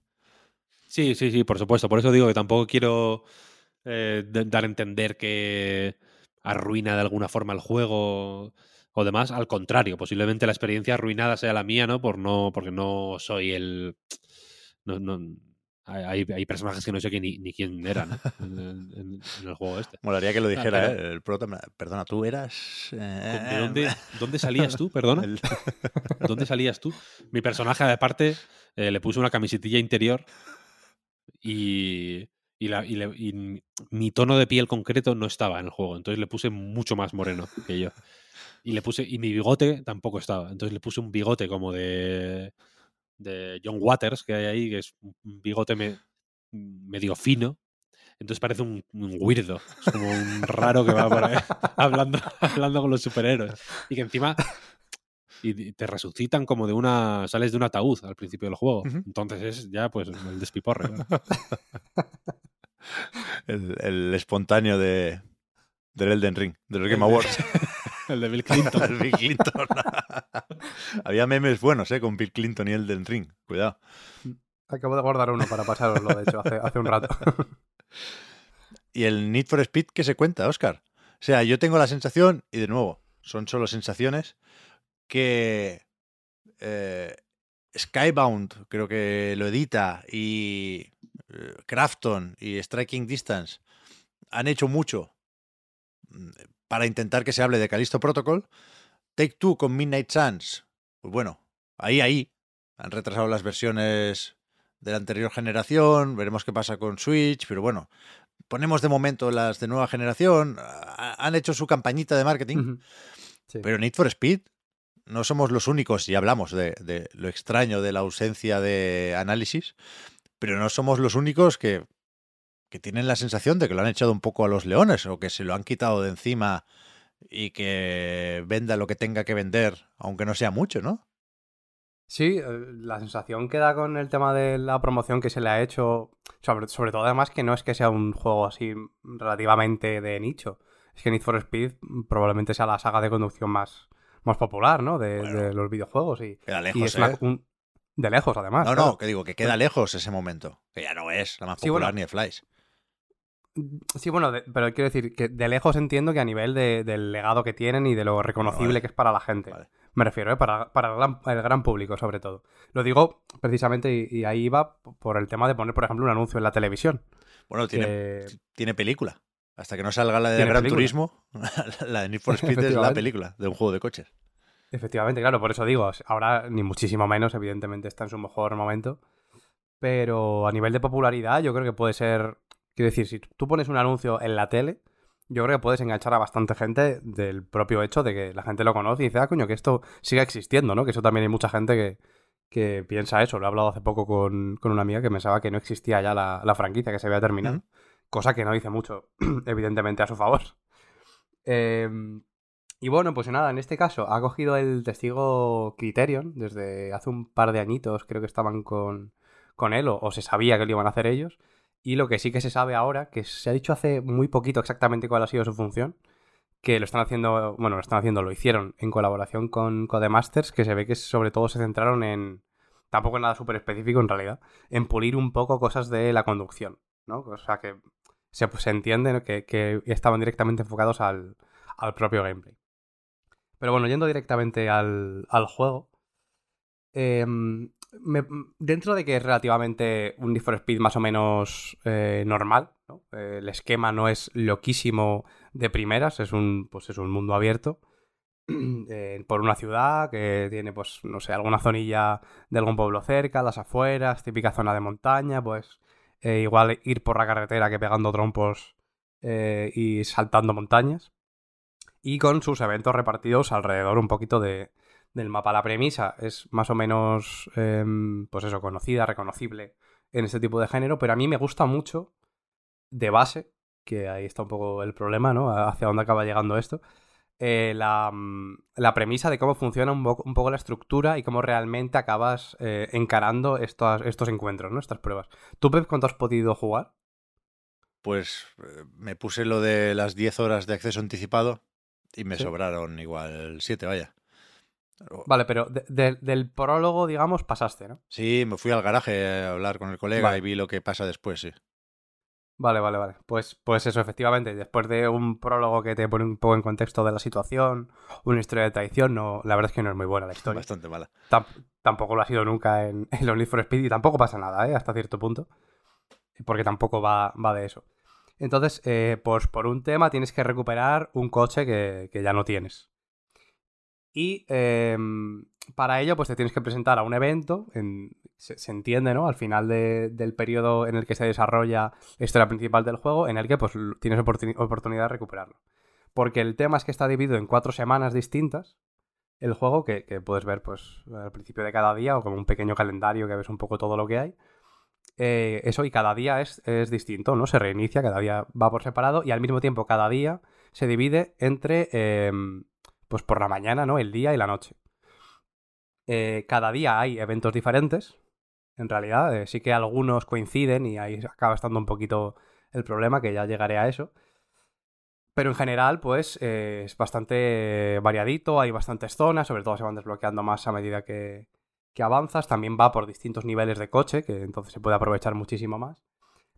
Sí, sí, sí, por supuesto. Por eso digo que tampoco quiero eh, dar a entender que arruina de alguna forma el juego o demás. Al contrario, posiblemente la experiencia arruinada sea la mía, ¿no? Por no, porque no soy el. No, no- hay, hay personajes que no sé que ni, ni quién eran ¿no? en, en- en el juego este. Molaría que lo dijera, pero- ¿eh? El prota, perdona, tú eras... ¿De eh, dónde, dónde salías tú? Perdona. el- ¿Dónde salías tú? Mi personaje, aparte, eh, le puse una camisetilla interior y, y, la- y le- y mi tono de piel concreto no estaba en el juego. Entonces le puse mucho más moreno que yo. Y le puse. Y mi bigote tampoco estaba. Entonces le puse un bigote como de. de John Waters, que hay ahí, que es un bigote me- medio fino. Entonces parece un, un weirdo. Es como un raro que va por ahí hablando, hablando con los superhéroes. Y que encima y te resucitan como de una. sales de un ataúd al principio del juego. Entonces es ya pues el despiporre. el, el espontáneo de, del Elden Ring, de los Game Awards. el de Bill Clinton. El Bill Clinton. Había memes buenos, ¿eh? Con Bill Clinton y Elden Ring. Cuidado. Acabo de guardar uno para pasároslo, de hecho, hace, hace un rato. ¿Y el Need for Speed qué se cuenta, Oscar? O sea, yo tengo la sensación, y de nuevo, son solo sensaciones, que eh, Skybound, creo que lo edita, y eh, Crafton y Striking Distance han hecho mucho mm, para intentar que se hable de Callisto Protocol. Take Two con Midnight Suns, pues bueno, ahí, ahí, han retrasado las versiones de la anterior generación, veremos qué pasa con Switch, pero bueno, ponemos de momento las de nueva generación, han hecho su campañita de marketing, pero Need for Speed no somos los únicos, y hablamos de, lo extraño de la ausencia de análisis, pero no somos los únicos que, que tienen la sensación de que lo han echado un poco a los leones o que se lo han quitado de encima y que venda lo que tenga que vender, aunque no sea mucho, ¿no? Sí, eh, la sensación que da con el tema de la promoción que se le ha hecho, sobre, sobre, todo además que no es que sea un juego así relativamente de nicho, es que Need for Speed probablemente sea la saga de conducción más, más popular, ¿no? De, los videojuegos. Y, queda lejos, ¿eh? de lejos, además. No, no, que digo, que queda lejos ese momento. Que ya no es la más popular ni de Flies. Sí, bueno, pero quiero decir que de lejos entiendo que a nivel del legado que tienen y de lo reconocible que es para la gente. Me refiero, ¿eh? para, el, gran, público, sobre todo. Lo digo precisamente, y, ahí va por el tema de poner, por ejemplo, un anuncio en la televisión. Bueno, tiene, tiene película. Hasta que no salga la de Gran Turismo, la de Need for Speed es la película de un juego de coches. Efectivamente, claro, por eso digo, ahora ni muchísimo menos, evidentemente está en su mejor momento. Pero a nivel de popularidad, yo creo que puede ser. Quiero decir, si tú pones un anuncio en la tele, yo creo que puedes enganchar a bastante gente del propio hecho de que la gente lo conoce y dice, ah, coño, que esto siga existiendo, ¿no? Que eso también hay mucha gente que, que piensa eso. Lo he hablado hace poco con, con, una amiga que pensaba que no existía ya la, la franquicia, que se había terminado cosa que no dice mucho, evidentemente, a su favor. Em, y bueno, pues nada, en este caso ha cogido el testigo Criterion desde hace un par de añitos, creo que estaban con, con él, o, se sabía que lo iban a hacer ellos. Y lo que sí que se sabe ahora, que se ha dicho hace muy poquito exactamente cuál ha sido su función, que lo están haciendo, bueno, lo están haciendo, lo hicieron en colaboración con Codemasters, que se ve que sobre todo se centraron en, tampoco en nada súper específico en realidad, en pulir un poco cosas de la conducción, ¿no? O sea que se, pues, se entiende que, estaban directamente enfocados al, propio gameplay. Pero bueno, yendo directamente al, juego. Dentro de que es relativamente un Need for Speed más o menos eh, normal, el esquema no es loquísimo de primeras, es un, pues es un mundo abierto. Eh, por una ciudad que tiene, pues, no sé, alguna zonilla de algún pueblo cerca, las afueras, típica zona de montaña, pues eh, igual ir por la carretera que pegando trompos eh, y saltando montañas. Y con sus eventos repartidos alrededor un poquito de, del mapa. La premisa es más o menos, em, pues eso, conocida, reconocible en este tipo de género, pero a mí me gusta mucho de base, que ahí está un poco el problema, ¿no? Hacia dónde acaba llegando esto. Eh, mm, la, premisa de cómo funciona un, poco la estructura y cómo realmente acabas eh, encarando estos, estos encuentros, ¿no? Estas pruebas. ¿Tú, Pep, cuánto has podido jugar? Pues eh, me puse lo de las 10 horas de acceso anticipado y me sobraron igual 7, vaya. Vale, pero del prólogo, digamos, pasaste, ¿no? Sí, me fui al garaje a hablar con el colega y vi lo que pasa después, sí. Vale, vale, vale. Pues, pues eso, efectivamente. Después de un prólogo que te pone un poco en contexto de la situación, una historia de traición, no, la verdad es que no es muy buena la historia. Bastante mala. tampoco lo ha sido nunca en, en los Need for Speed y tampoco pasa nada, ¿eh? Hasta cierto punto. Porque tampoco va, va de eso. Entonces, eh, pues por un tema tienes que recuperar un coche que, que ya no tienes. Y eh, para ello, pues te tienes que presentar a un evento, se, entiende, ¿no? Al final del periodo en el que se desarrolla la historia principal del juego, en el que pues tienes oportunidad de recuperarlo. Porque el tema es que está dividido en cuatro semanas distintas, el juego, que, puedes ver pues al principio de cada día, o como un pequeño calendario que ves un poco todo lo que hay. Eh, eso, y cada día es, distinto, ¿no? Se reinicia, cada día va por separado, y al mismo tiempo cada día se divide entre, em, pues por la mañana, ¿no? El día y la noche. Eh, cada día hay eventos diferentes. En realidad, eh, sí que algunos coinciden y ahí acaba estando un poquito el problema, que ya llegaré a eso. Pero en general, pues eh, es bastante variadito, hay bastantes zonas, sobre todo se van desbloqueando más a medida que, que avanzas. También va por distintos niveles de coche, que entonces se puede aprovechar muchísimo más.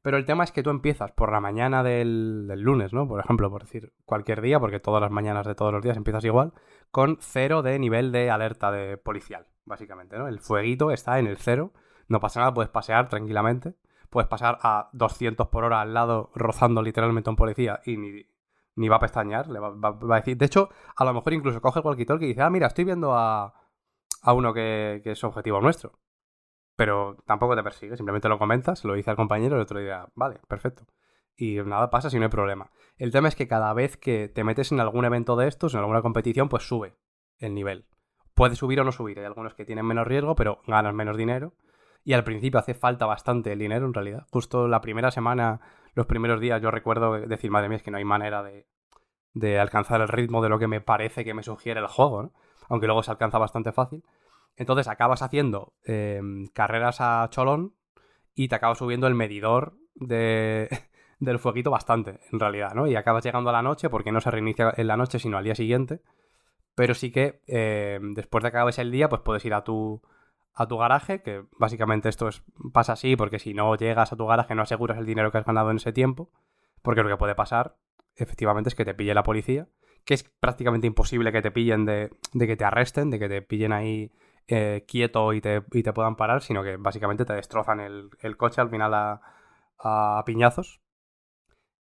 Pero el tema es que tú empiezas por la mañana del, lunes, ¿no? Por ejemplo, por decir cualquier día, porque todas las mañanas de todos los días empiezas igual, con cero de nivel de alerta de policial, básicamente, ¿no? El fueguito está en el cero, no pasa nada, puedes pasear tranquilamente, puedes pasar a 200 por hora al lado rozando literalmente a un policía y ni, va a pestañear, le va, a decir... De hecho, a lo mejor incluso coge el walkie y dice, ah, mira, estoy viendo a, a uno que, que es objetivo nuestro. Pero tampoco te persigue, simplemente lo comentas, lo dice al compañero el otro día, vale, perfecto. Y nada pasa si no hay problema. El tema es que cada vez que te metes en algún evento de estos, en alguna competición, pues sube el nivel. Puede subir o no subir. Hay algunos que tienen menos riesgo, pero ganan menos dinero. Y al principio hace falta bastante el dinero, en realidad. Justo la primera semana, los primeros días, yo recuerdo decir, madre mía, es que no hay manera de, de alcanzar el ritmo de lo que me parece que me sugiere el juego, ¿no? Aunque luego se alcanza bastante fácil. Entonces acabas haciendo em, carreras a cholón y te acabas subiendo el medidor de, del fueguito bastante, en realidad, ¿no? Y acabas llegando a la noche porque no se reinicia en la noche, sino al día siguiente. Pero sí que em, después de que acabes el día, pues puedes ir a tu, a tu garaje, que básicamente esto es, pasa así, porque si no llegas a tu garaje no aseguras el dinero que has ganado en ese tiempo, porque lo que puede pasar, efectivamente, es que te pille la policía, que es prácticamente imposible que te pillen de, de que te arresten, de que te pillen ahí eh, quieto y te, y te, puedan parar, sino que básicamente te destrozan el, el coche al final a, a, piñazos.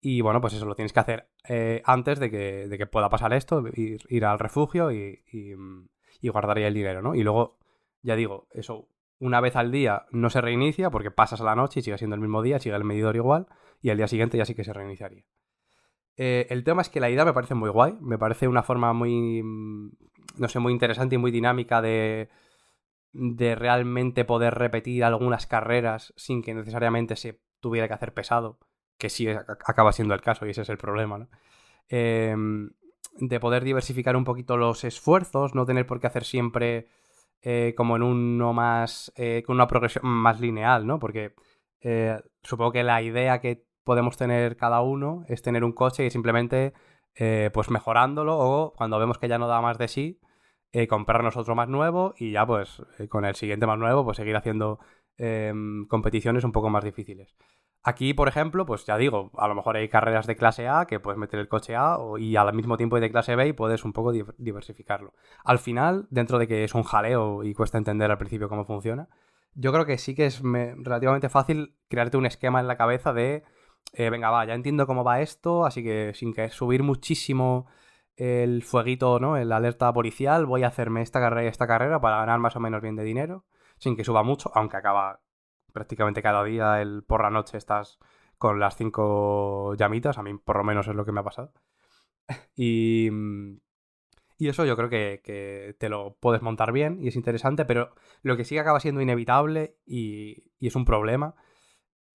Y bueno, pues eso lo tienes que hacer eh, antes de que, de que, pueda pasar esto, ir, ir al refugio y, y, y, guardar ya el dinero, ¿no? Y luego, ya digo, eso una vez al día no se reinicia porque pasas a la noche y sigue siendo el mismo día, sigue el medidor igual y al día siguiente ya sí que se reiniciaría. Eh, el tema es que la idea me parece muy guay, me parece una forma muy, no sé, muy interesante y muy dinámica de, de realmente poder repetir algunas carreras sin que necesariamente se tuviera que hacer pesado, que sí acaba siendo el caso y ese es el problema, ¿no? Eh, de poder diversificar un poquito los esfuerzos, no tener por qué hacer siempre eh, como en uno más, eh, con una progresión más lineal, ¿no? Porque eh, supongo que la idea que podemos tener cada uno es tener un coche y simplemente pues mejorándolo o cuando vemos que ya no da más de sí, eh, comprarnos otro más nuevo y ya pues eh, con el siguiente más nuevo pues seguir haciendo em, competiciones un poco más difíciles. Aquí, por ejemplo, pues ya digo, a lo mejor hay carreras de clase A que puedes meter el coche A y al mismo tiempo hay de clase B y puedes un poco diversificarlo. Al final, dentro de que es un jaleo y cuesta entender al principio cómo funciona, yo creo que sí que es relativamente fácil crearte un esquema en la cabeza de, eh, venga, va, ya entiendo cómo va esto, así que sin que subir muchísimo el fueguito, ¿no? El alerta policial, voy a hacerme esta carrera y esta carrera para ganar más o menos bien de dinero, sin que suba mucho, aunque acaba prácticamente cada día el por la noche estás con las cinco llamitas, a mí por lo menos es lo que me ha pasado. y, y eso yo creo que, que, te lo puedes montar bien y es interesante, pero lo que sí acaba siendo inevitable y, y es un problema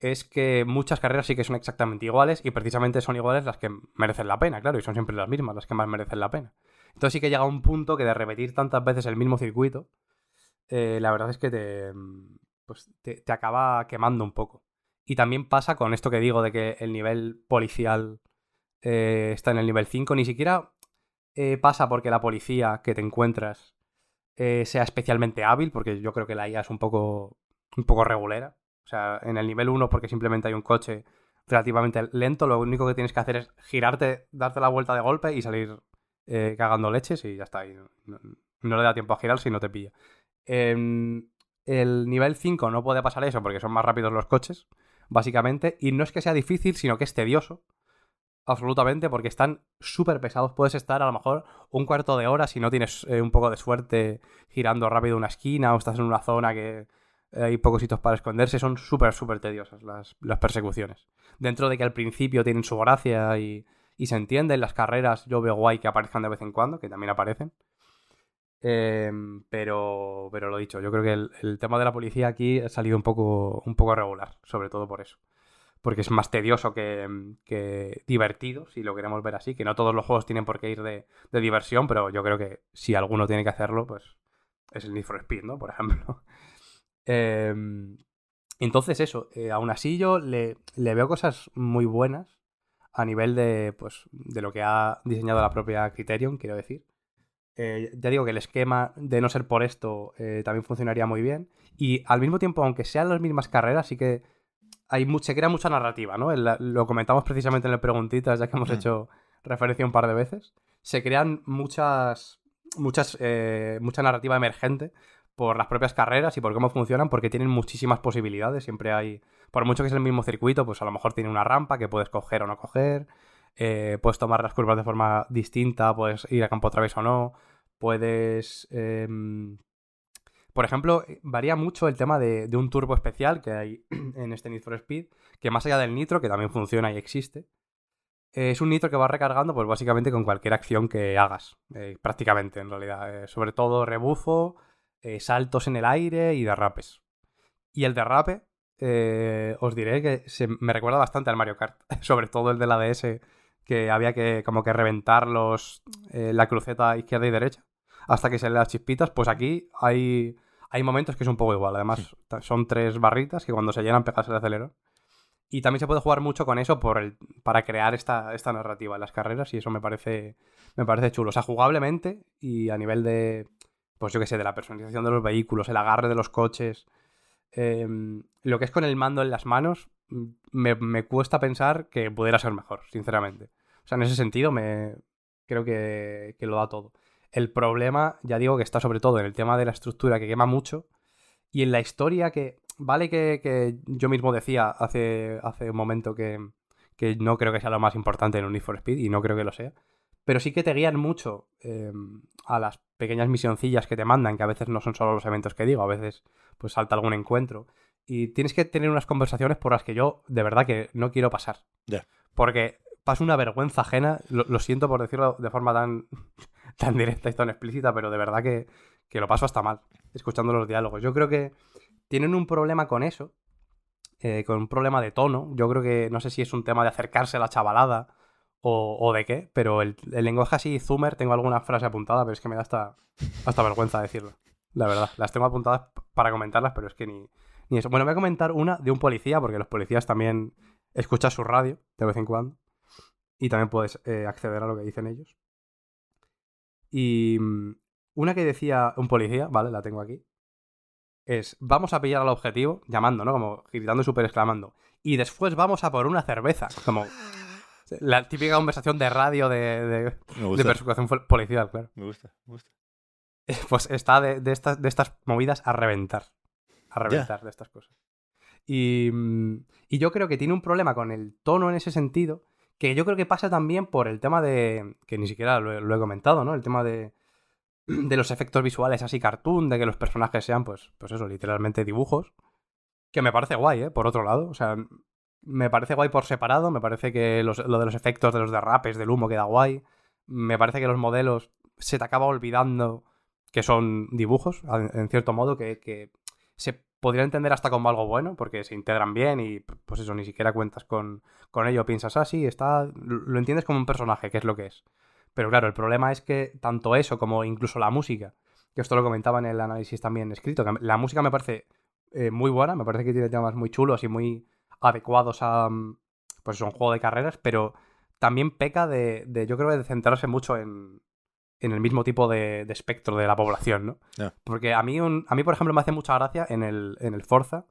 es que muchas carreras sí que son exactamente iguales y precisamente son iguales las que merecen la pena, claro, y son siempre las mismas las que más merecen la pena. Entonces sí que llega un punto que de repetir tantas veces el mismo circuito, eh, la verdad es que te, pues te, te, acaba quemando un poco. Y también pasa con esto que digo de que el nivel policial eh, está en el nivel 5, ni siquiera eh, pasa porque la policía que te encuentras sea especialmente hábil, porque yo creo que la IA es un poco, un poco regulera. Sea, en el nivel 1, porque simplemente hay un coche relativamente lento, lo único que tienes que hacer es girarte, darte la vuelta de golpe y salir eh, cagando leches y ya está. Y no, no, le da tiempo a girar si no te pilla. En el nivel 5 no puede pasar eso porque son más rápidos los coches, básicamente. Y no es que sea difícil, sino que es tedioso. Absolutamente, porque están súper pesados. Puedes estar a lo mejor un cuarto de hora si no tienes eh, un poco de suerte girando rápido una esquina o estás en una zona que hay pocos sitios para esconderse, son súper, súper tediosas las, las, persecuciones. Dentro de que al principio tienen su gracia y, y, se entienden, las carreras yo veo guay que aparezcan de vez en cuando, que también aparecen. Eh, pero, pero lo dicho, yo creo que el, el, tema de la policía aquí ha salido un poco, un poco regular, sobre todo por eso. Porque es más tedioso que, que, divertido, si lo queremos ver así, que no todos los juegos tienen por qué ir de, de diversión, pero yo creo que si alguno tiene que hacerlo, pues es el Need for Speed, ¿no? Por ejemplo. Eh, entonces eso, eh, aún así yo le, le, veo cosas muy buenas a nivel de, pues, de lo que ha diseñado la propia Criterion, quiero decir. Eh, ya digo que el esquema de no ser por esto eh, también funcionaría muy bien. Y al mismo tiempo, aunque sean las mismas carreras, sí que hay se crea mucha narrativa, ¿no? El, lo comentamos precisamente en el Preguntitas, ya que hemos mm. hecho referencia un par de veces. Se crean muchas, muchas, eh, mucha narrativa emergente por las propias carreras y por cómo funcionan, porque tienen muchísimas posibilidades. Siempre hay, por mucho que es el mismo circuito, pues a lo mejor tiene una rampa que puedes coger o no coger. Eh, puedes tomar las curvas de forma distinta, puedes ir a campo otra vez o no. Puedes. Eh, Por ejemplo, varía mucho el tema de, un turbo especial que hay en este Need for Speed, que más allá del nitro, que también funciona y existe, eh, es un nitro que va recargando, pues básicamente con cualquier acción que hagas, eh, prácticamente en realidad. Eh, sobre todo rebufo, saltos en el aire y derrapes. Y el derrape, os diré que se, me recuerda bastante al Mario Kart, sobre todo el de la DS, que había que como que reventar los, la cruceta izquierda y derecha hasta que salen las chispitas. Pues aquí hay, hay momentos que es un poco igual. Además, son tres barritas que cuando se llenan pegas el acelerador. Y también se puede jugar mucho con eso por el, para crear esta, esta narrativa en las carreras y eso me parece, me parece chulo. O sea, jugablemente y a nivel de, pues yo qué sé, de la personalización de los vehículos, el agarre de los coches, em, lo que es con el mando en las manos, me, me, cuesta pensar que pudiera ser mejor, sinceramente. O sea, en ese sentido me creo que, que lo da todo. El problema, ya digo que está sobre todo en el tema de la estructura que quema mucho y en la historia que vale que, yo mismo decía hace, hace un momento que, no creo que sea lo más importante en un for Speed y no creo que lo sea, pero sí que te guían mucho em, a las pequeñas misioncillas que te mandan, que a veces no son solo los eventos que digo, a veces pues salta algún encuentro. Y tienes que tener unas conversaciones por las que yo de verdad que no quiero pasar. Porque paso una vergüenza ajena, lo, siento por decirlo de forma tan, tan directa y tan explícita, pero de verdad que, que lo paso hasta mal, escuchando los diálogos. Yo creo que tienen un problema con eso, eh, con un problema de tono. Yo creo que no sé si es un tema de acercarse a la chavalada o, de qué, pero el, lenguaje así, Zoomer, tengo alguna frase apuntada, pero es que me da hasta, hasta vergüenza decirlo. La verdad, las tengo apuntadas para comentarlas, pero es que ni, ni eso. Bueno, voy a comentar una de un policía, porque los policías también escuchan su radio de vez en cuando. Y también puedes eh, acceder a lo que dicen ellos. Y mm, una que decía un policía, vale, la tengo aquí es vamos a pillar al objetivo, llamando, ¿no? Como gritando y super exclamando. Y después vamos a por una cerveza. Como la típica conversación de radio de, de, persecución policial, claro. Me gusta, me gusta. Pues está de, estas, de estas movidas a reventar. A reventar de estas cosas. Y, y, yo creo que tiene un problema con el tono en ese sentido, que yo creo que pasa también por el tema de. que ni siquiera lo he comentado, ¿no? El tema de de los efectos visuales así cartoon, de que los personajes sean, pues, pues eso, literalmente dibujos. Que me parece guay, ¿eh? Por otro lado. O sea, me parece guay por separado. Me parece que lo de los efectos de los derrapes, del humo queda guay. Me parece que los modelos se te acaba olvidando que son dibujos, en cierto modo, que, que se podría entender hasta como algo bueno, porque se integran bien y pues eso, ni siquiera cuentas con, con ello. Piensas, ah, sí, está. Lo entiendes como un personaje, que es lo que es. Pero claro, el problema es que tanto eso como incluso la música, que esto lo comentaba en el análisis también escrito, que la música me parece eh, muy buena, me parece que tiene temas muy chulos y muy adecuados a mm, pues un juego de carreras, pero también peca de, yo creo, de centrarse mucho en, en el mismo tipo de, espectro de la población, ¿no? Porque a mí, a mí, por ejemplo, me hace mucha gracia en el, en el Forza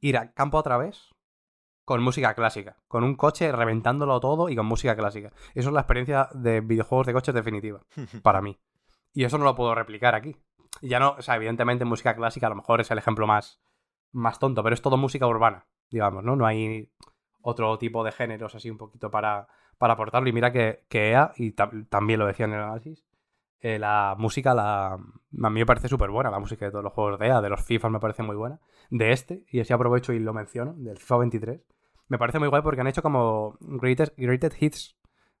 ir a campo a través con música clásica, con un coche reventándolo todo y con música clásica. Eso es la experiencia de videojuegos de coches definitiva, para mí. Y eso no lo puedo replicar aquí. Ya no, o sea, evidentemente música clásica a lo mejor es el ejemplo más, más tonto, pero es todo música urbana, digamos, ¿no? No hay otro tipo de géneros así un poquito para, para aportarlo. Y mira que, que EA, y también lo decía en el análisis, eh, la música la, a mí me parece súper buena, la música de todos los juegos de EA, de los FIFA me parece muy buena. De este, y así aprovecho y lo menciono, del FIFA 23, me parece muy guay porque han hecho como greatest, hits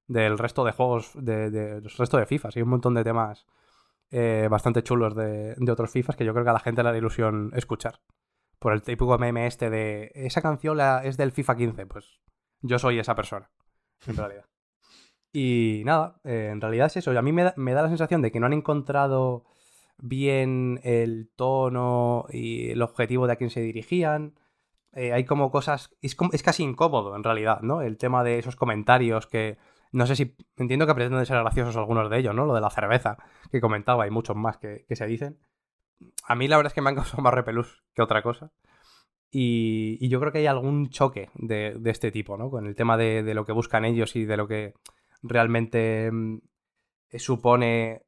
del resto de juegos, de, de, resto de FIFA. Hay un montón de temas eh, bastante chulos de, de, otros FIFAs que yo creo que a la gente le da ilusión escuchar. Por el típico meme este de esa canción es del FIFA 15. Pues yo soy esa persona, en realidad. Y nada, eh, en realidad es eso. A mí me da, me da la sensación de que no han encontrado bien el tono y el objetivo de a quién se dirigían. Eh, hay como cosas. Es, es, casi incómodo, en realidad, ¿no? El tema de esos comentarios que. No sé si. Entiendo que pretenden ser graciosos algunos de ellos, ¿no? Lo de la cerveza que comentaba, hay muchos más que, se dicen. A mí la verdad es que me han causado más repelús que otra cosa. Y, y yo creo que hay algún choque de, de, este tipo, ¿no? Con el tema de, de, lo que buscan ellos y de lo que realmente mm, supone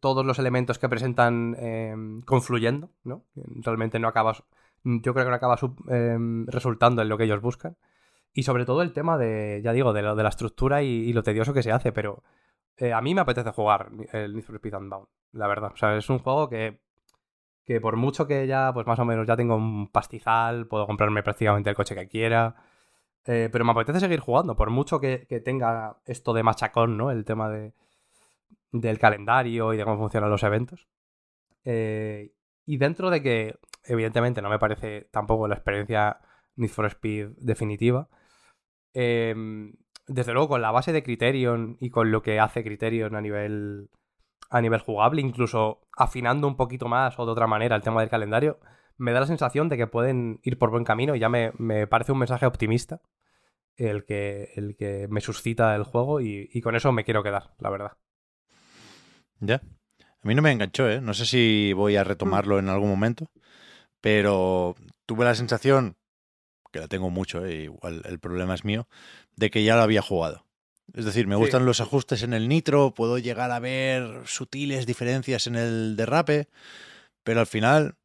todos los elementos que presentan eh, confluyendo, ¿no? Realmente no acabas yo creo que no acaba em, resultando en lo que ellos buscan. Y sobre todo el tema de, ya digo, de, lo, de la estructura y, lo tedioso que se hace, pero eh, a mí me apetece jugar el Need for Speed Unbound, la verdad. O sea, es un juego que que por mucho que ya, pues más o menos ya tengo un pastizal, puedo comprarme prácticamente el coche que quiera. Eh, pero me apetece seguir jugando, por mucho que, que, tenga esto de machacón, ¿no? El tema de, del calendario y de cómo funcionan los eventos. Eh, y dentro de que, evidentemente, no me parece tampoco la experiencia Need for Speed definitiva, eh, desde luego con la base de Criterion y con lo que hace Criterion a nivel a nivel jugable, incluso afinando un poquito más o de otra manera el tema del calendario, me da la sensación de que pueden ir por buen camino y ya me, parece un mensaje optimista el que, el que me suscita el juego y, con eso me quiero quedar, la verdad. Ya. A mí no me enganchó, ¿eh? No sé si voy a retomarlo en algún momento, pero tuve la sensación, que la tengo mucho, ¿eh? igual el problema es mío, de que ya lo había jugado. Es decir, me gustan los ajustes en el nitro, puedo llegar a ver sutiles diferencias en el derrape, pero al final,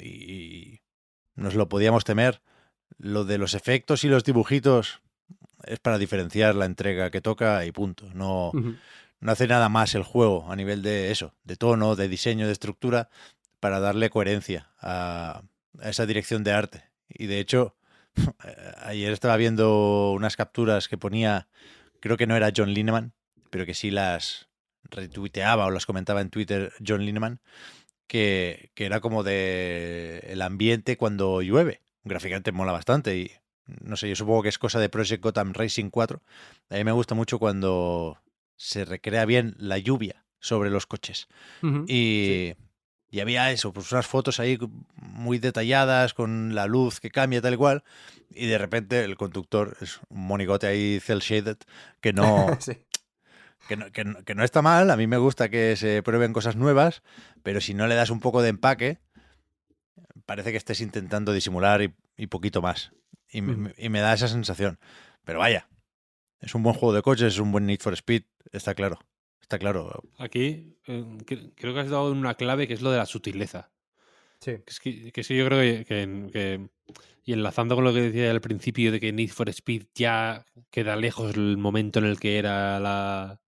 y nos lo podíamos temer, lo de los efectos y los dibujitos es para diferenciar la entrega que toca y punto. No, no hace nada más el juego a nivel de eso, de tono, de diseño, de estructura, para darle coherencia a, a esa dirección de arte. Y de hecho, ayer estaba viendo unas capturas que ponía creo que no era John Lineman, pero que sí las retuiteaba o las comentaba en Twitter John Lineman, que, que era como de el ambiente cuando llueve. Gráficamente mola bastante y no sé, yo supongo que es cosa de Project Gotham Racing 4. A mí me gusta mucho cuando se recrea bien la lluvia sobre los coches. y, y, había eso, pues unas fotos ahí muy detalladas con la luz que cambia tal y cual y de repente el conductor es un monigote ahí cel shaded que no, que no, que, no, está mal. A mí me gusta que se prueben cosas nuevas, pero si no le das un poco de empaque, parece que estés intentando disimular y, poquito más. Y, me da esa sensación. Pero vaya, es un buen juego de coches, es un buen Need for Speed, está claro. Está claro. Aquí eh, creo que has dado una clave que es lo de la sutileza. Sí. Que es que, yo creo que y enlazando con lo que decía al principio de que Need for Speed ya queda lejos el momento en el que era la...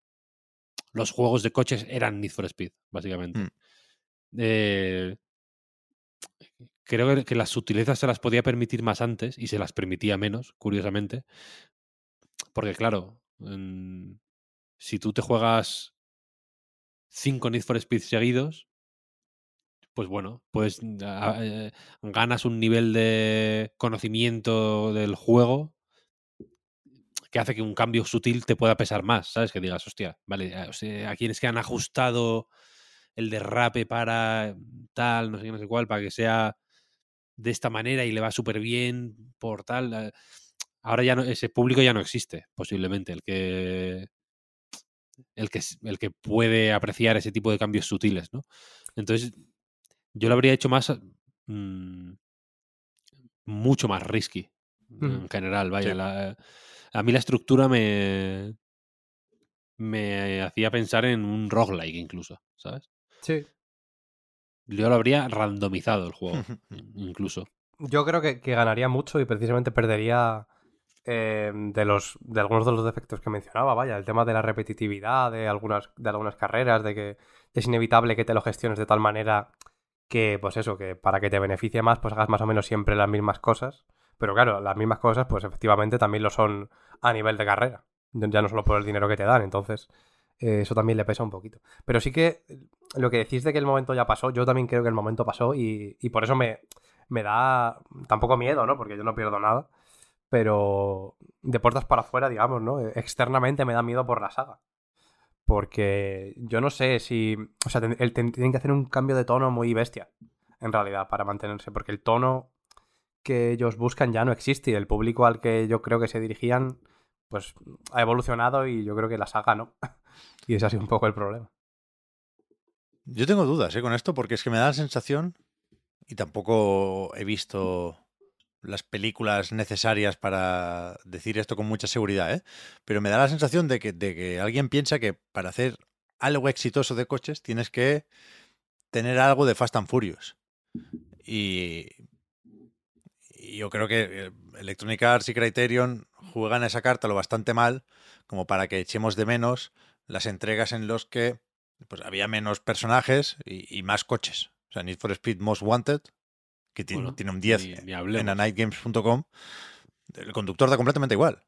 los juegos de coches eran Need for Speed, básicamente. Mm. Eh, creo que las sutilezas se las podía permitir más antes y se las permitía menos, curiosamente. Porque claro, si tú te juegas cinco Need for Speed seguidos, pues bueno, pues mm, eh, ganas un nivel de conocimiento del juego que hace que un cambio sutil te pueda pesar más, ¿sabes? Que digas, hostia, vale, a quienes que han ajustado el derrape para tal, no sé qué, no sé cuál, para que sea de esta manera y le va súper bien por tal. Eh, ahora ya no, ese público ya no existe, posiblemente, el que, el que, el que puede apreciar ese tipo de cambios sutiles, ¿no? Entonces, yo lo habría hecho más. Mm, mucho más risky. En general, vaya. a mí la estructura me. Me hacía pensar en un roguelike incluso, ¿sabes? Sí. Yo lo habría randomizado el juego, incluso. Yo creo que, ganaría mucho y precisamente perdería eh, de los de algunos de los defectos que mencionaba, vaya, el tema de la repetitividad de algunas, de algunas carreras, de que es inevitable que te lo gestiones de tal manera que, pues eso, que para que te beneficie más, pues hagas más o menos siempre las mismas cosas. Pero claro, las mismas cosas, pues efectivamente también lo son a nivel de carrera. Ya no solo por el dinero que te dan, entonces eh, eso también le pesa un poquito. Pero sí que lo que decís de que el momento ya pasó, yo también creo que el momento pasó y, y por eso me, me da tampoco miedo, ¿no? Porque yo no pierdo nada. Pero de puertas para afuera, digamos, ¿no? Externamente me da miedo por la saga. Porque yo no sé si. O sea, tienen que hacer un cambio de tono muy bestia, en realidad, para mantenerse. Porque el tono que ellos buscan ya no existe. Y el público al que yo creo que se dirigían, pues ha evolucionado y yo creo que la saga no. y ese ha sido un poco el problema. Yo tengo dudas ¿eh? con esto porque es que me da la sensación, y tampoco he visto las películas necesarias para decir esto con mucha seguridad, ¿eh? pero me da la sensación de que, de que alguien piensa que para hacer algo exitoso de coches tienes que tener algo de Fast and Furious. Y, yo creo que eh, Electronic Arts y Criterion juegan esa carta lo bastante mal como para que echemos de menos las entregas en los que pues, había menos personajes y, más coches. O sea, Need for Speed Most Wanted, que tiene, Bueno, tiene un 10 ni- ni en anightgames.com, el conductor da completamente igual.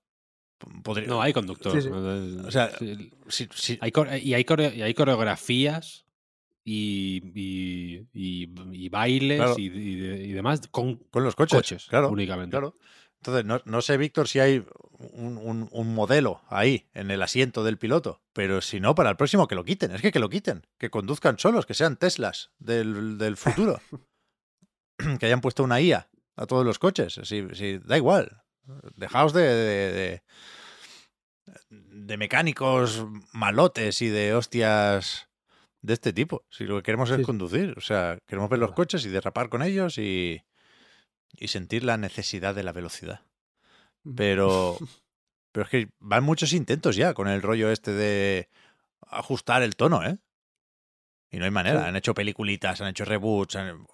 Podría- No, hay conductor. Sí, sí. ¿no? O sea, Sí, hay y, hay y hay coreografías y, y, y- y bailes Claro. y, y de- y demás con con los coches, coches, claro, únicamente. claro. Entonces, no, no sé, Víctor, si hay un, un- un modelo ahí en el asiento del piloto, pero si no, para el próximo que lo quiten. Es que que lo quiten, que conduzcan solos, que sean Teslas del, del futuro. que hayan puesto una IA a todos los coches. Si, si- da igual. Dejaos de, de, de- de mecánicos malotes y de hostias de este tipo. Si lo que queremos es Sí. conducir, o sea, queremos ver los coches y derrapar con ellos y, y sentir la necesidad de la velocidad. Pero, pero es que van muchos intentos ya con el rollo este de ajustar el tono, ¿eh? Y no hay manera. Sí. Han hecho peliculitas, han hecho reboots, han-.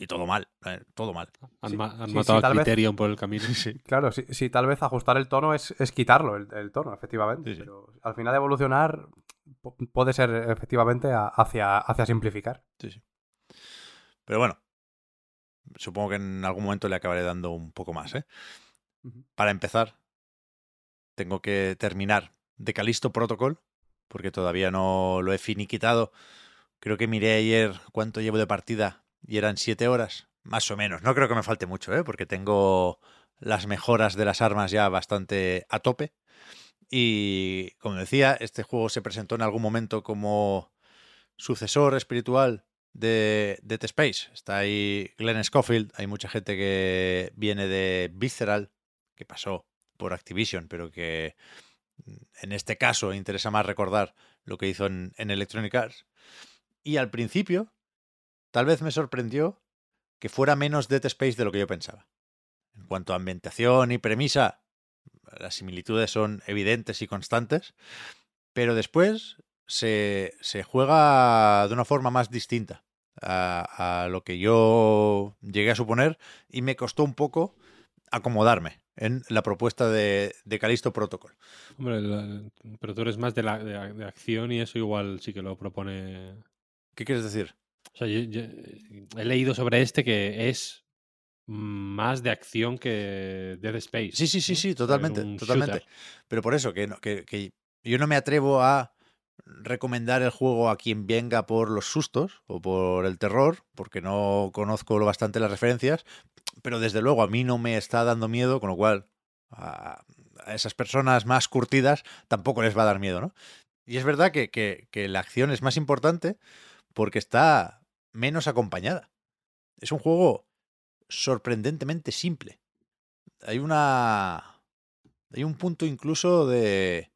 Y todo mal, eh, todo mal. Han, Sí, ma- han sí, matado sí, a vez- Criterion por el camino. Claro, sí, sí, tal vez ajustar el tono es, es quitarlo, el, el tono, efectivamente. Sí, sí. Pero al final evolucionar pu- puede ser efectivamente a- hacia, hacia simplificar. Sí, sí. Pero bueno, supongo que en algún momento le acabaré dando un poco más, ¿eh? Para empezar, tengo que terminar de Calisto Protocol, porque todavía no lo he finiquitado. Creo que miré ayer cuánto llevo de partida y eran siete horas, más o menos. No creo que me falte mucho, ¿eh? porque tengo las mejoras de las armas ya bastante a tope. Y como decía, este juego se presentó en algún momento como sucesor espiritual de Dead Space. Está ahí Glenn Schofield, hay mucha gente que viene de Visceral, que pasó por Activision, pero que mm, en este caso interesa más recordar lo que hizo en, en Electronic Arts. Y al principio, tal vez me sorprendió que fuera menos Dead Space de lo que yo pensaba. En cuanto a ambientación y premisa, las similitudes son evidentes y constantes, pero después se, se juega de una forma más distinta a, a lo que yo llegué a suponer y me costó un poco acomodarme en la propuesta de, de Callisto Protocol. Hombre, la- pero tú eres más de, la, de, de acción y eso igual sí que lo propone. ¿Qué quieres decir? O sea, yo- yo he leído sobre este que es más de acción que Dead Space. Sí, sí, sí, sí, totalmente, totalmente. shooter. Pero por eso, que, no- que, que yo no me atrevo a recomendar el juego a quien venga por los sustos o por el terror, porque no conozco lo bastante las referencias, pero desde luego a mí no me está dando miedo, con lo cual a, a esas personas más curtidas tampoco les va a dar miedo, ¿no? Y es verdad que, que- que la acción es más importante porque está menos acompañada. Es un juego sorprendentemente simple. Hay una. Hay un punto incluso de.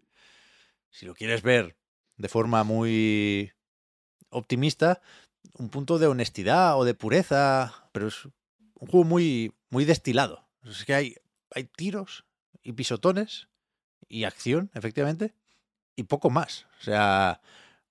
Si lo quieres ver de forma muy optimista, un punto de honestidad o de pureza, pero es un juego muy, muy destilado. Es que hay, hay tiros y pisotones y acción, efectivamente, y poco más. O sea,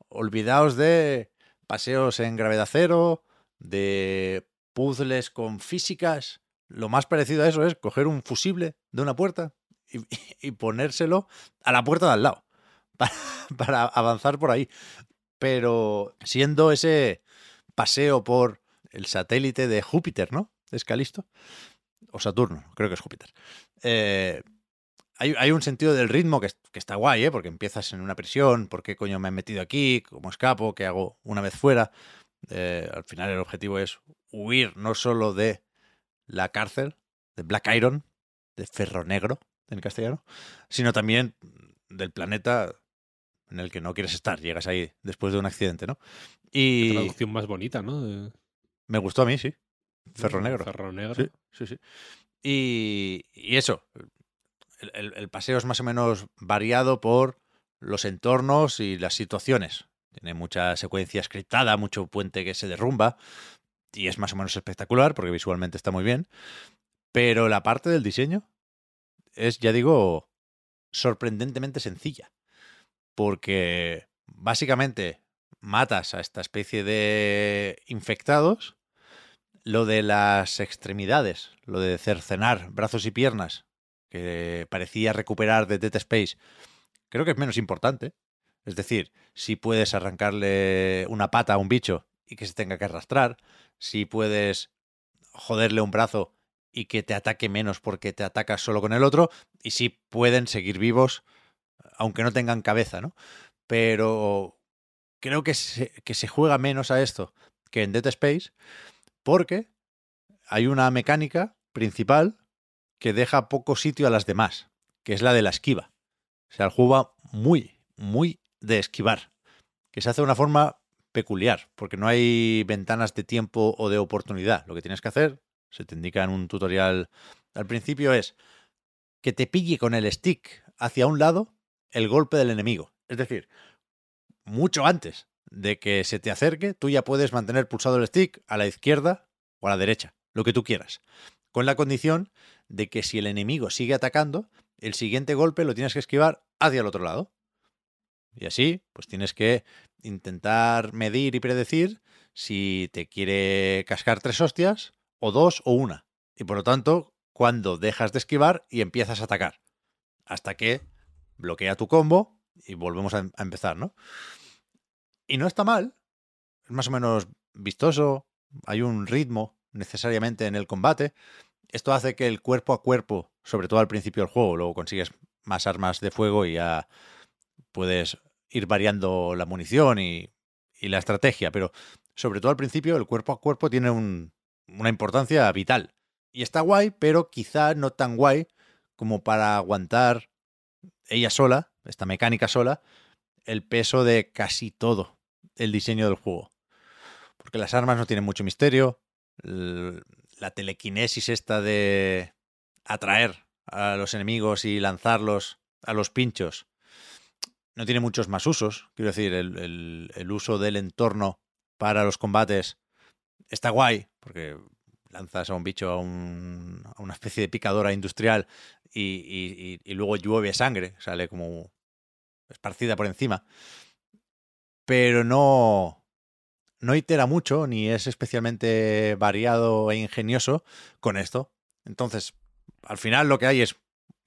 olvidaos de paseos en gravedad cero, de puzzles con físicas. Lo más parecido a eso es coger un fusible de una puerta y, y ponérselo a la puerta de al lado para, para avanzar por ahí. Pero siendo ese paseo por el satélite de Júpiter, ¿no? ¿Es Calisto? O Saturno, creo que es Júpiter. Eh, hay, hay un sentido del ritmo que, es- que está guay, ¿eh? Porque empiezas en una prisión, ¿por qué coño me han metido aquí? ¿Cómo escapo? ¿Qué hago una vez fuera? Eh, al final el objetivo es huir no solo de la cárcel, de Black Iron, de Ferro Negro en castellano, sino también del planeta en el que no quieres estar. Llegas ahí después de un accidente, ¿no? Qué Y traducción más bonita, ¿no? Me gustó a mí, sí. Ferro Negro. Ferro negro. Sí, sí, sí. Y, y eso, el, paseo es más o menos variado por los entornos y las situaciones. Tiene mucha secuencia scriptada, mucho puente que se derrumba y es más o menos espectacular porque visualmente está muy bien. Pero la parte del diseño es, ya digo, sorprendentemente sencilla. Porque básicamente matas a esta especie de infectados lo de las extremidades, lo de cercenar brazos y piernas, que parecía recuperar de Dead Space, creo que es menos importante. Es decir, si puedes arrancarle una pata a un bicho y que se tenga que arrastrar, si puedes joderle un brazo y que te ataque menos porque te atacas solo con el otro, y si pueden seguir vivos aunque no tengan cabeza, ¿no? Pero creo que se, que se juega menos a esto que en Dead Space porque hay una mecánica principal que deja poco sitio a las demás, que es la de la esquiva. O sea, el muy, muy de esquivar, que se hace de una forma peculiar, porque no hay ventanas de tiempo o de oportunidad. Lo que tienes que hacer, se te indica en un tutorial al principio, es que te pille con el stick hacia un lado el golpe del enemigo. Es decir, mucho antes de que se te acerque, tú ya puedes mantener pulsado el stick a la izquierda o a la derecha, lo que tú quieras, con la condición de que si el enemigo sigue atacando, el siguiente golpe lo tienes que esquivar hacia el otro lado. Y así, pues tienes que intentar medir y predecir si te quiere cascar tres hostias, o dos, o una. Y por lo tanto, cuando dejas de esquivar y empiezas a atacar. Hasta que bloquea tu combo y volvemos a, a empezar, ¿no? Y no está mal. Es más o menos vistoso. Hay un ritmo necesariamente en el combate. Esto hace que el cuerpo a cuerpo, sobre todo al principio del juego, luego consigues más armas de fuego y ya puedes ir variando la munición y, la estrategia, pero sobre todo al principio el cuerpo a cuerpo tiene un, una importancia vital. Y está guay, pero quizá no tan guay como para aguantar ella sola, esta mecánica sola, el peso de casi todo el diseño del juego. Porque las armas no tienen mucho misterio, la telequinesis esta de atraer a los enemigos y lanzarlos a los pinchos no tiene muchos más usos. Quiero decir, el, el, uso del entorno para los combates está guay, porque lanzas a un bicho a, un, a una especie de picadora industrial y, y, y, luego llueve sangre, sale como esparcida por encima. Pero no, no itera mucho, ni es especialmente variado e ingenioso con esto. Entonces, al final lo que hay es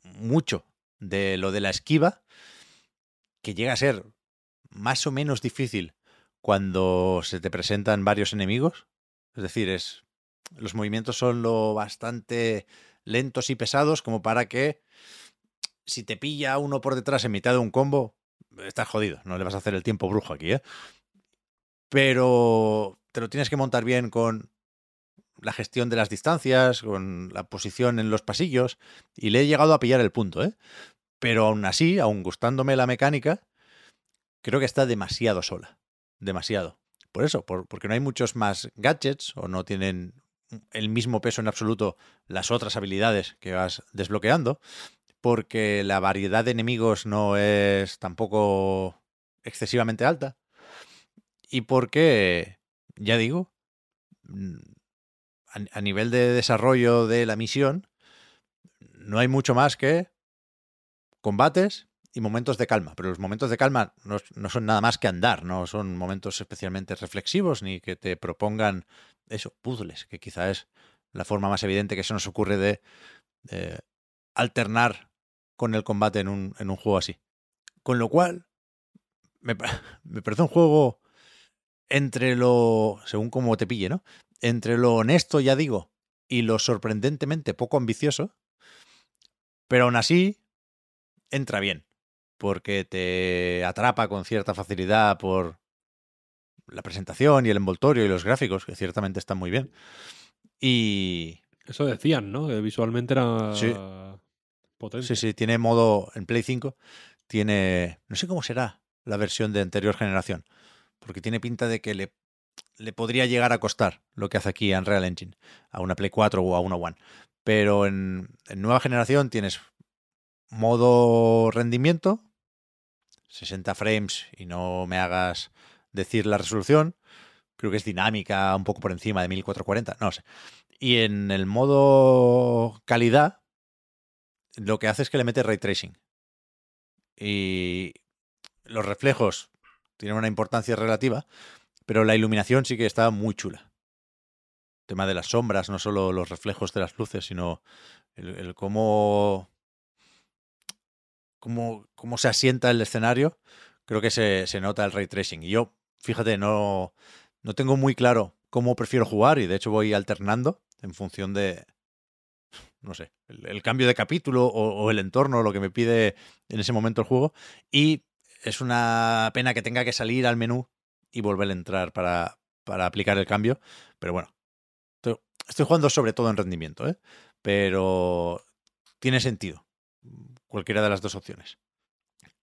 mucho de lo de la esquiva, que llega a ser más o menos difícil cuando se te presentan varios enemigos. Es decir, es, los movimientos son lo bastante lentos y pesados como para que si te pilla uno por detrás en mitad de un combo, estás jodido. No le vas a hacer el tiempo brujo aquí, ¿eh? Pero te lo tienes que montar bien con la gestión de las distancias, con la posición en los pasillos, y le he llegado a pillar el punto, ¿eh? Pero aún así, aún gustándome la mecánica, creo que está demasiado sola. Demasiado. Por eso, por, porque no hay muchos más gadgets o no tienen el mismo peso en absoluto las otras habilidades que vas desbloqueando, porque la variedad de enemigos no es tampoco excesivamente alta, y porque, ya digo, a, nivel de desarrollo de la misión, no hay mucho más que combates y momentos de calma, pero los momentos de calma no, no, son nada más que andar, no son momentos especialmente reflexivos ni que te propongan eso, puzzles, que quizá es la forma más evidente que se nos ocurre de, de alternar con el combate en un, en un, juego así. Con lo cual, me, me parece un juego entre lo, según como te pille, ¿no? Entre lo honesto, ya digo, y lo sorprendentemente poco ambicioso, pero aún así entra bien, porque te atrapa con cierta facilidad por la presentación y el envoltorio y los gráficos, que ciertamente están muy bien. Y... Eso decían, ¿no? Que visualmente era sí. potente. Sí, sí, tiene modo en Play 5, tiene... No sé cómo será la versión de anterior generación, porque tiene pinta de que le, le podría llegar a costar lo que hace aquí en Real Engine, a una Play 4 o a una One. Pero en, en nueva generación tienes modo rendimiento, 60 frames y no me hagas decir la resolución. Creo que es dinámica, un poco por encima de 1440, no sé. Y en el modo calidad, lo que hace es que le mete ray tracing. Y los reflejos tienen una importancia relativa, pero la iluminación sí que está muy chula. El tema de las sombras, no solo los reflejos de las luces, sino el, cómo cómo, cómo se asienta el escenario, creo que se, se, nota el ray tracing. Y yo, fíjate, no, no tengo muy claro cómo prefiero jugar y de hecho voy alternando en función de, no sé, el, cambio de capítulo o, o, el entorno, lo que me pide en ese momento el juego. Y es una pena que tenga que salir al menú y volver a entrar para, para aplicar el cambio. Pero bueno, estoy, jugando sobre todo en rendimiento, ¿eh? pero tiene sentido cualquiera de las dos opciones.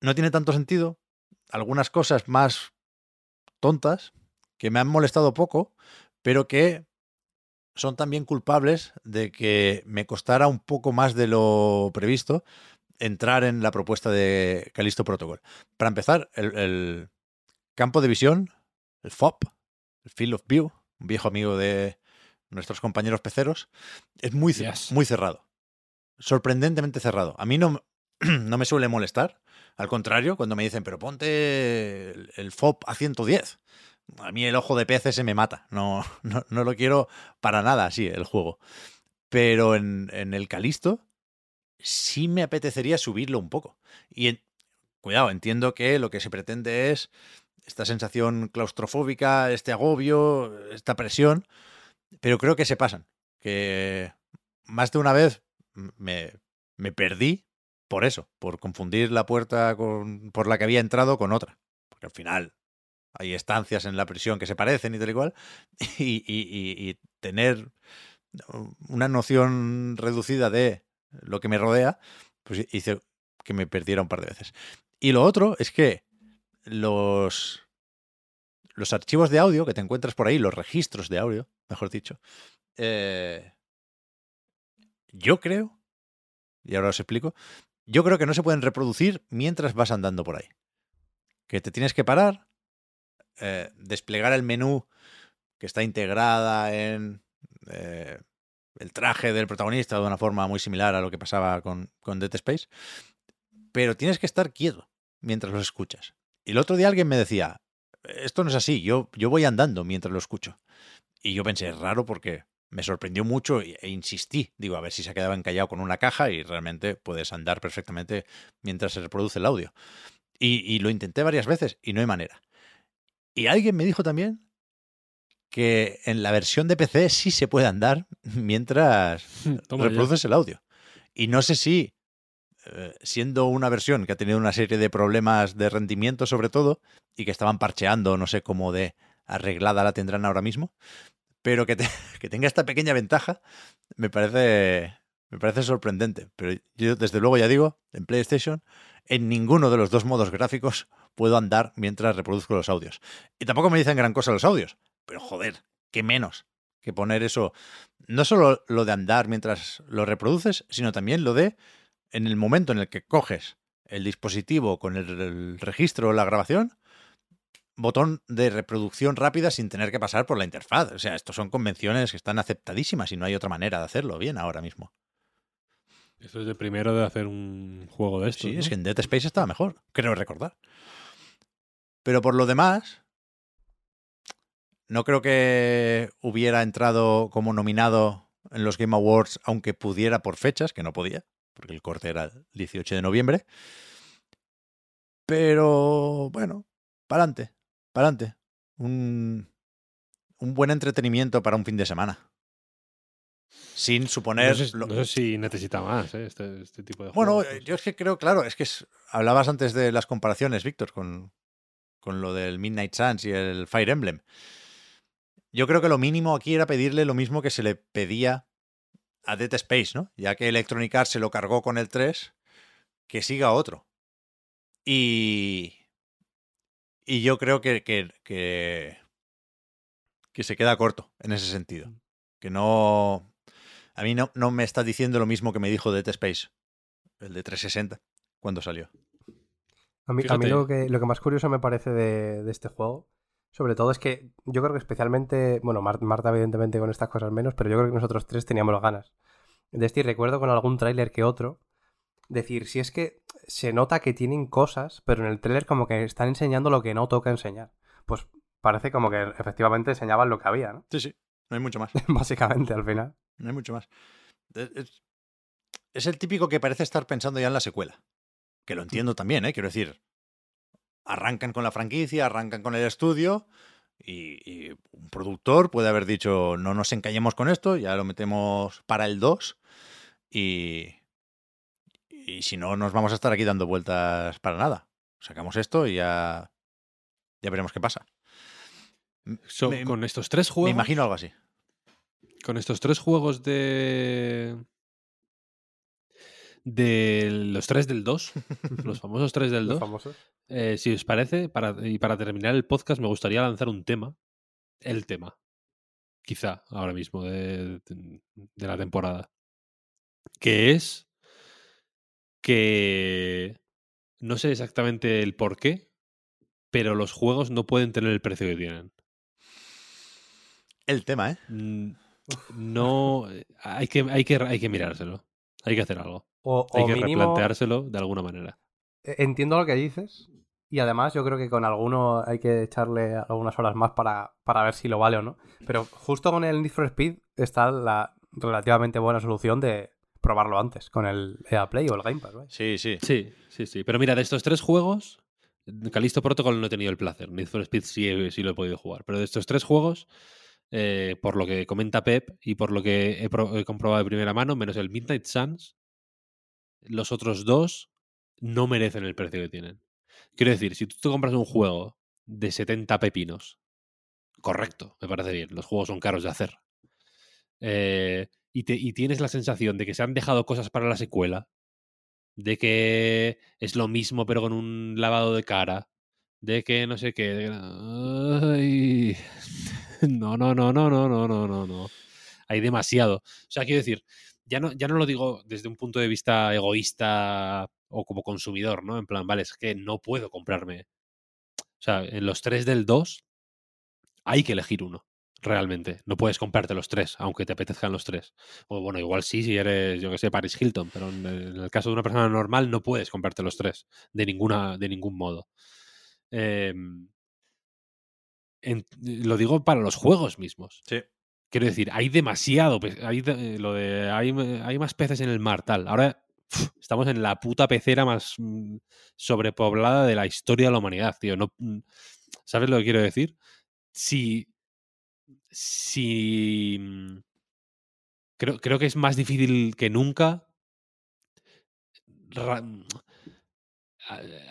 No tiene tanto sentido algunas cosas más tontas que me han molestado poco, pero que son también culpables de que me costara un poco más de lo previsto entrar en la propuesta de Callisto Protocol. Para empezar, el, el campo de visión, el FOP, el Field of View, un viejo amigo de nuestros compañeros peceros, es muy, yes. muy cerrado. Sorprendentemente cerrado. A mí no, no me suele molestar. Al contrario, cuando me dicen, pero ponte el, el FOP a 110. A mí el ojo de pez se me mata. No, no, no lo quiero para nada así, el juego. Pero en, en el Calisto sí me apetecería subirlo un poco. Y cuidado, entiendo que lo que se pretende es esta sensación claustrofóbica, este agobio, esta presión, pero creo que se pasan. Que más de una vez me, me perdí por eso, por confundir la puerta con, por la que había entrado con otra. Porque al final hay estancias en la prisión que se parecen y tal y cual, y, y, y, tener una noción reducida de lo que me rodea, pues hice que me perdiera un par de veces. Y lo otro es que los, los archivos de audio que te encuentras por ahí, los registros de audio, mejor dicho, eh, yo creo, y ahora os explico, yo creo que no se pueden reproducir mientras vas andando por ahí. Que te tienes que parar, eh, desplegar el menú que está integrada en eh, el traje del protagonista de una forma muy similar a lo que pasaba con, con Dead Space, pero tienes que estar quieto mientras los escuchas. Y el otro día alguien me decía, esto no es así, yo, yo voy andando mientras lo escucho. Y yo pensé, es raro porque me sorprendió mucho e insistí. Digo, a ver si se quedaba encallado con una caja y realmente puedes andar perfectamente mientras se reproduce el audio. Y, y, lo intenté varias veces y no hay manera. Y alguien me dijo también que en la versión de PC sí se puede andar mientras Toma reproduces ya. el audio. Y no sé si, eh, siendo una versión que ha tenido una serie de problemas de rendimiento sobre todo, y que estaban parcheando, no sé cómo de arreglada la tendrán ahora mismo, pero que, te, que tenga esta pequeña ventaja me parece, me parece sorprendente. Pero yo, desde luego, ya digo, en PlayStation, en ninguno de los dos modos gráficos puedo andar mientras reproduzco los audios. Y tampoco me dicen gran cosa los audios, pero joder, qué menos que poner eso. No solo lo de andar mientras lo reproduces, sino también lo de en el momento en el que coges el dispositivo con el, el registro o la grabación, botón de reproducción rápida sin tener que pasar por la interfaz. O sea, estos son convenciones que están aceptadísimas y no hay otra manera de hacerlo bien ahora mismo. Eso es de primero de hacer un juego de esto. Sí, ¿no? es que en Dead Space estaba mejor, creo recordar. Pero por lo demás, no creo que hubiera entrado como nominado en los Game Awards, aunque pudiera por fechas, que no podía, porque el corte era el 18 de noviembre. Pero bueno, para adelante, para adelante. Un, un buen entretenimiento para un fin de semana. Sin suponer. No sé, no sé si necesita más ¿eh? este, este, tipo de bueno, juegos. Bueno, yo es que creo, claro, es que es, hablabas antes de las comparaciones, Víctor, con, con lo del Midnight Suns y el Fire Emblem. Yo creo que lo mínimo aquí era pedirle lo mismo que se le pedía a Dead Space, ¿no? Ya que Electronic Arts se lo cargó con el 3, que siga otro. Y. Y yo creo que, que, que, que se queda corto en ese sentido. Que no. A mí no, no me está diciendo lo mismo que me dijo Dead Space, el de 360, cuando salió. A mí, a mí lo, que, lo que más curioso me parece de, de este juego sobre todo es que yo creo que especialmente, bueno, Marta evidentemente con estas cosas menos, pero yo creo que nosotros tres teníamos ganas. De este recuerdo con algún tráiler que otro, decir, si es que se nota que tienen cosas, pero en el tráiler como que están enseñando lo que no toca enseñar. Pues parece como que efectivamente enseñaban lo que había, ¿no? Sí, sí, no hay mucho más. Básicamente, al final. No hay mucho más. Es, es el típico que parece estar pensando ya en la secuela. Que lo entiendo también, ¿eh? Quiero decir, arrancan con la franquicia, arrancan con el estudio Y, y un productor puede haber dicho, no nos encallemos con esto, ya lo metemos para el 2 y, y si no, nos vamos a estar aquí dando vueltas para nada. Sacamos esto y ya, ya veremos qué pasa. So, me- con estos tres Me juegos. imagino algo así. Con estos tres juegos de. De los tres del 2. los famosos tres del Los 2. famosos. Eh, si os parece, para, y para terminar el podcast, me gustaría lanzar un tema. El tema. Quizá ahora mismo de, de la temporada. Que es que no sé exactamente el por qué, pero los juegos no pueden tener el precio que tienen. El tema, ¿eh? No, hay que, hay que, hay que mirárselo. Hay que hacer algo. O, Hay o que mínimo, replanteárselo de alguna manera. eh, entiendo lo que dices. Y además yo creo que con alguno hay que echarle algunas horas más para, para ver si lo vale o no. Pero justo con el Need for Speed está la relativamente buena solución de probarlo antes con el EA Play o el Game Pass. ¿vale? Sí, sí. Sí, sí, sí. Pero mira, de estos tres juegos, Calisto Protocol no he tenido el placer. Need for Speed sí, he- sí lo he podido jugar. Pero de estos tres juegos, eh, por lo que comenta Pep y por lo que he comprobado de primera mano, menos el Midnight Suns, los otros dos no merecen el precio que tienen. Quiero decir, si tú te compras un juego de 70 pepinos, correcto, me parece bien. Los juegos son caros de hacer. Eh, y, te- y tienes la sensación de que se han dejado cosas para la secuela, de que es lo mismo pero con un lavado de cara, de que no sé qué. No, no, no, no, no, no, no, no, no. Hay demasiado. O sea, quiero decir, ya no, ya no lo digo desde un punto de vista egoísta o como consumidor, ¿no? En plan, vale, es que no puedo comprarme. O sea, en los tres del 2 hay que elegir uno, realmente. No puedes comprarte los tres, aunque te apetezcan los tres. O bueno, igual sí, si eres, yo que sé, Paris Hilton, pero en el, caso de una persona normal no puedes comprarte los tres, de, ninguna, de ningún modo. Em, lo digo para los juegos mismos. Sí. Quiero decir, hay demasiado. Hay, de- lo de, hay, hay más peces en el mar, tal. Ahora estamos en la puta pecera más mm, sobrepoblada de la historia de la humanidad, tío. Mm, ¿Sabes lo que quiero decir? Si. Si. mm, Creo, creo que es más difícil que nunca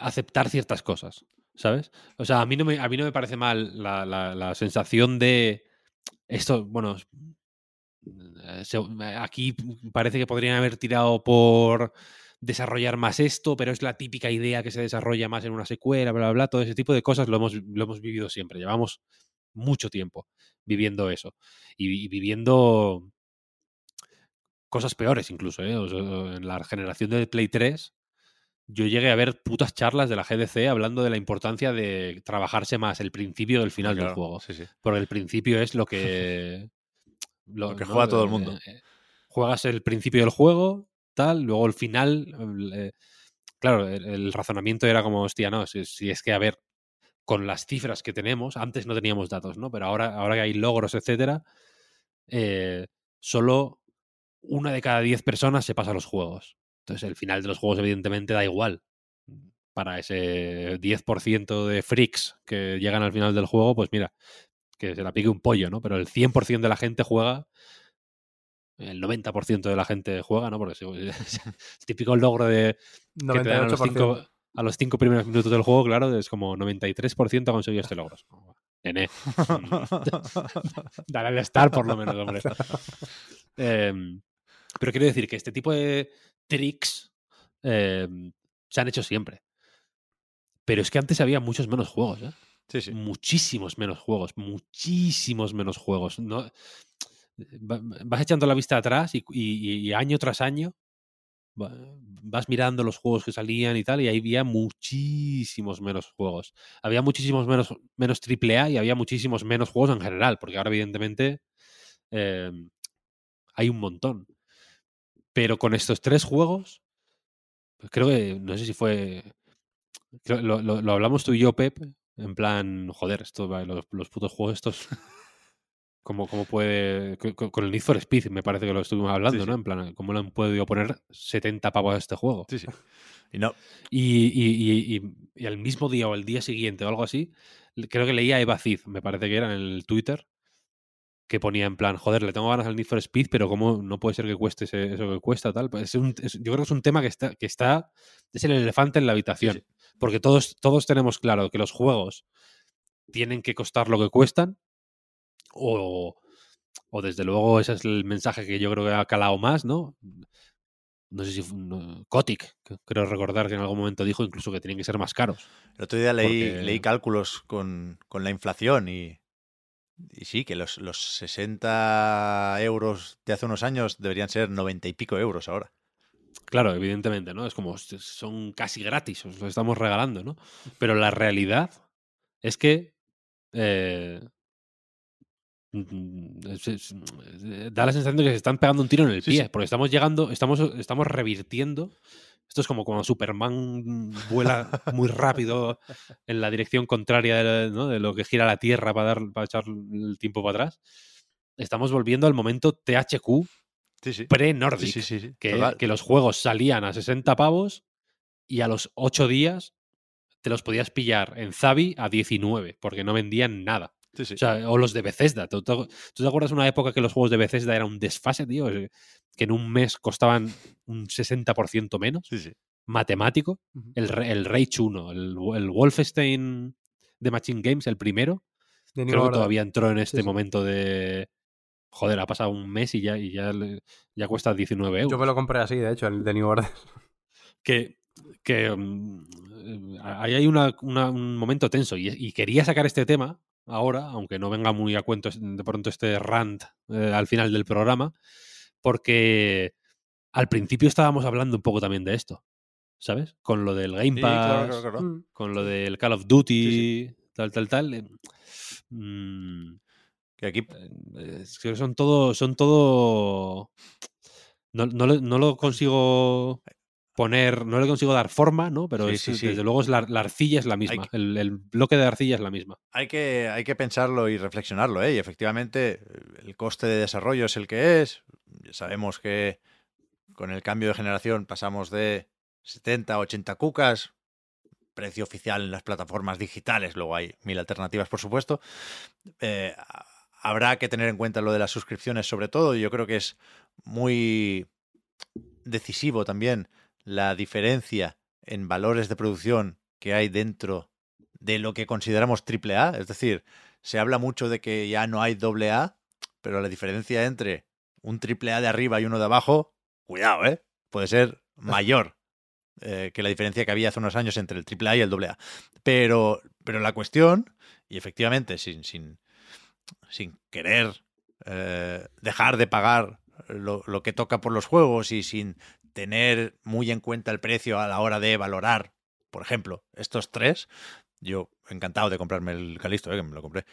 aceptar ciertas cosas, ¿sabes? O sea, a mí no me, a mí no me parece mal la- la sensación de esto, bueno, eh, se- aquí parece que podrían haber tirado por desarrollar más esto, pero es la típica idea que se desarrolla más en una secuela, bla, bla, bla, todo ese tipo de cosas lo hemos, lo hemos vivido siempre, llevamos mucho tiempo viviendo eso y, viviendo cosas peores incluso, ¿eh? En la generación de Play 3 yo llegué a ver putas charlas de la GDC hablando de la importancia de trabajarse más el principio del final del juego. Sí, sí. Porque el principio es lo que. Lo que juega todo el mundo. Eh, eh, Juegas el principio del juego, tal, luego el final. eh, claro, el, el razonamiento era como, hostia, no, si, si es que, a ver, con las cifras que tenemos, antes no teníamos datos, ¿no? Pero ahora, ahora que hay logros, etcétera, eh, solo una de cada diez personas se pasa a los juegos. Entonces, el final de los juegos, evidentemente, da igual. Para ese 10% de freaks que llegan al final del juego, pues mira, que se la pique un pollo, ¿no? Pero el 100% de la gente juega, el 90% de la gente juega, ¿no? Porque es el típico logro de que te dan a los, 98%. cinco, a los cinco primeros minutos del juego, claro, es como 93% ha conseguido este logro. Nene, dale al estar por lo menos, hombre. Em, pero quiero decir que este tipo de tricks em, se han hecho siempre. Pero es que antes había muchos menos juegos, ¿eh? Sí, sí. muchísimos menos juegos, muchísimos menos juegos. No, va- vas echando la vista atrás y, y- y año tras año va- vas mirando los juegos que salían y tal, y ahí había muchísimos menos juegos. Había muchísimos menos, menos AAA y había muchísimos menos juegos en general, porque ahora evidentemente eh, hay un montón. Pero con estos tres juegos, pues creo que, no sé si fue... creo- lo, lo- lo hablamos tú y yo, Pep, en plan, joder, esto, los, los putos juegos estos cómo, cómo puede. co- co- Con el Need for Speed, me parece que lo estuvimos hablando, Sí, sí. ¿no? En plan, ¿cómo le han podido poner 70 pavos a este juego? Sí, sí. Y no, Y, y, y, y, al mismo día o el día siguiente o algo así, creo que leía a Eva Cid, me parece que era en el Twitter, que ponía en plan, joder, le tengo ganas al Need for Speed, pero ¿cómo no puede ser que cueste ese- eso que cuesta? tal Pues es un- es- Yo creo que es un tema que está, que está, es el elefante en la habitación, sí. porque todos, todos tenemos claro que los juegos tienen que costar lo que cuestan, o, o desde luego ese es el mensaje que yo creo que ha calado más, ¿no? No sé si fue- no, Kotick, creo recordar que en algún momento dijo incluso que tenían que ser más caros. El otro día leí, Porque- leí cálculos con, con la inflación y, y sí, que los, los 60 euros de hace unos años deberían ser 90 y pico euros ahora. Claro, evidentemente, ¿no? Es como, "Hostia, son casi gratis, os lo estamos regalando, ¿no? Pero la realidad es que eh, mm, eh, da la sensación de que se están pegando un tiro en el Sí, pie, sí. porque estamos llegando, estamos, estamos revirtiendo. Esto es como cuando Superman vuela muy rápido en la dirección contraria de, ¿no? de lo que gira la Tierra para, dar, para echar el tiempo para atrás. Estamos volviendo al momento THQ Sí, sí. pre-Nordic Sí, que, que los juegos salían a 60 pavos y a los 8 días te los podías pillar en Zabi a 19 porque no vendían nada. Sí, sí. O, sea, o los de Bethesda. ¿Tú, tú- te acuerdas una época que los juegos de Bethesda era un desfase, tío? Que en un mes costaban un 60% menos. Sí, sí. Matemático. El, el Rage 1, el, el Wolfenstein de Machine Games, el primero, De creo que todavía entró en este sí. momento de... Joder, ha pasado un mes y ya, y ya, ya cuesta 19 euros Yo me lo compré así, de hecho, el de New Order. que, que mm, eh, ahí hay una- una- un momento tenso y, y quería sacar este tema ahora, aunque no venga muy a cuento de pronto este rant eh, al final del programa, porque al principio estábamos hablando un poco también de esto, ¿sabes? Con lo del Game Sí, Pass, claro, claro, claro. Mm. con lo del Call of Duty, Sí, tal, tal, tal. eh, mm, Que aquí eh, es que son todo. Son todo. No, no, le- no lo consigo poner. No le consigo dar forma, ¿no? Pero Sí, es- sí, sí. desde luego es la, la arcilla es la misma. que- El, el bloque de arcilla es la misma. hay que, hay que pensarlo y reflexionarlo, ¿eh? Y efectivamente, el coste de desarrollo es el que es. Sabemos que con el cambio de generación pasamos de 70 a 80 cucas, precio oficial en las plataformas digitales, luego hay mil alternativas, por supuesto. Eh, habrá que tener en cuenta lo de las suscripciones, sobre todo. y Yo creo que es muy decisivo también la diferencia en valores de producción que hay dentro de lo que consideramos triple A. Es decir, se habla mucho de que ya no hay doble A, pero la diferencia entre un triple A de arriba y uno de abajo, cuidado, ¿eh? Puede ser mayor eh, que la diferencia que había hace unos años entre el triple A y el doble A. Pero, pero la cuestión, y efectivamente, sin, sin, sin querer eh, dejar de pagar lo, lo que toca por los juegos y sin tener muy en cuenta el precio a la hora de valorar, por ejemplo, estos tres, yo encantado de comprarme el Calisto, eh, que me lo compré.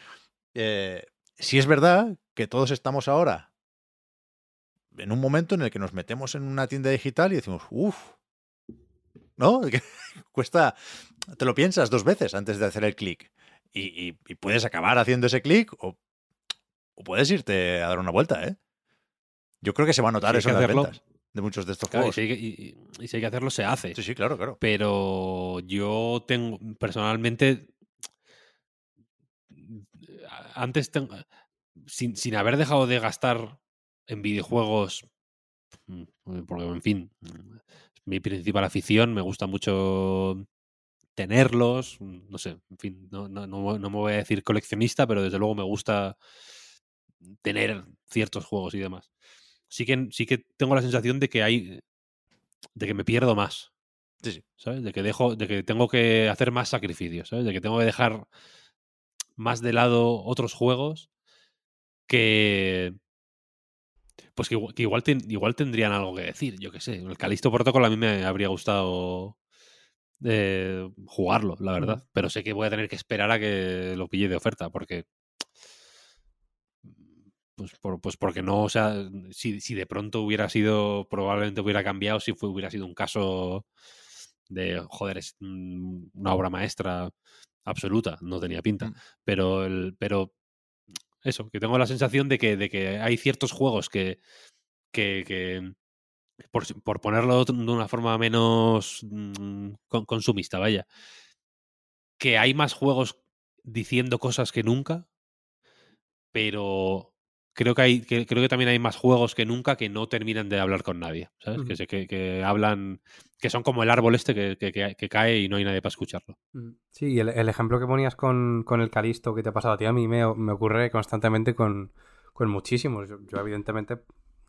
Eh, si es verdad que todos estamos ahora en un momento en el que nos metemos en una tienda digital y decimos, uff, ¿no? Cuesta, te lo piensas dos veces antes de hacer el clic. Y, y- y puedes acabar haciendo ese clic o, o puedes irte a dar una vuelta, ¿eh? Yo creo que se va a notar Sí, eso en las ventas de muchos de estos Claro, y, juegos. si que, y- y si hay que hacerlo, se hace. Sí, sí, claro, claro. Pero yo tengo, personalmente, antes tengo, sin, sin haber dejado de gastar en videojuegos, porque en fin, es mi principal afición, me gusta mucho tenerlos, no sé, en fin, no, no, no, no me voy a decir coleccionista, pero desde luego me gusta tener ciertos juegos y demás. Sí que, sí que tengo la sensación de que hay, de que me pierdo más. Sí, sí. ¿sabes? De que dejo, de que tengo que hacer más sacrificios, ¿sabes? De que tengo que dejar más de lado otros juegos que pues que, igual, que igual, ten- igual tendrían algo que decir, yo qué sé. El Calisto Protocol a mí me habría gustado eh, jugarlo, la verdad. Pero sé que voy a tener que esperar a que lo pille de oferta, porque pues, por- pues porque no, o sea, si, si de pronto hubiera sido, probablemente hubiera cambiado si fue, hubiera sido un caso de, joder, es mm, una obra maestra absoluta, no tenía pinta. Mm. Pero, el, pero eso, que tengo la sensación de que, de que hay ciertos juegos que, que, que por, por, ponerlo de una forma menos mmm, consumista, vaya, que hay más juegos diciendo cosas que nunca, pero creo que hay que, creo que también hay más juegos que nunca que no terminan de hablar con nadie, ¿sabes? Uh -huh. que, se, que, que, hablan, que son como el árbol este que, que, cae y no hay nadie para escucharlo. Sí, el, el ejemplo que ponías con, con, el Calisto que te ha pasado a ti, a mí me, me ocurre constantemente con, con muchísimos. Yo, yo, evidentemente,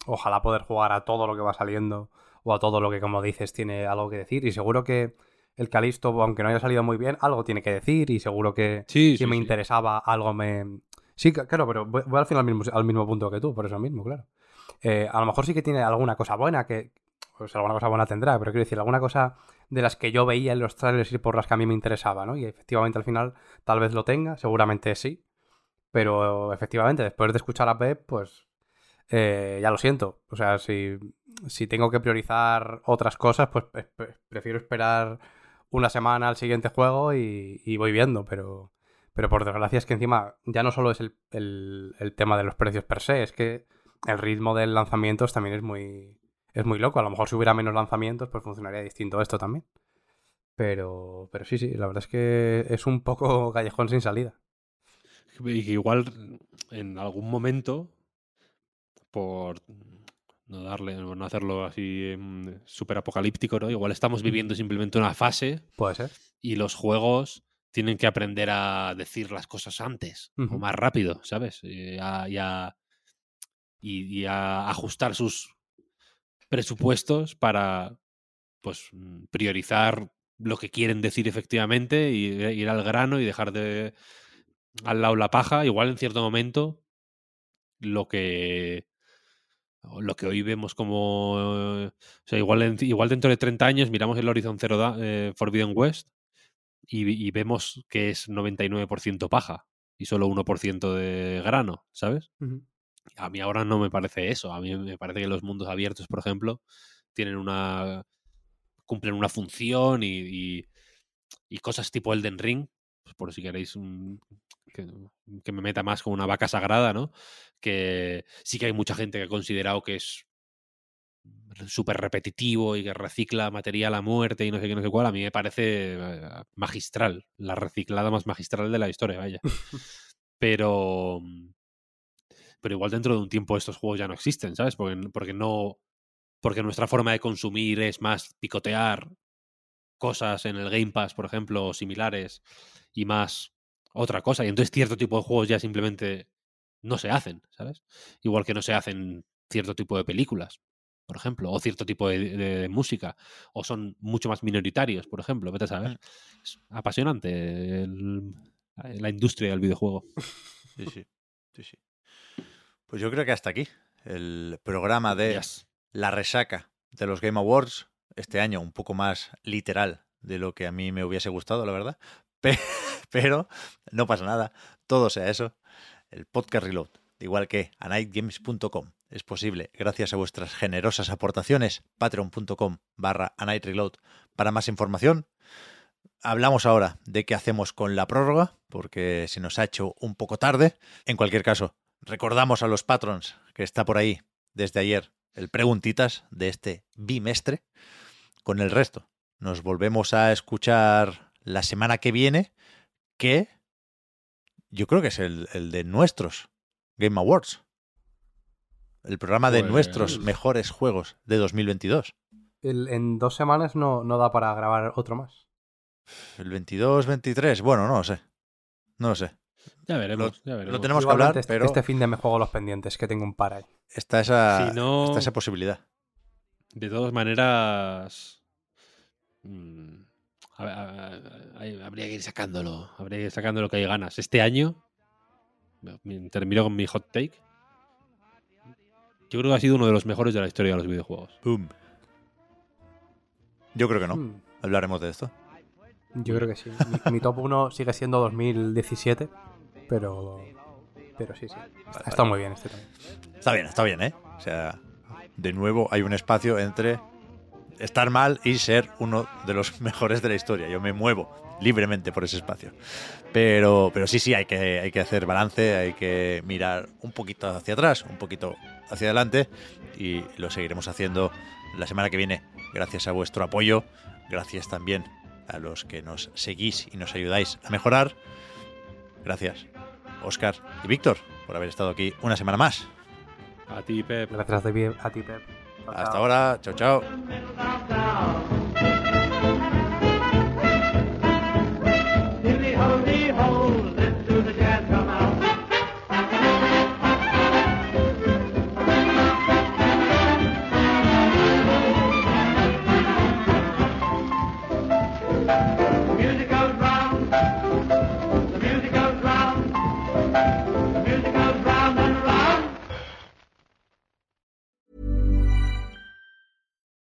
ojalá poder jugar a todo lo que va saliendo o a todo lo que, como dices, tiene algo que decir y seguro que el Calisto, aunque no haya salido muy bien, algo tiene que decir y seguro que sí, si sí, me sí. interesaba algo me... Sí, claro, pero voy, voy al final al mismo, punto que tú, por eso mismo, claro. Eh, a lo mejor sí que tiene alguna cosa buena, que pues alguna cosa buena tendrá, pero quiero decir, alguna cosa de las que yo veía en los trailers y por las que a mí me interesaba, ¿no? Y efectivamente al final tal vez lo tenga, seguramente sí, pero efectivamente después de escuchar a Pep, pues eh, ya lo siento. O sea, si, si tengo que priorizar otras cosas, pues prefiero esperar una semana al siguiente juego y, y, voy viendo, pero, pero por desgracia es que encima ya no solo es el, el, el, tema de los precios per se, es que el ritmo de lanzamientos también es muy, es muy loco. A lo mejor si hubiera menos lanzamientos, pues funcionaría distinto esto también. Pero, pero sí, sí, la verdad es que es un poco callejón sin salida. Y que igual en algún momento, por no darle, no hacerlo así um, súper apocalíptico, ¿no? Igual estamos viviendo simplemente una fase. Puede ser. Y los juegos tienen que aprender a decir las cosas antes uh -huh. o más rápido, ¿sabes? Y a, y, a, y, y a, ajustar sus presupuestos para pues priorizar lo que quieren decir efectivamente y ir al grano y dejar de al lado la paja. Igual en cierto momento lo que lo que hoy vemos como. O sea, igual, en, igual dentro de 30 años miramos el Horizon Zero da, eh, Forbidden West y, y, vemos que es 99% paja y solo 1% de grano, ¿sabes? Uh -huh. A mí ahora no me parece eso. A mí me parece que los mundos abiertos, por ejemplo, tienen una. cumplen una función y, y, y cosas tipo Elden Ring, pues por si queréis un, que, que, me meta más con una vaca sagrada, ¿no? Que sí que hay mucha gente que ha considerado que es súper repetitivo y que recicla material a muerte y no sé qué, no sé cuál. A mí me parece eh, magistral, la reciclada más magistral de la historia, vaya. Pero. Pero igual dentro de un tiempo estos juegos ya no existen, ¿sabes? Porque, porque no. Porque nuestra forma de consumir es más picotear cosas en el Game Pass, por ejemplo, similares, y más otra cosa. Y entonces cierto tipo de juegos ya simplemente no se hacen, ¿sabes? Igual que no se hacen cierto tipo de películas, por ejemplo, o cierto tipo de, de, de música, o son mucho más minoritarios, por ejemplo, vete a saber. Es apasionante el, la industria del videojuego. Sí, sí, sí, sí. Pues yo creo que hasta aquí el programa de yes. la resaca de los Game Awards. Este año un poco más literal de lo que a mí me hubiese gustado, la verdad. Pero no pasa nada, todo sea eso. El podcast Reload, igual que anightgames.com, es posible gracias a vuestras generosas aportaciones. Patreon.com barra para más información. Hablamos ahora de qué hacemos con la prórroga, porque se nos ha hecho un poco tarde. En cualquier caso, recordamos a los patrons que está por ahí desde ayer el preguntitas de este bimestre. Con el resto, nos volvemos a escuchar la semana que viene, que yo creo que es el, el de nuestros Game Awards. El programa pues... de nuestros mejores juegos de 2022. El, en dos semanas no, no da para grabar otro más. El 22, 23, bueno, no lo sé. No lo sé. Ya veremos, lo, ya veremos. Lo tenemos Igualmente que hablar, este, pero... Este fin de me juego los pendientes, que tengo un par ahí. Está esa, si no... está esa posibilidad. De todas maneras... Mmm habría que ir sacándolo. Habría que ir sacándolo que hay ganas. Este año, termino con mi hot take. Yo creo que ha sido uno de los mejores de la historia de los videojuegos. Boom. Yo creo que no. Hmm. Hablaremos de esto. Yo creo que sí. Mi, mi top 1 sigue siendo 2017, pero. Pero sí, sí. Está, está muy bien este también. Está bien, está bien, ¿eh? O sea, de nuevo hay un espacio entre estar mal y ser uno de los mejores de la historia. Yo me muevo libremente por ese espacio. Pero, pero sí, sí, hay que, hay que hacer balance, hay que mirar un poquito hacia atrás, un poquito hacia adelante y lo seguiremos haciendo la semana que viene. Gracias a vuestro apoyo, gracias también a los que nos seguís y nos ayudáis a mejorar. Gracias, Oscar y Víctor, por haber estado aquí una semana más. A ti, Pep. Gracias a ti, a ti, Pep. Hasta ahora, chao, chao.